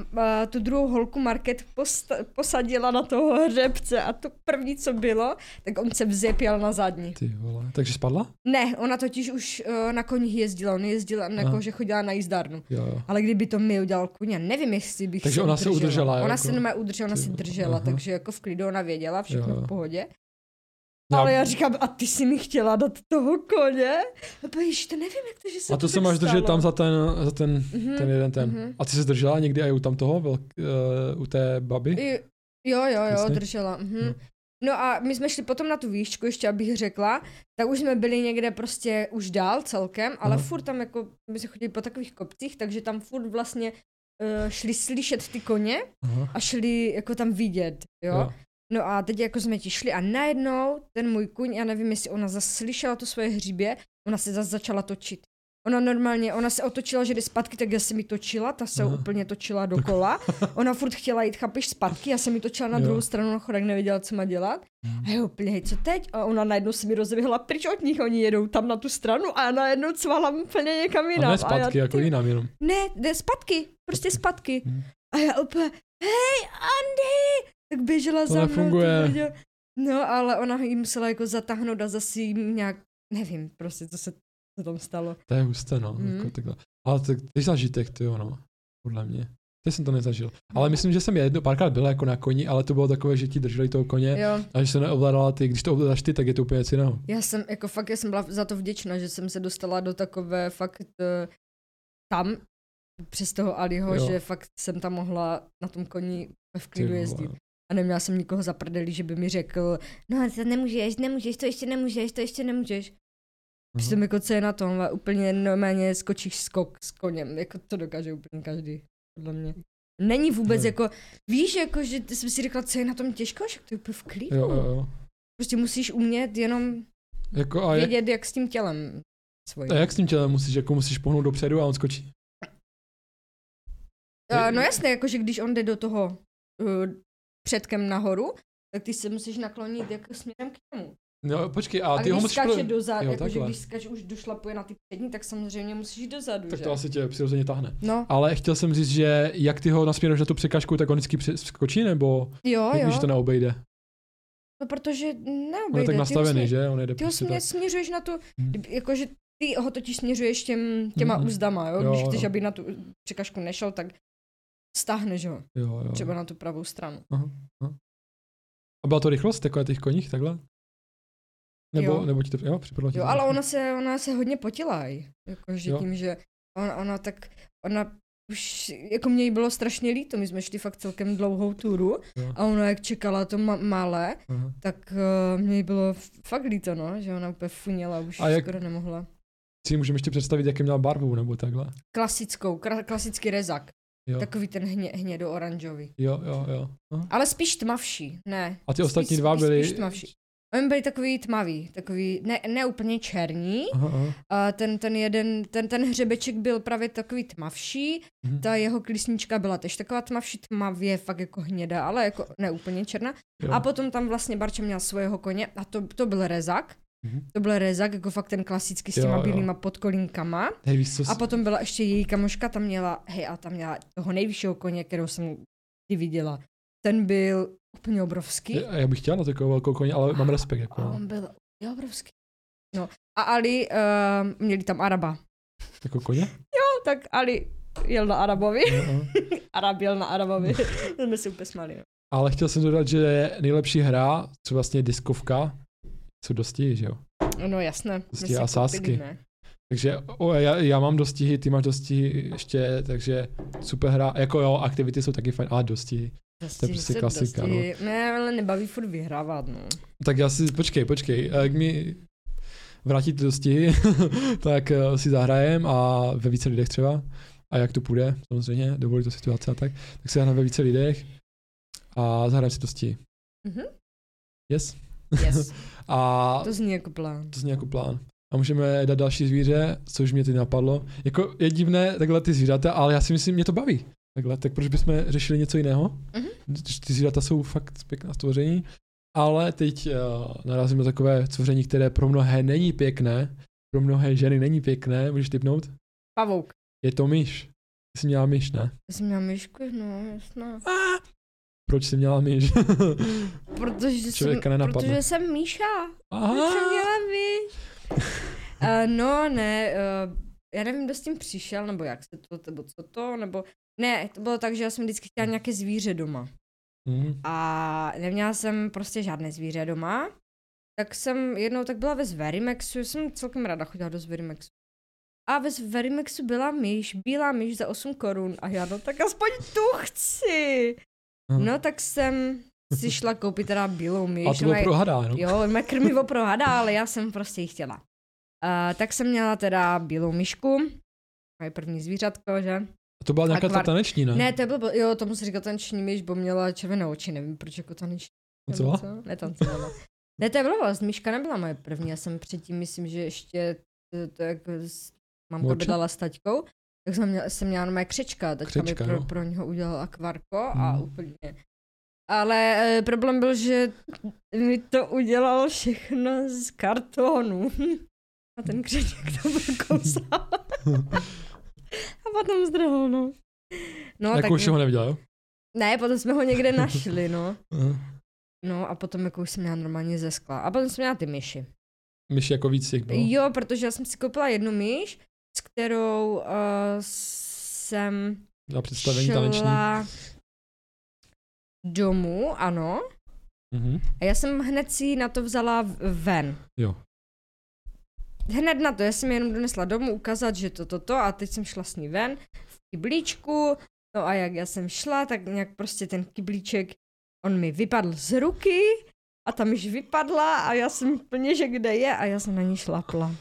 tu druhou holku Market posta- posadila na toho hřebce a to první, co bylo, tak on se vzepěl na zadní. Ty vole. Takže spadla? Ne, ona totiž už uh, na koních jezdila, on jezdila, Aha. jako, že chodila na jízdárnu. Jo, jo. Ale kdyby to mi udělal já nevím, jestli bych Takže ona se udržela. udržela, Ona jako- se normálně udržela, ona Ty se vole, držela, aha. takže jako v klidu ona věděla, všechno Jo, jo. v pohodě. No, Ale já říkám, a ty si mi chtěla dát toho koně? A pojíš, to nevím, jak to, že se a to se tak máš držet tam za ten, za ten, Mhm, ten jeden ten. mhm. A ty se zdržela někdy i u tam toho, velk, uh, u té baby? I- Jo, jo, jo, Jasně. držela. Mhm. Jo. No a my jsme šli potom na tu výšku, ještě abych řekla, tak už jsme byli někde prostě už dál celkem, ale Aha. furt tam jako, my jsme chodili po takových kopcích, takže tam furt vlastně uh, šli slyšet ty koně Aha. a šli jako tam vidět, jo. Jo. No a teď jako jsme ti šli a najednou ten můj kuň, já nevím, jestli ona zase slyšela to svoje hříbě, ona se zase začala točit. Ona normálně, ona se otočila, že jde zpátky, tak já jsem mi točila, ta se Aha. úplně točila dokola. <laughs> Ona furt chtěla jít, chápeš, zpátky, já jsem mi točila na Jo. druhou stranu na chodák, nevěděla, co má dělat. A jo, úplně, hej, co teď? A ona najednou se mi rozeběhla pryč od nich, oni jedou tam na tu stranu a já najednou cvala úplně někam A jinam. ne zpátky, já, jako ty- jinam jenom. Ne, jde zpátky, prostě zpátky. Mhm. A já úplně, hej, Andy! Tak běžela za mnou. ty nefunguje. brďo. No, ale ona jí musela jako zatáhnout a zase jim nějak, nevím, prostě, co se co tam stalo. To je husté, no. Mhm. Jako takhle. Ale to, to je zažitek, ty jo, no. Podle mě. Teď jsem to nezažil. Ale myslím, že jsem jedno, párkrát byl jako na koni, ale to bylo takové, že ti drželi toho koně Jo, a že se neovládala ty. Když to ovládáš ty, tak je to úplně něco jiného. já jsem, jako fakt, já jsem byla za to vděčná, že jsem se dostala do takové fakt uh, tam, přes toho Aliho, Jo. že fakt jsem tam mohla na tom koni v Ty klidu jezdit. A neměla jsem nikoho za prdeli, že by mi řekl, no to nemůžeš, nemůžeš, to ještě nemůžeš, to ještě nemůžeš. Přitom jako co je na tom, a úplně normálně skočíš skok s koněm, jako to dokáže úplně každý, podle mě. Není vůbec Ne. jako, víš, jako, že jsem si řekla, co je na tom těžko, že to je úplně v klidu. Jo, jo. Prostě musíš umět jenom Jako a jak, vědět, jak s tím tělem svojím. a jak s tím tělem musíš, jako musíš pohnout dopředu a on skočí. Uh, no jasně, jako, že když on jde do toho uh, předkem nahoru, tak ty se musíš naklonit jako směrem k němu. No, počkej, a A, ty ho když musíš... skáče pro- dozadu, jako, že takhle. když skáče už došlapuje na ty přední, tak samozřejmě musíš jít dozadu, Tak že? to asi tě přirozeně tahne. No, Ale chtěl jsem říct, že jak ty ho nasměruješ na tu překážku, tak on vždycky při- skočí, nebo jo, jak jo. že to neobejde? No protože On je neobejde. tak nastavený, smě- že? On jede Ty ho prostě tak. směřuješ na tu, Hmm. jakože ty ho totiž směřuješ těm, těma Mhm. úzdama, jo? Jo, Když chceš, jo. aby na tu překažku nešel, tak stáhneš ho Jo, jo. třeba na tu pravou stranu. A byla to rychlost, jako na těch koních, takhle? Nebo, Jo. nebo ti to, jo, připadlo ti Jo, to ale ona se, ona se hodně potila. Jakože tím, že ona, ona tak, ona už jako mě jí bylo strašně líto, my jsme šli fakt celkem dlouhou túru Jo. a ona jak čekala to ma- malé, Aha. tak uh, mě jí bylo fakt líto, no, že ona úplně funěla, už A jak- skoro nemohla. Si můžeme ještě představit, jaké měla barvu, nebo takhle. Klasickou, kra- klasický rezak, Jo, takový ten hně, hnědo-oranžový. jo, jo. jo. Aha. Ale spíš tmavší, ne. A ty Spíš- ostatní dva byly... Spíš tmavší. Oni byli takový tmavý, takový, ne, ne úplně černí, Aha, aha. a ten, ten jeden, ten, ten hřebeček byl právě takový tmavší, Mhm. ta jeho klísnička byla tež taková tmavší, tmavě, fakt jako hnědá, ale jako ne úplně černá. Jo. A potom tam vlastně Barča měl svého koně a to, to byl rezak. Mhm. To byl rezak, jako fakt ten klasický s Jo, těma jo. bílýma podkolínkama. Hej, víš co? A potom byla ještě její kamoška, tam měla, hej, a tam měla toho nejvyššího koně, kterou jsem kdy viděla. Ten byl úplně obrovský. Já, já bych chtěl na takovou velkou koně, ale mám respekt. Jako. A on byl úplně obrovský. No. A Ali, uh, měli tam Araba. Jako koně? No, tak Ali jel na Arabovi. Jo, jo. <laughs> Arab jel na Arabovi. <laughs> Jsme si úplně smáli. No. Ale chtěl jsem dodat, že nejlepší hra, co vlastně diskovka, jsou dostihy, že jo? no jasné. Dostihy a ne? Takže o, já, já, mám dostihy, ty máš dostihy ještě, takže super hra. Jako jo, aktivity jsou taky fajn, ale dostihy. Dosti, prostě se klasika, dosti, Ne, ale nebaví furt vyhrávat, no. Tak já si, počkej, počkej, jak mi vrátíte dostihy, <laughs> tak eh, si zahrajem a ve více lidech třeba. A jak to půjde, samozřejmě, dovolí to situace a tak, tak si zahrajeme ve více lidech a zahrajeme si dostihy. Mhm. Yes? Yes. <laughs> A To zní jako plán. to zní jako plán. A můžeme dát další zvíře, což mě teď napadlo. Jako je divné takhle ty zvířata, ale já si myslím, mě to baví. Takhle, tak proč bychom řešili něco jiného? Když Ty zvířata jsou fakt pěkná stvoření, ale teď uh, narazím na takové stvoření, které pro mnohé není pěkné, pro mnohé ženy není pěkné, můžeš typnout? Pavouk. Je to myš. Ty jsi měla myš, ne? Já jsem měla myšku, no, jasná. Proč jsi měla myš? <laughs> Protože jsem, Člověka nenapadne. protože jsem Míša. Proč jsem Aha, měla myš? uh, <laughs> no, ne, uh, já nevím, kdo s tím přišel, nebo jak se to, nebo co to, nebo... Ne, to bylo tak, že já jsem vždycky chtěla nějaké zvíře doma. Mhm. A neměla jsem prostě žádné zvíře doma. Tak jsem jednou tak byla ve Sverimexu, jsem celkem ráda chodila do Sverimexu. A ve Sverimexu byla myš, bílá myš za 8 korun. A já no tak aspoň tu chci. Aha. No tak jsem si šla koupit teda bílou myš. A to bylo pro hada, no? Jo, má krmivo pro hada, ale já jsem prostě ji chtěla. Uh, tak jsem měla teda bílou myšku, moje první zvířatko, že? A to byla nějaká ta kvar- taneční, ne? Ne, to byl, jo, tomu se říká taneční myš, bo měla červené oči, nevím proč jako taneční. Co? nebo Netancovala. Ne, to bylo vlastně, myška nebyla moje první, já jsem předtím, myslím, že ještě to, to jak s- bydlela s taťkou, tak jsem měla, jsem měla mé křečka, taťka Křečka, mi pro, jo. pro něho udělala akvarko a Hmm. úplně. Ale e, problém byl, že mi to udělal všechno z kartonu. <laughs> A ten křeček to prokousal. <laughs> a potom zdrhl, no. No, jako tak, už ho neviděl, jo? ne, potom jsme ho někde <laughs> našli, no. No a potom jako už jsem měla normálně ze skla. A potom jsem měla ty myši. Myš jako víc těch bylo. Jo, protože já jsem si koupila jednu myš, s kterou uh, jsem Na představení taneční. šla domů, ano. Mhm. A já jsem hned si na to vzala ven. Jo. Hned na to, já jsem jenom donesla domů ukázat, že to, to, to a teď jsem šla s ní ven v kyblíčku. No a jak já jsem šla, tak nějak prostě ten kyblíček, on mi vypadl z ruky a tam již vypadla a já jsem plně, že kde je a já jsem na ní šlapla.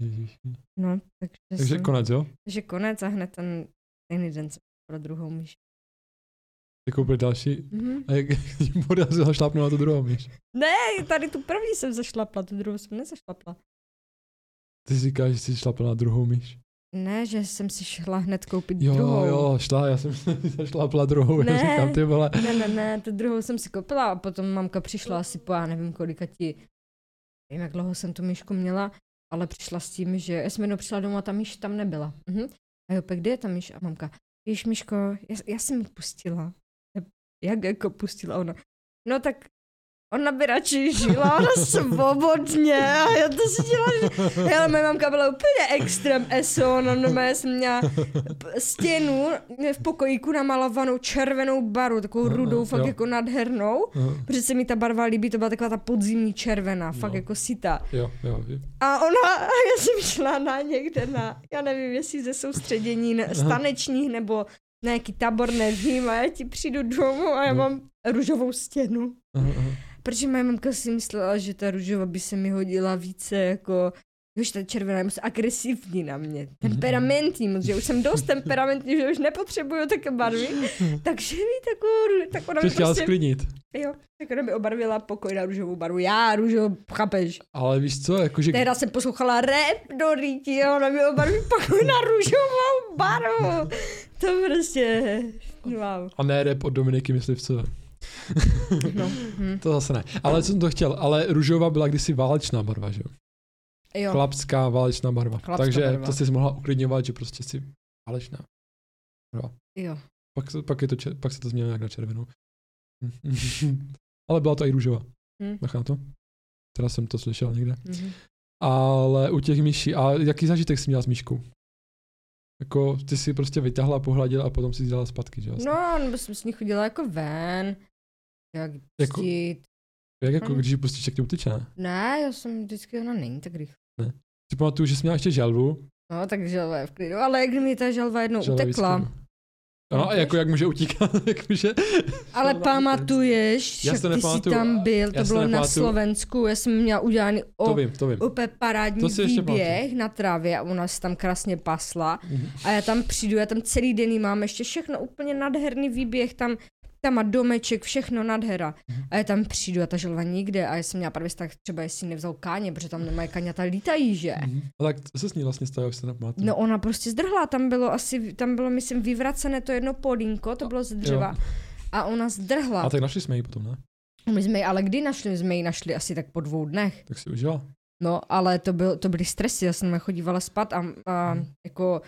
Ježiši. No, takže, Takže jsem, konec, jo? takže konec a hned ten stejný den jsem pro druhou myš. Ty koupil další. Mhm. A jak <laughs> jim podařilo šlápnout na tu druhou myš. Ne, tady tu první jsem zašlapla, tu druhou jsem nezašlapla. Ty si říkáš, že jsi šlapla na druhou myš. Ne, že jsem si šla hned koupit Jo, druhou. jo, šla, já jsem <laughs> si šlápla druhou, Ne. já říkám, ty vole. Ne, ne, ne, tu druhou jsem si koupila a potom mamka přišla asi po, já nevím kolika ti, nevím jak dlouho jsem tu myšku měla, ale přišla s tím, že já jsem jednou přišla domů a ta myš tam nebyla. Mhm. A jo, kde je ta myš? A mamka, víš myško, já, já jsem ji pustila. Jak jako pustila ona? No tak Ona by radši žila ona <laughs> svobodně a já to si dělala, že... Hele, moje mamka byla úplně extrém eso, ona no, já jsem měla stěnu v pokojíku namalovanou červenou baru, takovou Aha, rudou, fakt jo. jako nádhernou, Aha, protože se mi ta barva líbí, to byla taková ta podzimní červená, fakt No. jako sita. Jo, jo, jo. A ona, a já jsem šla na někde na, já nevím, jestli ze soustředění ne- stanečních nebo na nějaký tábor, nevím, a já ti přijdu domů a já No. mám růžovou stěnu. Aha, aha. Protože moje mamka si myslela, že ta růžová by se mi hodila více jako Jož ta červená je moc agresivní na mě, temperamentní moc, že už jsem dost temperamentní, že už nepotřebuju také barvy, <laughs> takže mi takovou, tak ona mi chtěla prostě, sklidnit. jo, tak ona mi obarvila pokoj na růžovou barvu, já růžovou, chápeš? Ale víš co, jakože... Tehdy jsem poslouchala rap do rýti a ona mi obarví pokoj na růžovou barvu. To prostě, wow. A ne rap od Dominiky Myslivcové. No, hm. To zase ne. Ale co jsem to chtěl, ale růžová byla kdysi válečná barva, že jo? Jo, Chlapská válečná barva. Chlapská Takže barva. to si mohla uklidňovat, že prostě si válečná. jo. Pak, se- pak, je to, čer- pak se to změnilo jak na červenou. <laughs> ale byla to i růžová. Hm. Bacha na to. Teda jsem to slyšel někde. Mhm. Ale u těch myší, a jaký zážitek jsi měla s myškou? Jako ty si prostě vytáhla, pohladila a potom si dala zpátky, že jo? No, nebo jsem s ní chodila jako ven. Jak Jako-. Jak jako, Ano. když pustíš, jak tě uteče, ne? Ne, já jsem vždycky, ona není tak rychle. Si pamatuju, že jsi měla ještě želvu. No, tak želva je v klidu, ale jak mi ta želva jednou želva víc utekla. No, a jako jak může utíkat, <laughs> jak může... Ale <laughs> To pamatuješ, Já že to ty jsi tam byl, to to bylo na. Slovensku, já jsem měla udělaný To o, vím, to vím. úplně parádní To výběh na trávě a ona se tam krásně pasla. Mhm. A já tam přijdu, já tam celý den mám ještě všechno úplně nádherný výběh, tam, tam má domeček, všechno nádhera. Mhm. A já tam přijdu a ta želva nikde a já jsem měla právě tak třeba, jestli nevzal káně, protože tam nemají kaňata lítají, že? Mhm. A tak co se s ní vlastně stalo, jak se nepamatuju? No ona prostě zdrhla, tam bylo asi, tam bylo myslím vyvracené to jedno podínko, to bylo z dřeva. A ona zdrhla. A tak našli jsme ji potom, ne? My jsme ji, ale kdy našli? My jsme ji našli asi tak po dvou dnech. Tak si užila. No, ale to, byl, to byly stresy, já jsem chodívala spát a, a Hmm. jako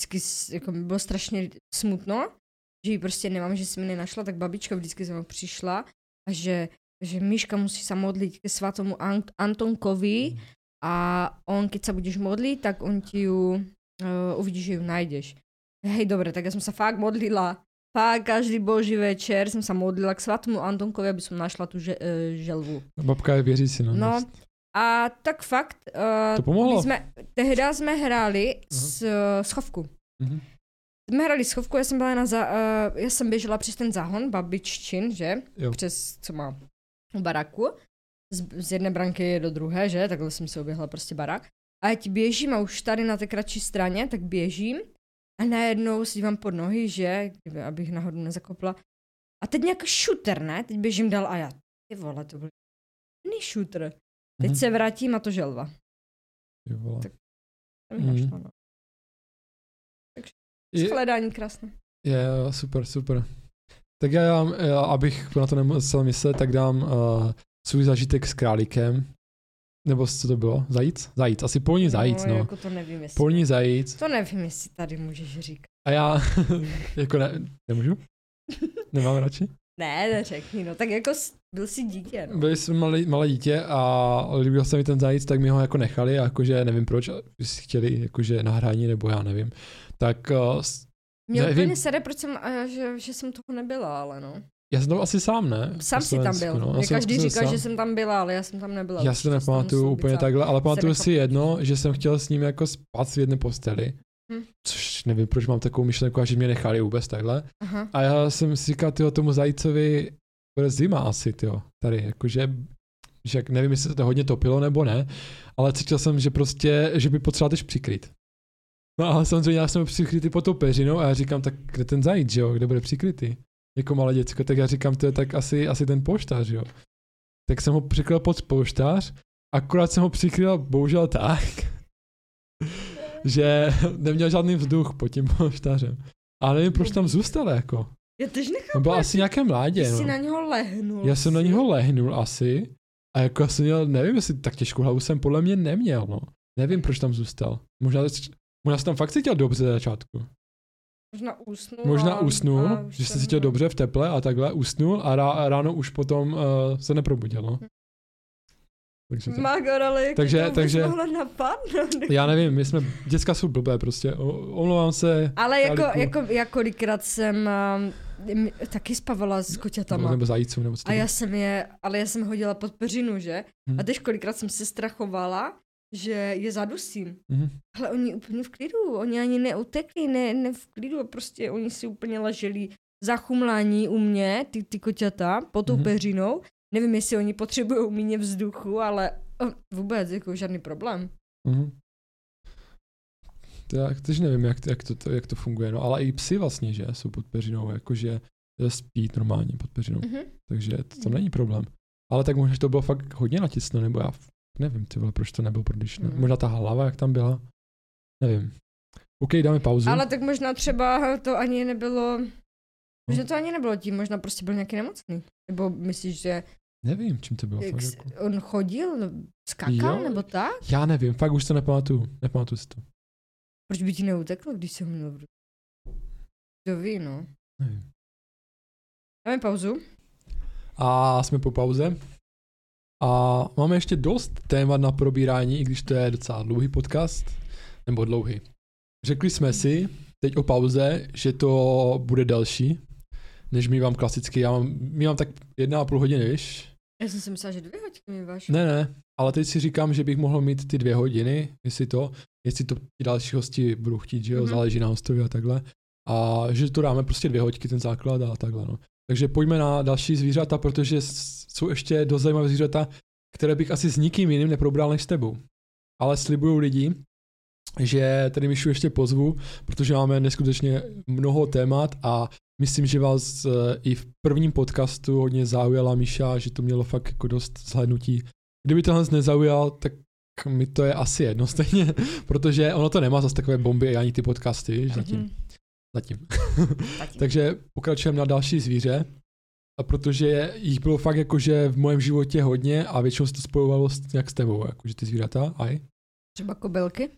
vždycky jako bylo strašně smutno, že ji prostě nemám, že jsem ji nenašla, tak babička vždycky za mnou přišla a že, že Míška musí se modlit ke svatomu Ant- Antonkovi a on, keď sa budeš modliť, tak on ti ju, uh, uvidíš, že ju nájdeš. Hej, dobre, tak ja som sa fakt modlila. Fakt každý boží večer som sa modlila k svatomu Antonkovi, aby som našla tu že, uh, želvu. Babka je věřící, no. No, a tak fakt, uh, To pomohlo? my jsme, tehda jsme hráli s, uh, schovku. Mhm. Jsme hráli schovku, já jsem byla na za, uh, já jsem běžela přes ten záhon, babiččin, že? Jo. Přes, co má u baraku. Z, z jedné branky do druhé, že? Takhle jsem se oběhla prostě barák. A já ti běžím a už tady na té kratší straně, tak běžím a najednou si dívám pod nohy, že? Kdyby, abych náhodou nezakopla. A teď nějaký shooter, ne? Teď běžím dál a já, ty vole, to byl jiný shooter. Teď Mhm. se vrátím a to želva. Ty vole. Tak- To mi Mhm. našla, no. Shledání krásné. je, super, super. Tak já, já, abych na to nemusel myslet, tak dám uh, svůj zážitek s králíkem. Nebo co to bylo? Zajíc? Zajíc, asi polní zajíc, no. Jako to nevím, jestli... Polní zajíc. To nevím, jestli tady můžeš říkat. A já, <laughs> jako ne, <laughs> nemůžu? Nemám radši? Ne, neřekni, no. Tak jako byl jsi dítě, no. Byli jsme malé, malé dítě a líbil se mi ten zajíc, tak mi ho jako nechali jakože nevím proč, jestli chtěli jakože nahrání nebo já nevím. Tak s- Mě nevím. úplně sere, proč jsem, a že, že jsem toho nebyla, ale no. já jsem tam asi sám, ne? Sám si tam byl. No. Mě jsem každý říkal, sám. že jsem tam byla, ale já jsem tam nebyla. Já si to jsem nepamatuju úplně být takhle, ale pamatuju si jedno, že jsem chtěl s ním jako spát v jedné posteli. Hm. Což nevím, proč mám takovou myšlenku, a že mě nechali vůbec takhle. Aha. A já jsem si říkal, tyjo, tomu zajícovi bude zima asi, tyjo, tady, jakože, že jak- nevím, jestli se to hodně topilo nebo ne, ale cítil jsem, že prostě, že by potřeboval teď přikryt. No ale samozřejmě já jsem přikrytý pod tou peřinou a já říkám, tak kde ten zajíc, že jo, kde bude přikrytý? Jako malé děcko, tak já říkám, to je tak asi, asi ten poštář, jo. Tak jsem ho přikryl pod poštář, akorát jsem ho přikryl bohužel tak, <laughs> že neměl žádný vzduch pod tím poštářem. A nevím, proč tam zůstal, jako. Já tež nechápu. On byl asi nějaké mládě, Ty no. jsi na něho lehnul. Já jsem na něho lehnul asi a jako já jsem měl, nevím, jestli tak těžkou hlavu jsem podle mě neměl, no. Nevím, proč tam zůstal. Možná, možná jsem tam fakt cítil dobře za začátku. Možná usnul. Možná usnul, a že se jsem- cítil dobře v teple a takhle usnul a rá, ráno už potom uh, se neprobudil, no. Takže to, Magor, ale jak Takže- to takže- mohlo napadnout? <laughs> já nevím, my jsme, děcka jsou blbé prostě, o- omlouvám se. Ale jako, jako, já kolikrát jsem m- taky spavala s koťatama. Nebo nebo co to A já jsem je, ale já jsem hodila pod peřinu, že? Hm. A teď kolikrát jsem se strachovala, že je zadusím. Mhm. Ale oni úplně v klidu, oni ani neutekli, ne, ne v klidu, prostě oni si úplně leželi zachumlání u mě, ty, ty koťata, pod tou Mhm. peřinou. Nevím, jestli oni potřebují míně vzduchu, ale oh, vůbec, jako žádný problém. Mhm. To já teď nevím, jak, jak, to, to, jak to funguje, no ale i psy vlastně, že, jsou pod peřinou, jakože spí normálně pod peřinou, Mhm. takže to, to není problém. Ale tak možná, že to bylo fakt hodně natisno, nebo já nevím, ty vole, proč to nebylo prodyšné. Mhm. Možná ta hlava, jak tam byla, nevím. OK, dáme pauzu. Ale tak možná třeba to ani nebylo, možná to ani nebylo tím, možná prostě byl nějaký nemocný. Nebo myslíš, že Nevím, čím to bylo. jak Fakt, jako. on chodil, skákal Jo. nebo tak? Já nevím, fakt už to nepamatuju, nepamatuju si to. Proč by ti neuteklo, když se ho měl v ruce? Kdo ví, no. Nevím. Dáme pauzu. A jsme po pauze. A máme ještě dost témat na probírání, i když to je docela dlouhý podcast, nebo dlouhý. Řekli jsme si teď o pauze, že to bude delší, než mývám klasicky. Já mám, mývám tak jedna a půl hodiny, víš? Já jsem si myslela, že dvě mi váš. Ne, ne, ale teď si říkám, že bych mohl mít ty dvě hodiny, jestli to, jestli to ti další hosti budou chtít, že jo, Mhm. záleží na hostovi a takhle. A že to dáme prostě dvě hoďky, ten základ a takhle, no. Takže pojďme na další zvířata, protože jsou ještě dost zajímavé zvířata, které bych asi s nikým jiným neprobral než s tebou. Ale slibuju lidi, že tady Mišu ještě pozvu, protože máme neskutečně mnoho témat a myslím, že vás eh, i v prvním podcastu hodně zaujala Míša, že to mělo fakt jako dost zhlednutí. Kdyby tohle nezaujal, tak mi to je asi jedno stejně, <laughs> protože ono to nemá zase takové bomby ani ty podcasty, víš, zatím. Zatím. Zatím. <laughs> Takže pokračujeme na další zvíře, a protože jich bylo fakt jakože v mém životě hodně a většinou se to spojovalo s, nějak s tebou, jakože ty zvířata, aj. Třeba kobylky?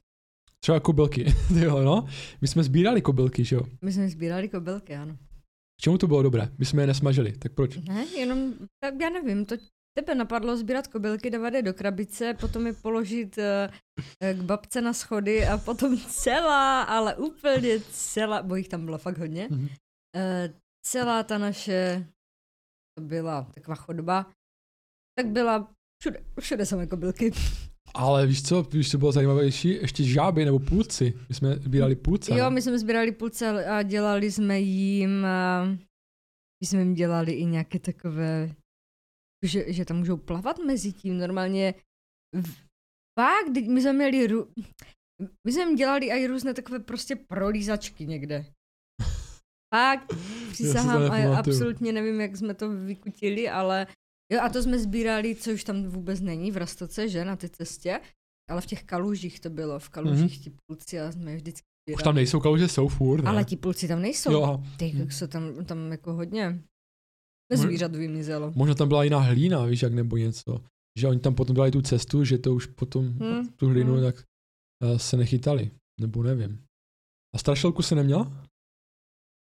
Třeba kobylky, <laughs> jo, no. My jsme sbírali kobylky, že jo. My jsme sbírali kobylky, ano. K čemu to bylo dobré? My jsme je nesmažili, tak proč? Ne, jenom, tak já nevím, to tebe napadlo sbírat kobylky, dávat je do krabice, potom je položit eh, eh, k babce na schody a potom celá, ale úplně celá, bo jich tam bylo fakt hodně, Mhm. eh, celá ta naše, to byla taková chodba, tak byla, všude, všude samé kobylky. Ale víš co, víš, co bylo zajímavější? Ještě žáby nebo půlci. My jsme sbírali půlce. Jo, my jsme sbírali půlce a dělali jsme jim, my jsme jim dělali i nějaké takové, že, že tam můžou plavat mezi tím, normálně fakt, my jsme měli, ru, my jsme dělali i různé takové prostě prolízačky někde. Fakt, přísahám a absolutně nevím, jak jsme to vykutili, ale jo, a to jsme sbírali, co už tam vůbec není v Rastoce, že, na té cestě, ale v těch kalužích to bylo, v kalužích ti půlci a jsme vždycky Už tam nejsou kaluže, jsou furt. Ne? Ale ti půlci tam nejsou. Jo. Ty, Hm. jak se tam, tam jako hodně Zvířat vymizelo. Možná tam byla jiná hlína, víš, jak nebo něco. Že oni tam potom dali tu cestu, že to už potom Hm, tu hlínu hm. tak uh, se nechytali. Nebo nevím. A strašilku se neměla?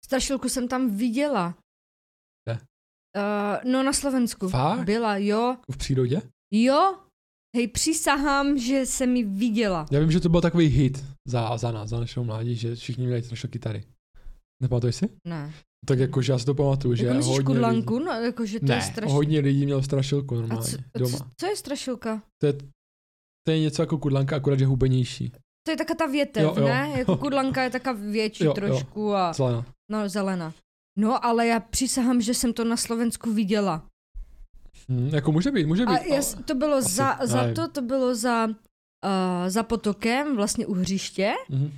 Strašilku jsem tam viděla. Kde? Uh, no na Slovensku. Fakt? Byla, jo. V přírodě? Jo. Hej, přísahám, že jsem ji viděla. Já vím, že to byl takový hit za, za nás, za našeho mládí, že všichni měli strašilky tady. Nepamatuješ si? Ne. Tak jakože já si to pamatuju, že Jako hodně lidí... No, jako, že to ne, je straš... hodně lidí mělo strašilku A normálně co, doma. co, co je strašilka? To je, to je něco jako kudlanka, akorát že hubenější. To je taká ta větev, Jo, jo. ne? Jako kudlanka je taká větší <laughs> Jo, jo. trošku a Zelená. no zelená. No, ale já přísahám, že jsem to na Slovensku viděla. Hm, jako může být, může být. A jas, to bylo asi, za, za nevím. to, to bylo za, uh, za potokem, vlastně u hřiště. Mhm.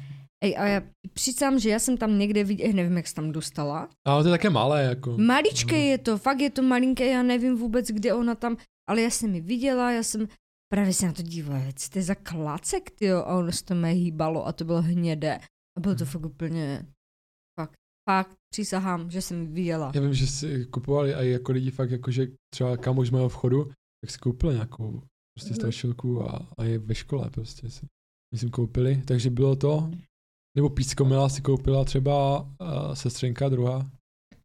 Ej, a já přicám, že já jsem tam někde viděla, nevím, jak se tam dostala. Ale to je také malé, jako. Maličké Mhm. je to, fakt je to malinké, já nevím vůbec, kde ona tam, ale já jsem ji viděla, já jsem právě se na to dívala, co to je za klacek, tyjo, a ono se to mé hýbalo a to bylo hnědé. A bylo to Mhm. fakt úplně, fakt, fakt, přísahám, že jsem ji viděla. Já vím, že si kupovali i jako lidi fakt jako, že třeba kamož mého vchodu, tak si koupili nějakou prostě Mhm. strašilku a, a je ve škole prostě si, myslím, koupili, takže bylo to nebo pískomila si koupila třeba uh, sestřenka druhá,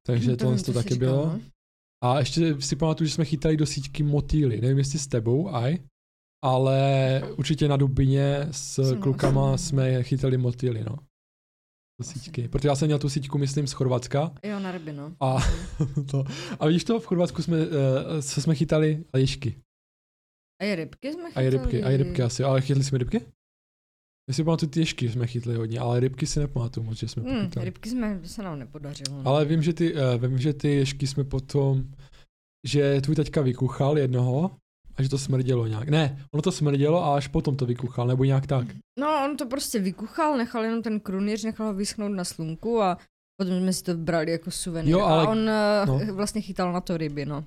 takže To vím, to jsi taky bylo. no. A ještě si pamatuju, že jsme chytali do síťky motýly, nevím jestli s tebou, aj, ale určitě na Dubině s Jsem klukama asi- jsme chytali motýly, no. Do síťky. Protože já jsem měl tu síťku, myslím, z Chorvatska. Jo, na ryby, no. A, <laughs> to, a vidíš to, v Chorvatsku jsme, uh, se jsme chytali lišky. A i rybky jsme A chytali. i rybky, a i rybky asi. Ale chytli jsme rybky? Já si pamatuju, ty ješky jsme chytli hodně, ale rybky si nepamatuju moc, že jsme Hmm, pochytali. rybky jsme, se nám nepodařilo. no. Ale vím, že ty, uh, vím, že ty ješky jsme potom, že tvůj taťka vykuchal jednoho a že to smrdělo nějak. Ne, ono to smrdělo a až potom to vykuchal, nebo nějak tak. No, on to prostě vykuchal, nechal jenom ten krunýř, nechal ho vyschnout na slunku a potom jsme si to brali jako suvenýr. Jo, ale- A on no. no. vlastně chytal na to ryby, no.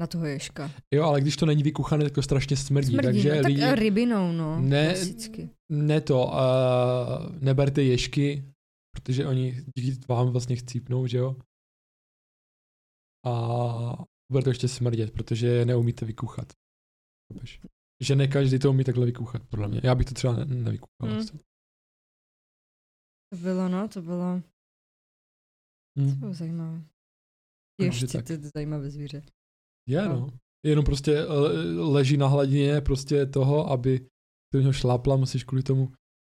Na toho ježka. Jo, ale když to není vykuchané, tak to strašně smrdí. Smrdí, takže no, tak lidi, rybinou, no. Ne- Klasicky. ne to, uh, neberte ješky, protože oni díky vám vlastně chcípnou, že jo? A bude to ještě smrdět, protože je neumíte vykuchat. Že ne každý to umí takhle vykuchat, podle mě. Já bych to třeba ne- nevykuchal. Hmm. Hmm. To bylo, no, to bylo, to Hmm. bylo zajímavé. Ještě to je zajímavé zvíře. Je, No. no. Jenom prostě eh, leží na hladině prostě toho, aby do něho šlápla, musíš kvůli tomu.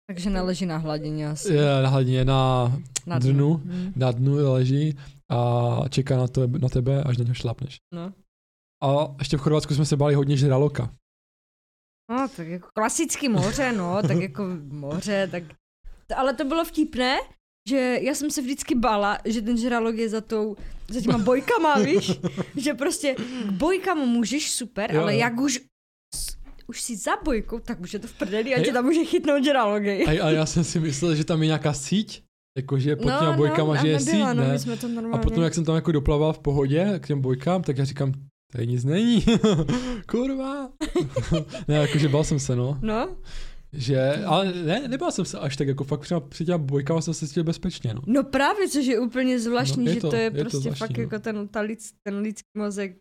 Takže neleží na hladině asi. Je na hladině na, Na dnu. Hmm. na dnu leží a čeká na, to, na tebe, až na něho šlápneš. No. A ještě v Chorvatsku jsme se báli hodně žraloka. No, tak jako klasický moře, no, tak jako moře, tak... Ale to bylo vtipné, že já jsem se vždycky bála, že ten žralok je za tou, za těma bojkama, <laughs> víš? Že prostě k bojkám můžeš, super, Jo, ale jak už už si za bojkou, tak už je to v prdeli a tě tam může chytnout žralok, hej. A, a já jsem si myslel, že tam je nějaká síť, jakože pod těma bojkama, no, že je nebyla, síť, no, ne? my jsme to normálně... A potom, jak jsem tam jako doplaval v pohodě k těm bojkám, tak já říkám, tady nic není. <laughs> Kurva. <laughs> ne, jakože bál jsem se, no. No, Že, ale ne, nebál jsem se až tak, jako fakt třeba při těma bojkama jsem se cítil bezpečně, no. no právě, což je úplně zvláštní, No, je že to- to je, je to prostě zvláštní, fakt no. jako ten, ta lids, ten lidský mozek.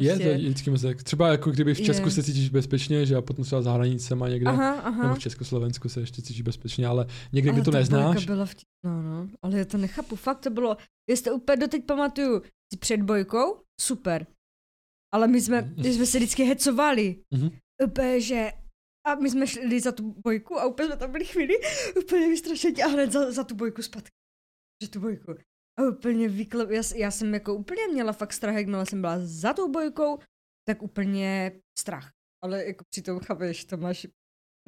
Je prostě- to lidský mozek. Třeba jako kdyby v Česku Je. se cítíš bezpečně, že a potom třeba za hranicema někde. Aha, Nebo aha. v Československu se ještě cítíš bezpečně, ale někde, Ale kdy to neznáš, byla vtipná, no. Ale já to nechápu. Fakt to bylo, jestli to úplně doteď pamatuju, před bojkou, super. Ale my jsme, my jsme se vždycky hecovali. Mhm. Úplně, že a my jsme šli za tu bojku a úplně jsme tam byli chvíli úplně vystrašení a hned za, za tu bojku zpátky. Že tu bojku. A úplně vykle, já, já, jsem jako úplně měla fakt strach, jakmile jsem byla za tou bojkou, tak úplně strach. Ale jako přitom, chápeš, to máš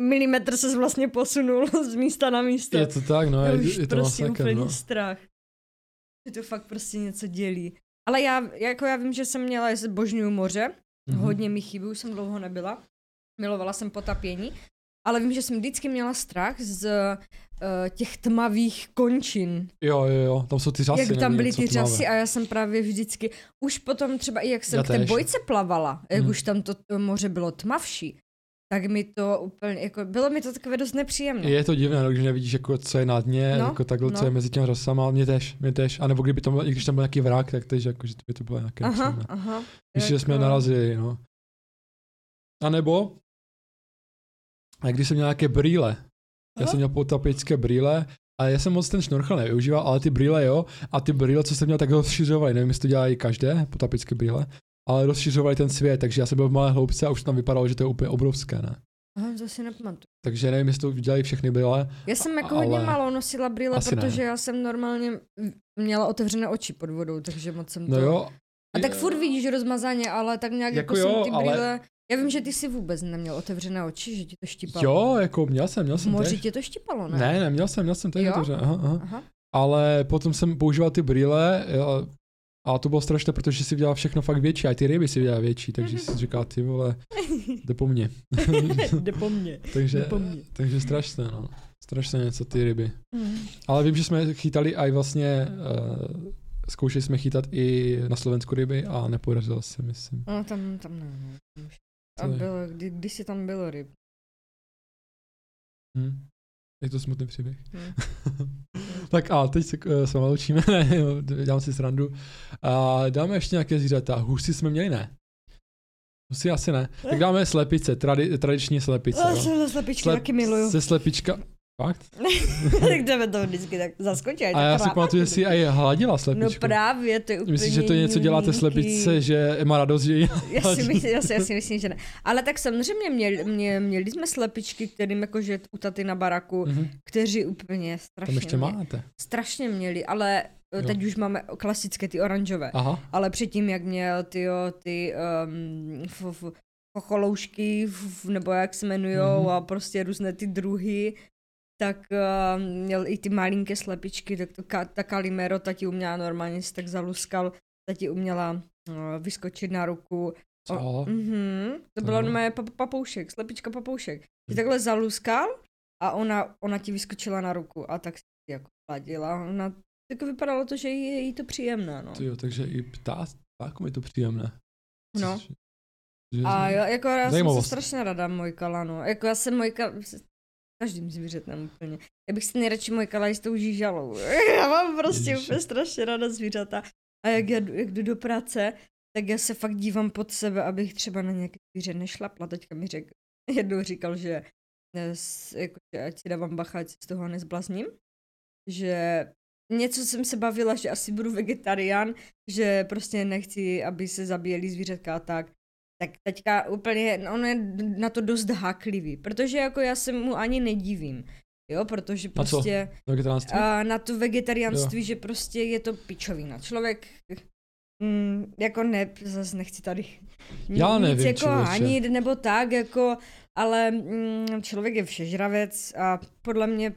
milimetr se vlastně posunul <laughs> z místa na místo. je to tak, no, je, už je to prostě masakr, úplně no. strach. Že to fakt prostě něco dělí. Ale já, jako já vím, že jsem měla, já se božňuju moře, Mhm. hodně mi chybí, už jsem dlouho nebyla. Milovala jsem potapění, ale vím, že jsem vždycky měla strach z uh, těch tmavých končin. Jo, jo, jo, tam jsou ty řasy. jak tam byly ty řasy a já jsem právě vždycky, už potom třeba i jak jsem Já k té též. bojce plavala, jak Mhm. už tam to, to moře bylo tmavší, tak mi to úplně, jako, bylo mi to takové dost nepříjemné. Je to divné, no, když nevidíš, jako, co je na dně, No, jako takhle, co no. je mezi těmi řasama, mě tež, mě tež. A nebo kdyby tam, i když tam byl nějaký vrak, tak tež, jako, že to by to bylo nějaké Aha, nepříjemné. aha. Myslím, že jsme Jako- narazili, no. A nebo, a když jsem měl nějaké brýle, já jsem měl potapické brýle, a já jsem moc ten šnorchel nevyužíval, ale ty brýle jo, a ty brýle, co jsem měl, tak rozšiřovaly, nevím, jestli to dělají každé, potapické brýle, ale rozšiřovaly ten svět, takže já jsem byl v malé hloubce a už tam vypadalo, že to je úplně obrovské, ne? Aha, to si nepamatuju. Takže nevím, jestli to dělají všechny brýle. Já jsem jako Ale- hodně málo nosila brýle, Asi ne. protože já jsem normálně měla otevřené oči pod vodou, takže moc jsem to... No jo. A tak furt vidíš rozmazaně, ale tak nějak Jako jako, jo, jsem ty ale- brýle... Já vím, že ty si vůbec neměl otevřené oči, že ti to štípalo. Jo, jako měl jsem, měl jsem moři tě to štípalo, ne? Ne, ne, měl jsem, měl jsem teď Jo? otevřené, aha, aha. Aha. Ale potom jsem používal ty brýle a to bylo strašné, protože si dělal všechno fakt větší, a ty ryby si dělal větší, takže si říkal, ty vole, jde po mně. <laughs> Jde po mně. takže, Jde po mně. takže strašné, no. Strašné něco ty ryby. Mhm. Ale vím, že jsme chytali i vlastně, uh, zkoušeli jsme chytat i na Slovensku ryby a nepodařilo se, myslím. No tam, tam ne. no. A bylo, kdy, když si tam bylo ryb. Hm. Je to smutný příběh. Hm. <laughs> tak a teď se, uh, se maloučíme, <laughs> dělám si srandu. A dáme ještě nějaké zvířata. Husy jsme měli, ne? Husy asi ne. Tak dáme slepice, tradi, tradiční slepice. Já Jo. jsem slepičky Slep- taky miluju. Se slepička, Fakt? <laughs> tak jdeme to vždycky tak zaskočit. A já si pamatuju, že jsi aj hladila No slepičku. právě, to je úplně Myslíš, že to něco děláte uniky. slepičce, že má radost, že ji Já si, myslím, já, si, já si myslím, že ne. Ale tak samozřejmě měli, mě, měli jsme slepičky, kterým jakože u taty na baraku, Mhm. kteří úplně Tam strašně, ještě mě, máte. strašně měli, ale Jo. jo. teď už máme klasické ty oranžové. Aha. Ale předtím, jak měl ty, ty um, f, f, chocholoušky, f, nebo jak se jmenujou, Mhm. a prostě různé ty druhy, tak uh, měl i ty malinké slepičky, tak to ka, ta Kalimero, ta ti uměla normálně si tak zaluskal, ta ti uměla uh, vyskočit na ruku. Co? mhm, to To bylo jo. moje pa- papoušek, slepička papoušek. Ty Hm. takhle zaluskal a ona, ona ti vyskočila na ruku a tak si jako hladila. Ona, tak vypadalo to, že jí, je jí to příjemné, no. Ty jo, takže i ptá, ptákům je to příjemné. No. Že- A jo, jako já jsem Zajímavost. se strašně rada mojkala, no. Jako já jsem mojka, každým zvířetem úplně. Já bych si nejradši mojkala i s tou žížalou. <laughs> Já mám prostě Ježiši. úplně strašně rada zvířata. A jak, já, jdu- jak jdu do práce, tak já se fakt dívám pod sebe, abych třeba na nějaké zvíře nešlapla. Teďka mi řekl, <laughs> jednou říkal, že, eh, jako, že ať si dávám bacha, ať z toho nezblazním. Že něco jsem se bavila, že asi budu vegetarián, že prostě nechci, aby se zabíjeli zvířatka a tak. Tak teďka úplně, on je na to dost háklivý, protože jako já se mu ani nedivím. Jo, protože Na co? prostě a na to vegetariánství, jo. že prostě je to pičovina. Člověk mm, jako ne, zase nechci tady Já nic nevím, jako člověče. hanit nebo tak, jako, ale mm, člověk je všežravec a podle mě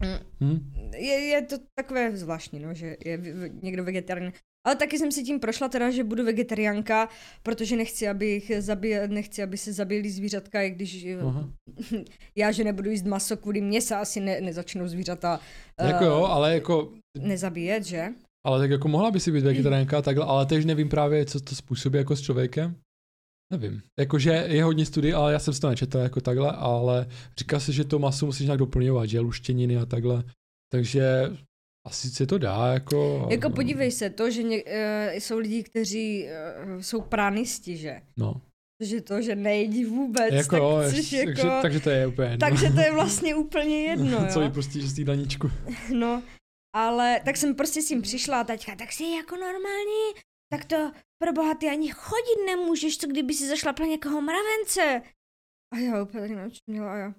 mm, Hm? je, je to takové zvláštní, no, že je v- někdo vegetarián. Ale taky jsem si tím prošla teda, že budu vegetariánka, protože nechci, abych zabíjel, nechci, aby se zabíjeli zvířatka, i když Aha. <laughs> já, že nebudu jíst maso, kvůli mě se asi ne, nezačnou zvířata Jako eh, jo, ale jako, nezabíjet, že? ale tak jako mohla by si být vegetariánka takhle, ale tež nevím právě, co to způsobí jako s člověkem. Nevím. Jakože je hodně studií, ale já jsem si to nečetl jako takhle, ale říká se, že to maso musíš nějak doplňovat, že luštěniny a takhle. Takže asi se to dá, jako... Jako podívej se, to, že ně, uh, jsou lidi, kteří uh, jsou pránisti, že? No. Že to, že nejedí vůbec, Jako, tak jo, což takže, jako... takže to je úplně jedno. takže to je <laughs> vlastně úplně jedno, Co jo? prostě z jídelníčku. <laughs> No, ale tak jsem prostě s tím přišla a teďka, tak si jako normální, tak to pro boha ty ani chodit nemůžeš, co kdyby si zašlapla někoho mravence. A já úplně tak naučila a já,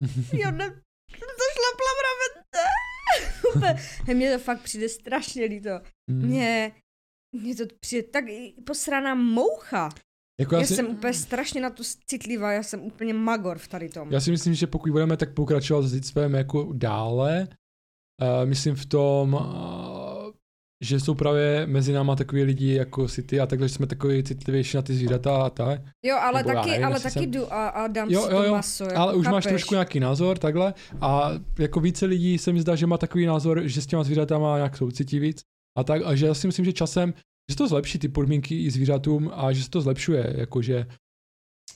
<laughs> já ne, zašlapla mravence. Úplně, Hej, mně to fakt přijde strašně líto. Mně, mně to přijde tak posraná moucha. Jako Já já, si, jsem úplně strašně na to citlivá, já jsem úplně magor v tady tom. já si myslím, že pokud budeme tak pokračovat s lidstvem jako dále, uh, myslím v tom, uh, že jsou právě mezi náma takový lidi jako si ty a takhle, že jsme takový citlivější na ty zvířata a tak. Jo, ale Nebo já taky, nevím, ale taky jsem- jdu a, a dám Jo, si jo, to jo, maso. Jako, Ale už máš chápeš? trošku nějaký názor, takhle. A jako více lidí se mi zdá, že má takový názor, že s těma zvířatama nějak soucití víc. A tak, a že já si myslím, že časem, že to zlepší ty podmínky i zvířatům a že se to zlepšuje, jakože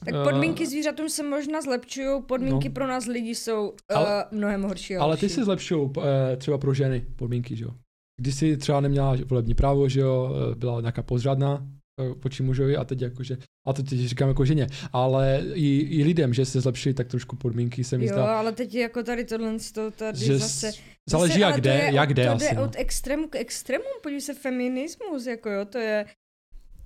Tak Eh, podmínky zvířatům se možná zlepšují, podmínky No. pro nás lidi jsou Ale- ale, uh, mnohem horší. Ale ty se zlepšují eh, třeba pro ženy podmínky, že jo. Když jsi třeba neměla volební právo, že jo, eh, byla nějaká pozřadná eh, vůči mužovi a teď jakože, a to teď říkám jako ženě, ale i, i lidem, že se zlepšily tak trošku podmínky, se mi Jo, zdá, ale teď jako tady tohle, to tady že zase... záleží zase, jak je jak od- kde to asi, jde no. od extrému k extrému, podívej se, feminismus, jako jo, to je,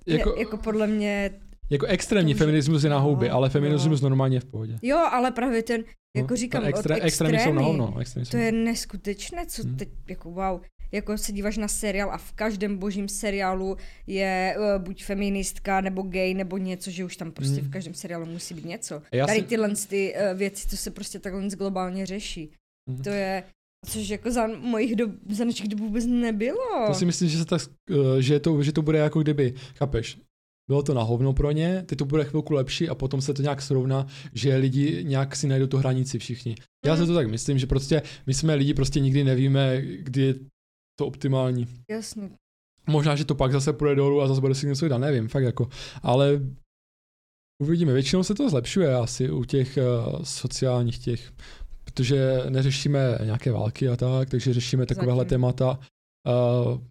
Jako, je jako podle mě, jako extrémní už- feminismus je na houby, no, ale feminismus no. normálně je v pohodě. jo, ale právě ten, jako No, říkám, ten od extré, extrémy jsou na extrémy, hovno. Extrémy jsou To je neskutečné, co Hmm. teď, jako wow, jako se díváš na seriál a v každém božím seriálu je uh, buď feministka, nebo gay, nebo něco, že už tam prostě Hmm. v každém seriálu musí být něco. Já Tady si- tyhle ty uh, věci, to se prostě takhle globálně řeší. Mhm. To je, což jako za mojich dob, za našich dob vůbec nebylo. To si myslím, že, se tak, eh, že, to, že to bude jako kdyby, chápeš, bylo to na hovno pro ně, teď to bude chvilku lepší a potom se to nějak srovná, že lidi nějak si najdou tu hranici všichni. Já Mhm. se to tak myslím, že prostě my jsme lidi, prostě nikdy nevíme, kdy to optimální. Jasně. Možná, že to pak zase půjde dolů a zase bude si něco jít, nevím, fakt jako. Ale uvidíme, většinou se to zlepšuje asi u těch uh, sociálních těch, protože neřešíme nějaké války a tak, takže řešíme takovéhle Zatím. témata, uh,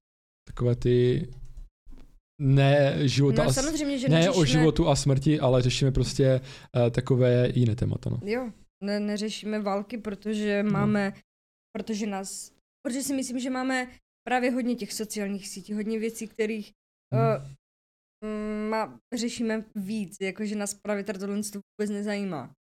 takové ty ne života No samozřejmě, že ne o životu a smrti, ale řešíme prostě uh, takové jiné témata. No. Jo, ne, neřešíme války, protože máme, protože nás, protože si myslím, že máme právě hodně těch sociálních sítí, hodně věcí, kterých uh, má, řešíme víc, jakože nás právě tohle vůbec nezajímá.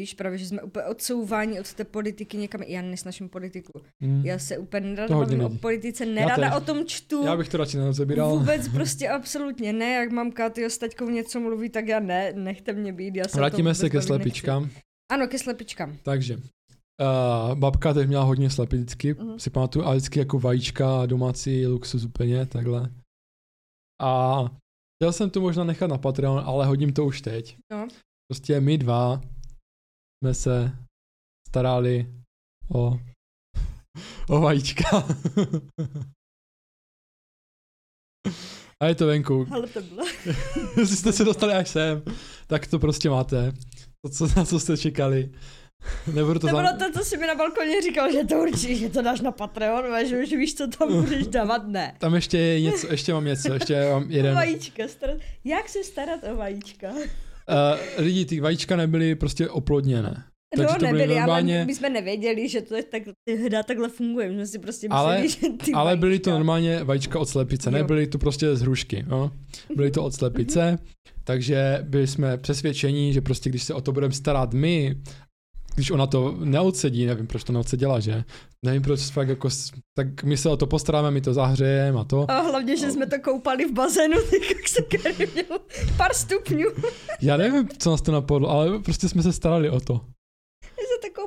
Víš, právě, že jsme úplně odsouváni od té politiky někam. Já nesnaším politiku. Mm. Já se úplně nerada bavím o politice, nerada o tom čtu. Já bych to radši nezabíral. Vůbec <laughs> prostě absolutně ne. Jak mám Katy s taťkou něco mluví, tak já ne, nechte mě být. Já se Vrátíme se ke slepičkám. Nechci. Ano, ke slepičkám. Takže, Uh, babka teď měla hodně slepic vždycky, uh-huh. si pamatuju, a vždycky jako vajíčka, domácí luxus úplně, takhle. A chtěl jsem to možná nechat na Patreon, ale hodím to už teď. No. Prostě my dva jsme se starali o, <laughs> o vajíčka. <laughs> A je to venku. Ale to bylo. <laughs> Jestli jste se dostali až sem, tak to prostě máte. To, co, na co jste čekali. Nebudu to, to bylo to, co jsi mi na balkoně říkal, že to určitě, že to dáš na Patreon, že už víš, co tam <laughs> budeš dávat, ne. Tam ještě je něco, ještě mám něco, ještě mám jeden. <laughs> Vajíčka, starat, jak se starat o vajíčka? Uh, lidi, ty vajíčka nebyly prostě oplodněné. Takže no, to nebyli, normálně... ale my jsme nevěděli, že to je tak, hra takhle funguje. My jsme si prostě mysleli, ale, že ty Ale vajíčka... byly to normálně vajíčka od slepice, jo. nebyly to prostě z hrušky. Jo? Byly to od slepice, takže byli jsme přesvědčení, že prostě když se o to budeme starat my když ona to neodsedí, nevím, proč to neodseděla, že? Nevím, proč fakt jako, tak my se o to postaráme, my to zahřejeme a to. A hlavně, že jsme to koupali v bazénu, <laughs> tak jak se Kerry měl pár stupňů. Já nevím, co nás to napadlo, ale prostě jsme se starali o to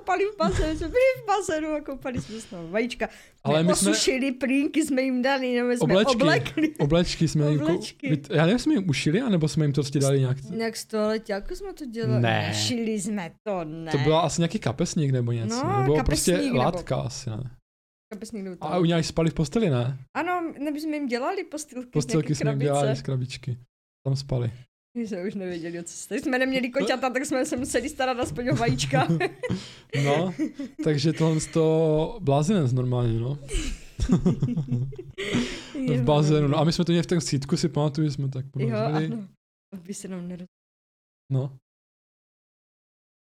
koupali v bazénu, jsme byli v bazénu a koupali jsme se vajíčka. Ale my jsme osušili plínky, jsme jim dali, nebo jsme oblečky, oblekli. Oblečky jsme jim oblečky. já nevím, jsme jim ušili, anebo jsme jim to prostě dali nějak. Nějak z toho jako jsme to dělali. Ne. Šili jsme to, ne. To byla asi nějaký kapesník nebo něco. No, nebo prostě nebo... látka asi, ne. Kapesník nebo A u něj spali v posteli, ne? Ano, nebo jsme jim dělali postilky Postilky jsme jim dělali z krabičky. Tam spali. <laughs> My jsme už nevěděli, o co se jsme neměli koťata, tak jsme se museli starat aspoň o vajíčka. <laughs> no, takže tohle z toho blázinec normálně, no. <laughs> v bazénu. No a my jsme to měli v tom sítku, si pamatuju, že jsme tak Jo, ano. Aby se nám neroz... No.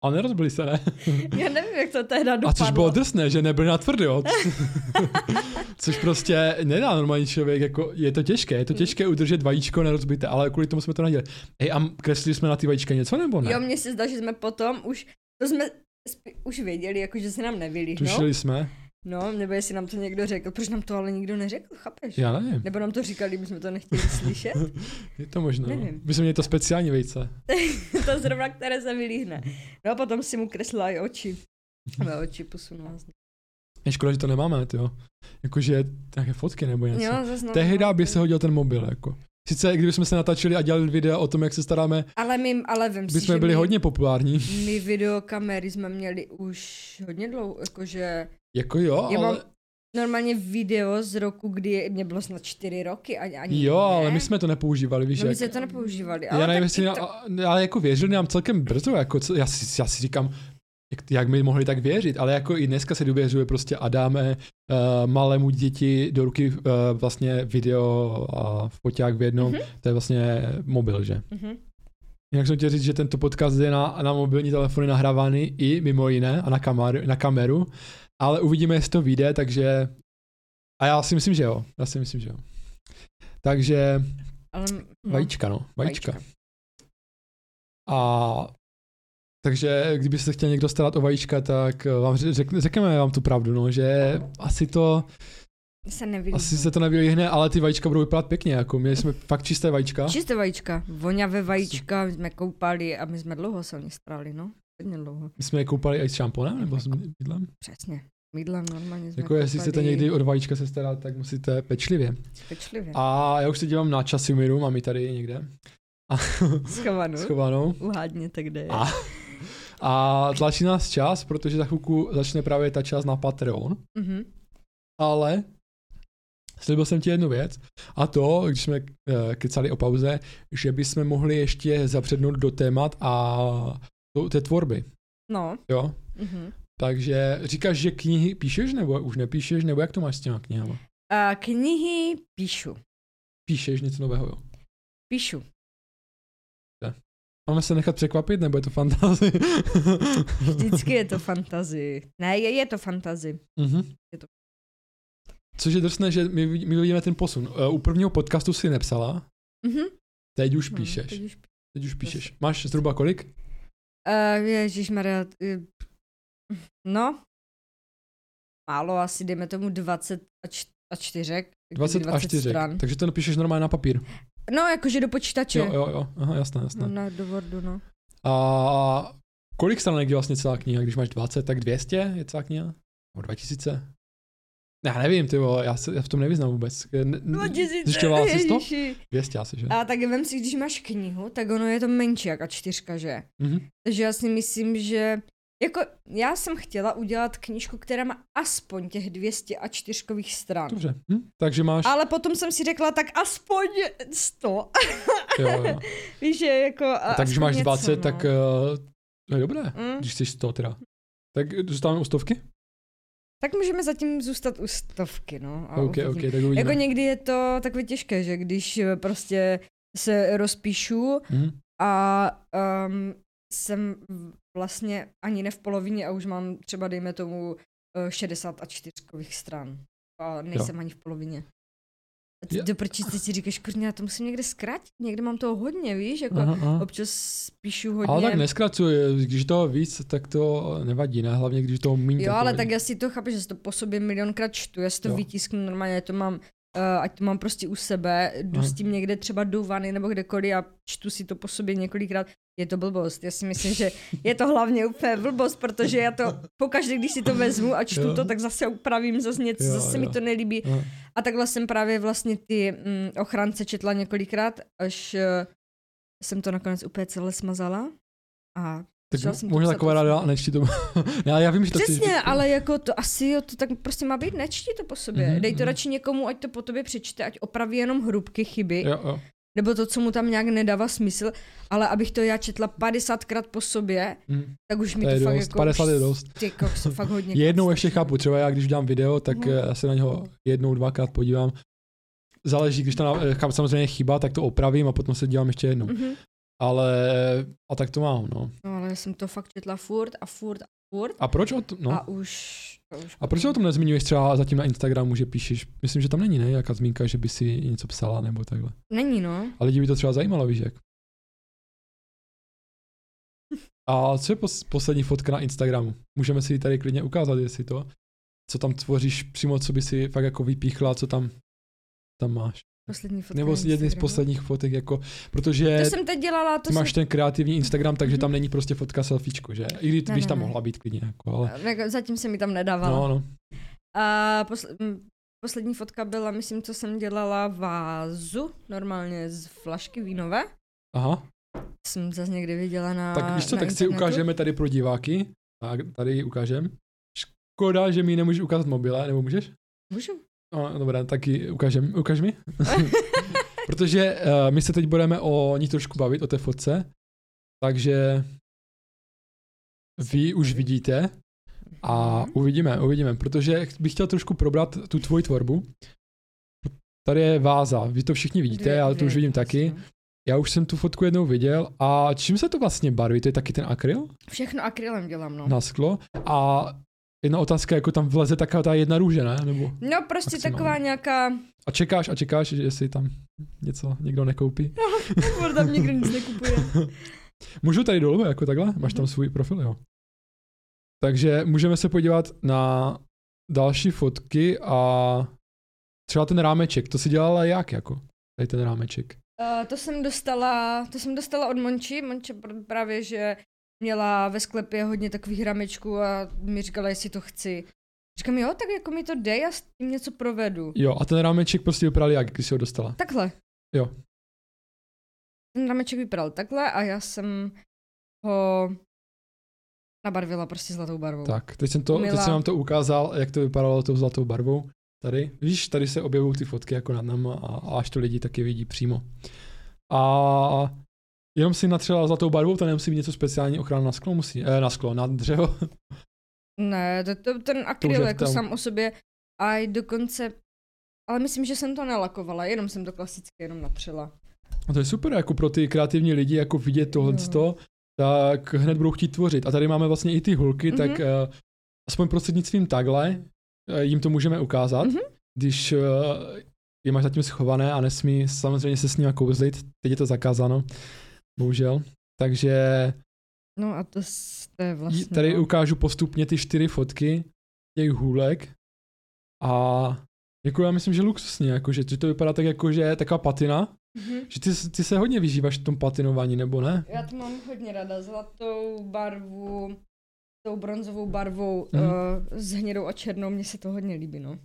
A nerozbili se, ne? <laughs> Já nevím, jak to tehda dopadlo. A což bylo drsné, že nebyli na tvrdě, <laughs> <laughs> Což prostě nedá normální člověk, jako je to těžké, je to těžké udržet vajíčko nerozbité, ale kvůli tomu jsme to nadělali. Ej, a kreslili jsme na ty vajíčka něco nebo ne? Jo, mně se zdá, že jsme potom už, to jsme už věděli, jako že se nám nevylíhnou. Tušili jsme. No, nebo jestli nám to někdo řekl, proč nám to ale nikdo neřekl, chápeš? Já nevím. Nebo nám to říkali, my jsme to nechtěli <laughs> slyšet? Je to možné. No. Nevím. My jsme měli to speciální vejce. <laughs> to zrovna, které se vylíhne. No a potom si mu kreslila i oči. Ale oči posunula. Je škoda, že to nemáme, jo. Jakože nějaké fotky nebo něco. Jo, no, Tehdy by se hodil ten mobil, jako. Sice kdybychom se natačili a dělali video o tom, jak se staráme, ale my, ale vím by jsme byli my, hodně populární. My videokamery jsme měli už hodně dlouho, jakože... Jako jo, já ale... Mám normálně video z roku, kdy mě bylo snad čtyři roky a ani Jo, ne. ale my jsme to nepoužívali, víš no, jak... my jsme to nepoužívali. Ale já nevím, jestli, to... ale jako věřili nám celkem brzo, jako co, já, si, já si říkám, jak, jak my mohli tak věřit, ale jako i dneska se důvěřuje prostě a dáme uh, malému děti do ruky uh, vlastně video a foťák v jednom, mm-hmm. to je vlastně mobil, že? Mm-hmm. Jinak jsem chtěl říct, že tento podcast je na, na mobilní telefony nahrávány i mimo jiné a na, kameru, na kameru, ale uvidíme, jestli to vyjde, takže a já si myslím, že jo. Já si myslím, že jo. Takže ale, no, vajíčka, no. Vajíčka. vajíčka. A takže kdyby se chtěl někdo starat o vajíčka, tak vám řek, řekneme vám tu pravdu, no, že asi to se nevylíhne. Asi se to nevylíhne, ale ty vajíčka budou vypadat pěkně, jako my jsme fakt čisté vajíčka. Čisté vajíčka, voňavé vajíčka, my jsme koupali a my jsme dlouho se o ně starali, no. Hodně dlouho. My jsme je koupali i s šamponem nebo s mydlem? Přesně. Mydlem normálně jsme Jako jestli chcete někdy od vajíčka se starat, tak musíte pečlivě. Pečlivě. A já už se dívám na Časimiru, mám ji tady někde. Schovanou. Schovanou. Uhádněte, kde je. A a tlačí nás čas, protože za chvilku začne právě ta čas na Patreon. Mm-hmm. Ale slíbil jsem ti jednu věc a to, když jsme uh, kecali o pauze, že bychom mohli ještě zapřednout do témat a do té tvorby. No. Jo? Mm-hmm. Takže říkáš, že knihy píšeš nebo už nepíšeš, nebo jak to máš s těma knihama? Uh, knihy píšu. Píšeš něco nového, jo? Píšu. Máme se nechat překvapit, nebo je to fantazie? <laughs> Vždycky je to <laughs> fantazie. Ne, je, je to fantazie. Mhm. Je to- Což je drsné, že my, my vidíme ten posun. Uh, u prvního podcastu si nepsala, Mhm. teď už Hm, píšeš. teď už Teď už píšeš. Máš zhruba kolik? Uh, Ježišmarja, eh, no, málo, asi dejme tomu 20 a, č- a čtyřek. 20 a 4. stran. Takže to napíšeš normálně na papír. No, jakože do počítače. Jo, jo, jo. Aha, jasné, jasné. No, na, do Wordu, no. A kolik stranek je vlastně celá kniha? Když máš 20, tak 200 je celá kniha? Nebo 2000? Já nevím, ty vole, já se já v tom nevyznám vůbec. No, zjišťovala jsi to? 200 asi, že? A tak vem si, když máš knihu, tak ono je to menší jak a čtyřka, že? Mhm. Takže já si myslím, že jako já jsem chtěla udělat knížku, která má aspoň těch 200 a čtyřkových stran. Dobře. Hm? Takže máš... Ale potom jsem si řekla, tak aspoň 100. Jo, jo. <laughs> Víš, že jako... A tak když aspoň máš něco, 20, no. tak uh, je dobré. Mm. Když jsi 100 teda. Tak zůstáváme u stovky? Tak můžeme zatím zůstat u stovky, no. A OK, uvidíme. OK, tak uvidíme. Jako někdy je to takové těžké, že když eh, prostě se rozpíšu Mhm. a um, jsem vlastně ani ne v polovině a už mám třeba, dejme tomu, eh, 60 a čtyřkových stran. A nejsem ani v polovině. A ty do prčí ty si říkáš, kurňa, já to musím někde zkrátit, někde mám toho hodně, víš, jako Aha, aha. občas píšu hodně. Ale tak neskracuj, když toho víc, tak to nevadí, ne? Hlavně když toho méně. Jo, to ale vadí. tak já si to chápu, že si to po sobě milionkrát čtu, já si to Jo. vytisknu normálně, já to mám, uh, ať to mám prostě u sebe, jdu Aha. s tím někde třeba do vany nebo kdekoliv a čtu si to po sobě několikrát. Je to blbost, já si myslím, že je to hlavně úplně blbost, protože já to pokaždé, když si to vezmu a čtu Jo. to, tak zase upravím zase něco, Jo, zase mi jo. to nelíbí. Aha. A takhle jsem právě vlastně ty mm, ochránce četla několikrát, až uh, jsem to nakonec úplně celé smazala. A Tak jsem to možná taková od rada a nečti to. <laughs> já, já vím, že to Přesně, ale jako to asi jo, to tak prostě má být, nečti to po sobě. Mhm, Mm-hmm, Dej to mhm. radši někomu, ať to po tobě přečte, ať opraví jenom hrubky chyby, jo. Jo, jo. Nebo to, co mu tam nějak nedává smysl, ale abych to já četla 50krát po sobě, Hm. tak už mi To to, je fakt dost, jako... 50 je dost. Ty kokso, fakt hodně. <laughs> Jednou krát ještě chápu, třeba já když dám video, tak eh, já se na něho jednou, dvakrát podívám. Záleží, když tam eh, chám samozřejmě chyba, tak to opravím a potom se dívám ještě jednou. Mhm. Ale a tak to mám, no. No ale já jsem to fakt četla furt a furt a furt A proč o tom, no? a už... A, proč o tom nezmiňuješ třeba zatím na Instagramu, že píšeš? Myslím, že tam není, ne? Jaká zmínka, že by si něco psala nebo takhle. Není, no. A lidi by to třeba zajímalo, víš jak. A co je pos- poslední fotka na Instagramu? Můžeme si ji tady klidně ukázat, jestli to, co tam tvoříš přímo, co by si fakt jako vypíchla, co tam, tam máš. Poslední fotka Nebo jedny z posledních fotek, jako, protože To jsem teď dělala, to ty máš jsem... ten kreativní Instagram, takže Mhm. tam není prostě fotka selfiečko, že? I když Ne, ne, tam ne. mohla být klidně, jako, ale... Jako, zatím se mi tam nedávala. No, no. A posl- poslední fotka byla, myslím, co jsem dělala vázu, normálně z flašky vínové. Aha. Jsem zase někde viděla na Tak víš co, tak si internetu. ukážeme tady pro diváky. Tak tady ji ukážem. Škoda, že mi nemůžeš ukázat mobile, nebo můžeš? Můžu. No, dobré, tak ji ukážem, ukáž mi. <laughs> Protože uh, my se teď budeme o ní trošku bavit, o té fotce. Takže vy už vidíte a Mhm. uvidíme, uvidíme, protože bych chtěl trošku probrat tu tvoji tvorbu. Tady je váza, vy to všichni vidíte, já to už vidím taky. Já už jsem tu fotku jednou viděl a čím se to vlastně barví? To je taky ten akryl Všechno akrylem dělám, no. na sklo a jedna otázka, jako tam vleze taková ta jedna růže, ne? Nebo, No prostě Maximálně. taková nějaká, a čekáš a čekáš, že jestli tam něco někdo nekoupí. furt tam nikdo nic nekupuje. <laughs> Můžu tady dolů, jako takhle? Máš tam Mhm. svůj profil, jo. Takže můžeme se podívat na další fotky a třeba ten rámeček, to si dělala jak, jako? Tady ten rámeček. Uh, to jsem dostala, to jsem dostala od Monči, Monče pr- právě, že měla ve sklepě hodně takových ramečků a mi říkala, jestli to chci. Říkám, jo, tak jako mi to dej a s tím něco provedu. Jo, a ten rámeček prostě vypadal jak, když jsi ho dostala? Takhle. Jo. Ten rameček vypadal takhle a já jsem ho nabarvila prostě zlatou barvou. Tak, teď jsem, to, teď Milá. jsem vám to ukázal, jak to vypadalo tou zlatou barvou. Tady, víš, tady se objevují ty fotky jako nad náma a, a až to lidi taky vidí přímo. A jenom si natřela zlatou barvou, to nemusí být něco speciální ochrana na sklo, musí, eh, na sklo, na dřevo. Ne, to, to, ten akryl v jako tom. sám o sobě a i dokonce, ale myslím, že jsem to nelakovala, jenom jsem to klasicky jenom natřela. A to je super, jako pro ty kreativní lidi, jako vidět tohle, Jo. tak hned budou chtít tvořit. A tady máme vlastně i ty hulky, Mhm. tak uh, aspoň prostřednictvím takhle uh, jim to můžeme ukázat, Mhm. když uh, je máš zatím schované a nesmí samozřejmě se s nimi kouzlit, teď je to zakázáno, bohužel. Takže No a to, je vlastně... tady no. ukážu postupně ty čtyři fotky těch hůlek a jako já myslím, že luxusně, jako, že, že to vypadá tak jako, že je taková patina, Mhm. že ty, ty se hodně vyžíváš v tom patinování, nebo ne? Já to mám hodně rada, zlatou barvu, tou bronzovou barvou, Mhm. mm. uh, s hnědou a černou, mně se to hodně líbí, no.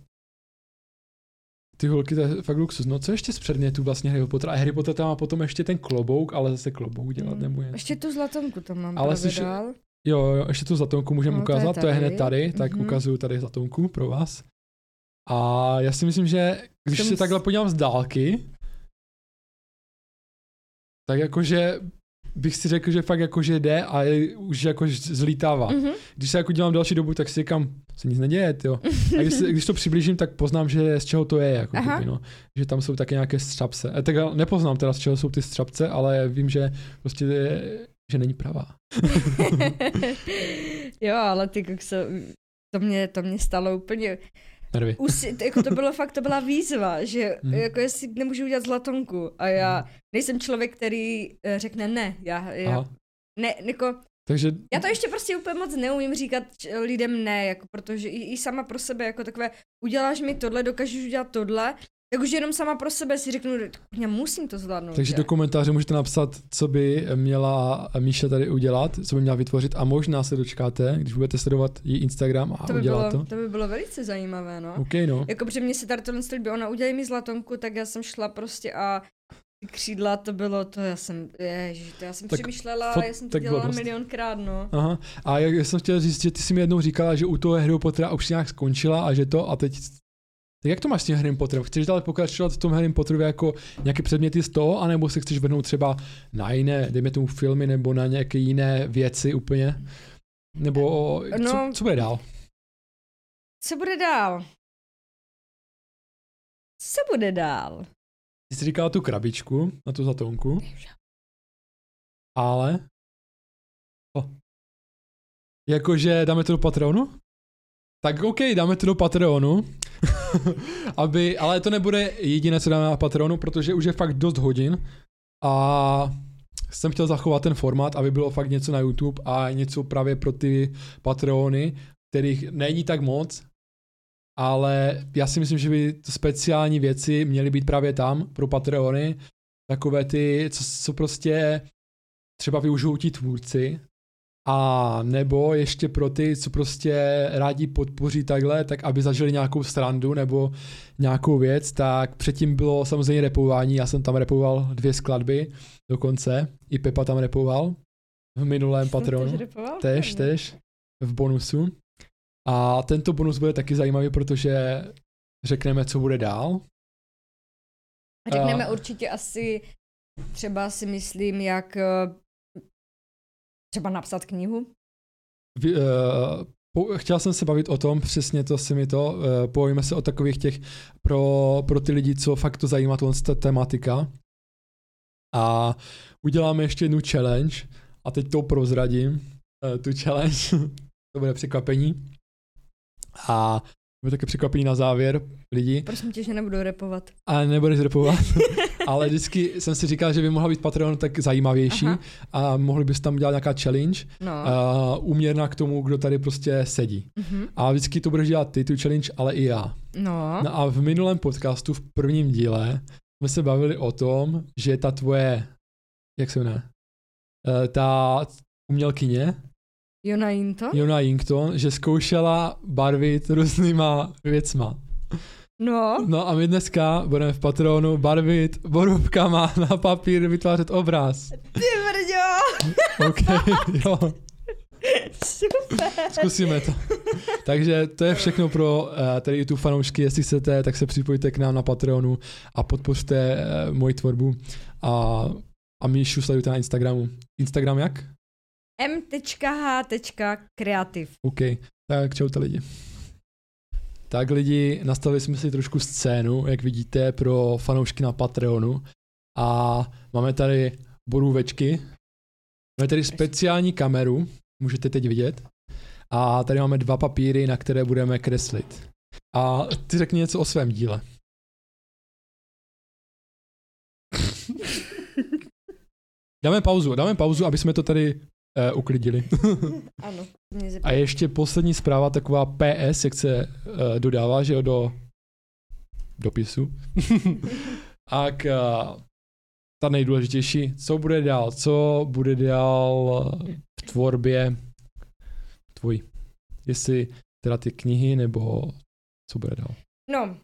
Ty holky, to je fakt luxus. No co ještě z předmětů vlastně Harry Potter? A Harry Potter tam má potom ještě ten klobouk, ale zase klobouk dělat Mm. nebo něco. Ještě tu zlatonku tam mám Ale dál. Jo, jo, ještě tu zatonku můžeme No, to je ukázat, to je, hned tady. tak Mhm. ukazuju tady zatonku pro vás. A já si myslím, že když Jsem se takhle podívám z dálky, tak jakože bych si řekl, že fakt jakože jde a je, už jako zlítává. Mhm. Když se jako dělám další dobu, tak si říkám, se nic neděje, jo. A když, se, <laughs> když to přiblížím, tak poznám, že z čeho to je, jako Aha. kdyby, no. Že tam jsou také nějaké střapce. E, tak nepoznám teda, z čeho jsou ty střapce, ale vím, že prostě je, že není pravá. <laughs> jo, ale ty kokso, to mě, to mě stalo úplně, Nervy. Usi, jako to bylo fakt, to byla výzva, že Mhm. jako jestli nemůžu udělat zlatonku a já nejsem člověk, který eh, řekne ne, já, já Aha. ne, jako, Takže já to ještě prostě úplně moc neumím říkat lidem ne, jako protože i, i sama pro sebe jako takové, uděláš mi tohle, dokážeš udělat tohle, tak už jenom sama pro sebe si řeknu, já musím to zvládnout. Takže že? do komentáře můžete napsat, co by měla Míša tady udělat, co by měla vytvořit a možná se dočkáte, když budete sledovat její Instagram a to by, udělá bylo, to. to by bylo velice zajímavé, no. OK, no. Jako, protože mě se tady tohle líbí, ona udělí mi zlatonku, tak já jsem šla prostě a křídla, to bylo to, já jsem, ježiš, to já jsem Tak přemýšlela, fot- já jsem to dělala blbost. milionkrát, no. Aha. A jak já jsem chtěl říct, že ty jsi mi jednou říkala, že u toho Harry Pottera už nějak skončila a že to a teď tak jak to máš s tím Harry Potterem? Chceš dále pokračovat v tom Harry Potterově jako nějaké předměty z toho, anebo se chceš vrhnout třeba na jiné, dejme tomu filmy, nebo na nějaké jiné věci úplně? Nebo co, No. co bude dál? Co bude dál? Co bude dál? Ty jsi říkala tu krabičku na tu zatonku, ale... O. Jakože dáme to do Patreonu? Tak OK, dáme to do Patreonu. <laughs> Aby, ale to nebude jediné, co dáme na Patreonu, protože už je fakt dost hodin a jsem chtěl zachovat ten formát, aby bylo fakt něco na YouTube a něco právě pro ty Patreony, kterých není tak moc, ale já si myslím, že by to speciální věci měly být právě tam pro Patreony, takové ty, co, co prostě třeba využijou ti tvůrci, a nebo ještě pro ty, co prostě rádi podpoří takhle, tak aby zažili nějakou strandu nebo nějakou věc, tak předtím bylo samozřejmě repování, já jsem tam repoval dvě skladby dokonce, i Pepa tam repoval v minulém <laughs> Jsem Patreonu. tež? Tež, v bonusu. A tento bonus bude taky zajímavý, protože řekneme, co bude dál. Řekneme A- určitě asi, třeba si myslím, jak eh, třeba napsat knihu. Vy, uh, chtěl jsem se bavit o tom, přesně to si mi to, uh, povíme se o takových těch pro, pro ty lidi, co fakt to zajímá, tohle tematika. A uděláme ještě jednu challenge a teď to prozradím, uh, tu challenge, <laughs> to bude překvapení. A bude také překvapení na závěr lidi. Prosím tě, že nebudu repovat. A nebudeš repovat, <laughs> ale vždycky jsem si říkal, že by mohla být Patreon tak zajímavější Aha. a mohli bys tam dělat nějaká challenge, No. uh, uměrná k tomu, kdo tady prostě sedí. Mhm. A vždycky to budeš dělat ty, tu challenge, ale i já. No. No a v minulém podcastu, v prvním díle, jsme se bavili o tom, že ta tvoje, jak se jmenuje, Eh, ta umělkyně, Jona Jinto? Jona Yinkton, že zkoušela barvit různýma věcma. No. No a my dneska budeme v Patronu barvit borůvkama na papír, vytvářet obraz. Ty brďo! OK, jo, Super. zkusíme to. Takže to je všechno pro uh, tady YouTube fanoušky, jestli chcete, tak se připojte k nám na Patreonu a podpořte uh, moji tvorbu a, a Míšu sledujte na Instagramu. Instagram jak? m.h.kreativ. OK, tak čaute lidi. Tak lidi, nastavili jsme si trošku scénu, jak vidíte, pro fanoušky na Patreonu A máme tady borůvečky. Máme tady speciální kameru, můžete teď vidět. A tady máme dva papíry, na které budeme kreslit. A ty řekni něco o svém díle. <laughs> dáme pauzu, dáme pauzu, aby jsme to tady uh, uklidili. <laughs> ano. A ještě poslední zpráva, taková PS, jak se uh, dodává, že jo, do dopisu. <laughs> A k, uh, ta nejdůležitější, co bude dál, co bude dál v tvorbě tvůj. Jestli teda ty knihy, nebo co bude dál. No,